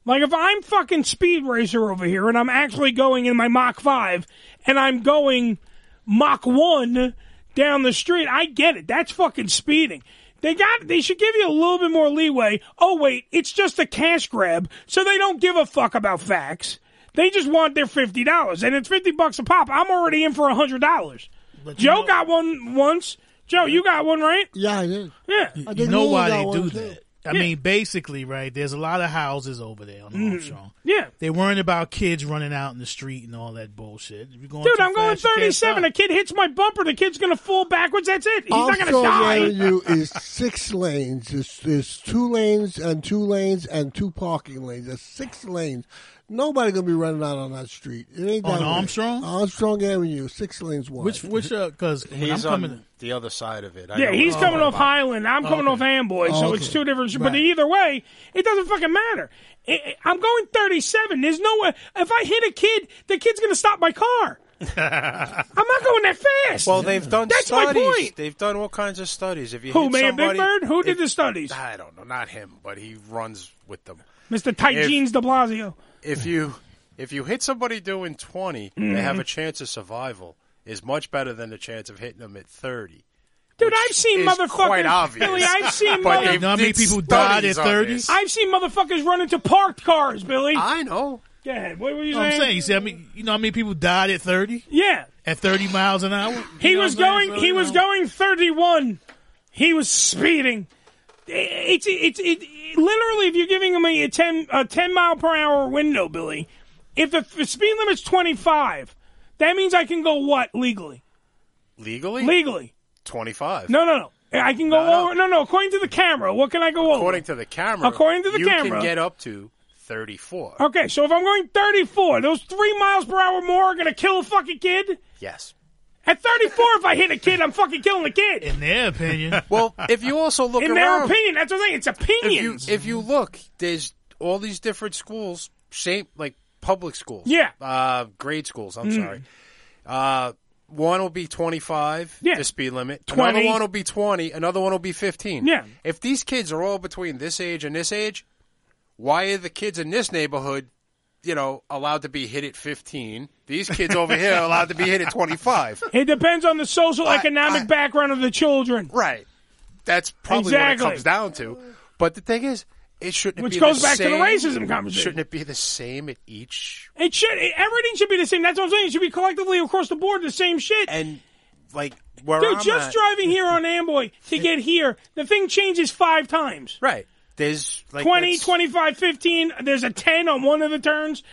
Like if I'm fucking speed racer over here and I'm actually going in my Mach 5 and I'm going Mach 1 down the street, I get it. That's fucking speeding. They got they should give you a little bit more leeway. Oh wait, it's just a cash grab, so they don't give a fuck about facts. They just want their fifty dollars, and it's fifty bucks a pop. I'm already in for a hundred dollars. Joe got one once. Joe, you got one, right? Yeah, I did. Yeah, I You think know why got they do too. that. I mean, basically, right? There's a lot of houses over there on Mhm. Armstrong. Yeah. They worrying about kids running out in the street and all that bullshit. If you're going Dude, I'm going fast, 37. stop. A kid hits my bumper. The kid's going to fall backwards. That's it. He's not going to Armstrong die. Avenue is six lanes. There's, there's two lanes and two lanes and two parking lanes. There's six lanes. Nobody gonna be running out on that street. It ain't On that way. Armstrong? Armstrong Avenue, six lanes wide. Which, which, uh, because when I'm He's coming, on the other side of it. I Yeah, know he's what coming you're off talking about. Highland. I'm coming Okay. off Amboy, so it's two different. But Right. either way, it doesn't fucking matter. I- I- I'm going 37. There's no way. If I hit a kid, the kid's going to stop my car. I'm not going that fast. Well, they've done That's my studies. point. They've done all kinds of studies. If you Who, hit Mayor Big somebody, Bird? Who did if- the studies? I don't know, not him, but he runs with them. Mr. Tight If- Jeans De Blasio. If you if you hit somebody doing 20, they have a mm-hmm. chance of survival. Is much better than the chance of hitting them at 30. Dude, I've seen is motherfuckers. quite obvious. Billy, I've seen But mother- they You know how many people died at 30? I've seen motherfuckers run into parked cars, Billy. I know. Go ahead. What were you You know what saying? I'm saying? You see, I mean, you know how many people died at 30? Yeah. At 30 miles an hour? He You know was what I'm saying? going. He was know. going 31. He was speeding. It's it's it, literally if you're giving him a 10 a 10 mile per hour window, Billy. If the, the speed limit's 25, that means I can go what legally? Legally? Legally. 25. No, no, no. I can go No, no. over. No, no. According to the camera, what can I go over? According to the camera, According to the you camera. can get up to 34. Okay, so if I'm going 34, those three miles per hour more are going to kill a fucking kid? Yes. At 34, if I hit a kid, I'm fucking killing the kid. In their opinion. Well, if you also look In their around, opinion, that's what I'm saying. It's if you opinions. if you look, there's all these different schools, same like public schools. Yeah. Uh, grade schools. I'm Mm. sorry. Uh, one will be 25, Yeah. the speed limit. 20. Another one will be 20. Another one will be 15. Yeah. If these kids are all between this age and this age, why are the kids in this neighborhood, you know, allowed to be hit at 15? These kids over here are allowed to be hit at 25. It depends on the social economic background of the children. Right. That's probably Exactly. what it comes down to. But the thing is, it shouldn't Which goes back to the racism conversation. Shouldn't it be the same at each? It should. Everything should be the same. That's what I'm saying. It should be collectively across the board the same shit. And like where Dude, I'm just at- driving here on Amboy to get here, the thing changes five times. Right. There's like 20, 25, 15. There's a 10 on one of the turns.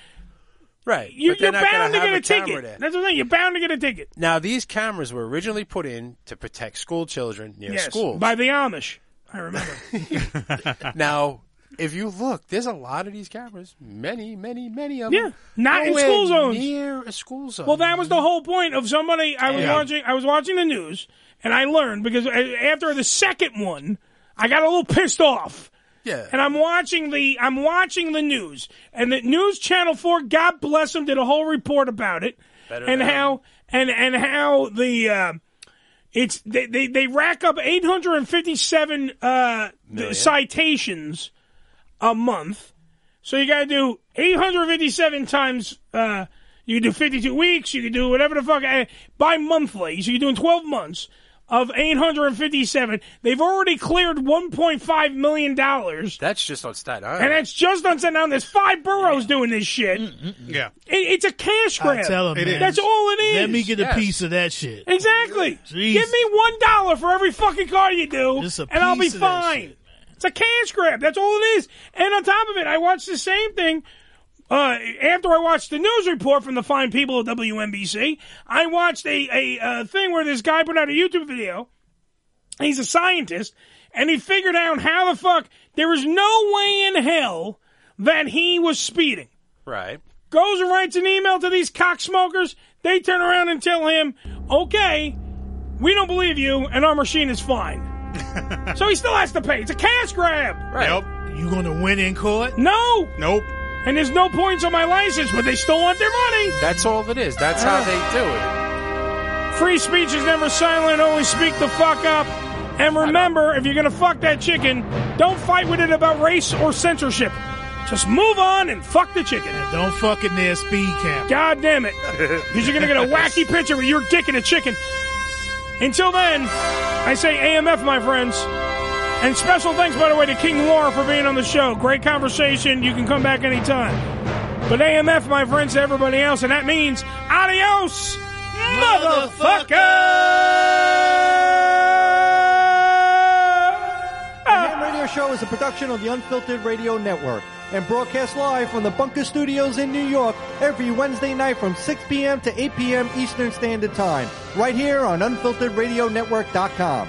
Right. You, But they're you're bound to get a, a ticket. there. That's what I'm. You're bound to get a ticket. Now these cameras were originally put in to protect school children near yes, schools. by the Amish. I remember. now, if you look, there's a lot of these cameras. Many, many, many of them. Yeah, not in school zones. Near a school zone. Well, that was the whole point of somebody. I was Yeah. watching. I was watching the news, and I learned because after the second one, I got a little pissed off. Yeah. And I'm watching the I'm watching the news, and the News Channel Four, God bless them, did a whole report about it, Better and how and and how the. Uh, it's they, they, they rack up 857 uh, citations a month. So you got to do 857 times. Uh, you can do 52 weeks. You can do whatever the fuck uh, bi monthly. So you're doing 12 months of 857. They've already cleared 1.5 million dollars, That's just on Staten Island. and that's just on Staten Island. There's five boroughs doing this shit. Mm, mm, mm. Yeah. It, it's a cash grab. I tell 'em, man. That's all it is. Let me get a Yes. piece of that shit. Exactly. Jeez. Give me one dollar for every fucking car you do, Just a and I'll be piece of that fine. It's a cash grab. That's all it is. And on top of it, I watched the same thing. Uh, after I watched the news report from the fine people of WNBC, I watched a, a, uh thing where this guy put out a YouTube video. He's a scientist, and he figured out how the fuck there is no way in hell that he was speeding right. goes and writes an email to these cocksmokers. They turn around and tell him, okay, we don't believe you, and our machine is fine. so he still has to pay. It's a cash grab. Right. You going to win in court? No. Nope. And there's no points on my license, but they still want their money. That's all it is. That's how they do it. Free speech is never silent. only speak the fuck up. And remember, if you're gonna fuck that chicken, don't fight with it about race or censorship. Just move on and fuck the chicken. Don't fuck in their speed camp. God damn it. Because you're going to get a wacky picture with your dick and a chicken. Until then, I say AMF, my friends. And special thanks, by the way, to King Noire for being on the show. Great conversation. You can come back anytime. But AMF, my friends, to everybody else. And that means adios, motherfucker! The Ham Radio Show is a production of the Unfiltered Radio Network and broadcast live from the Bunker Studios in New York every Wednesday night from 6 p.m. to 8 p.m. Eastern Standard Time, right here on UnfilteredRadioNetwork.com.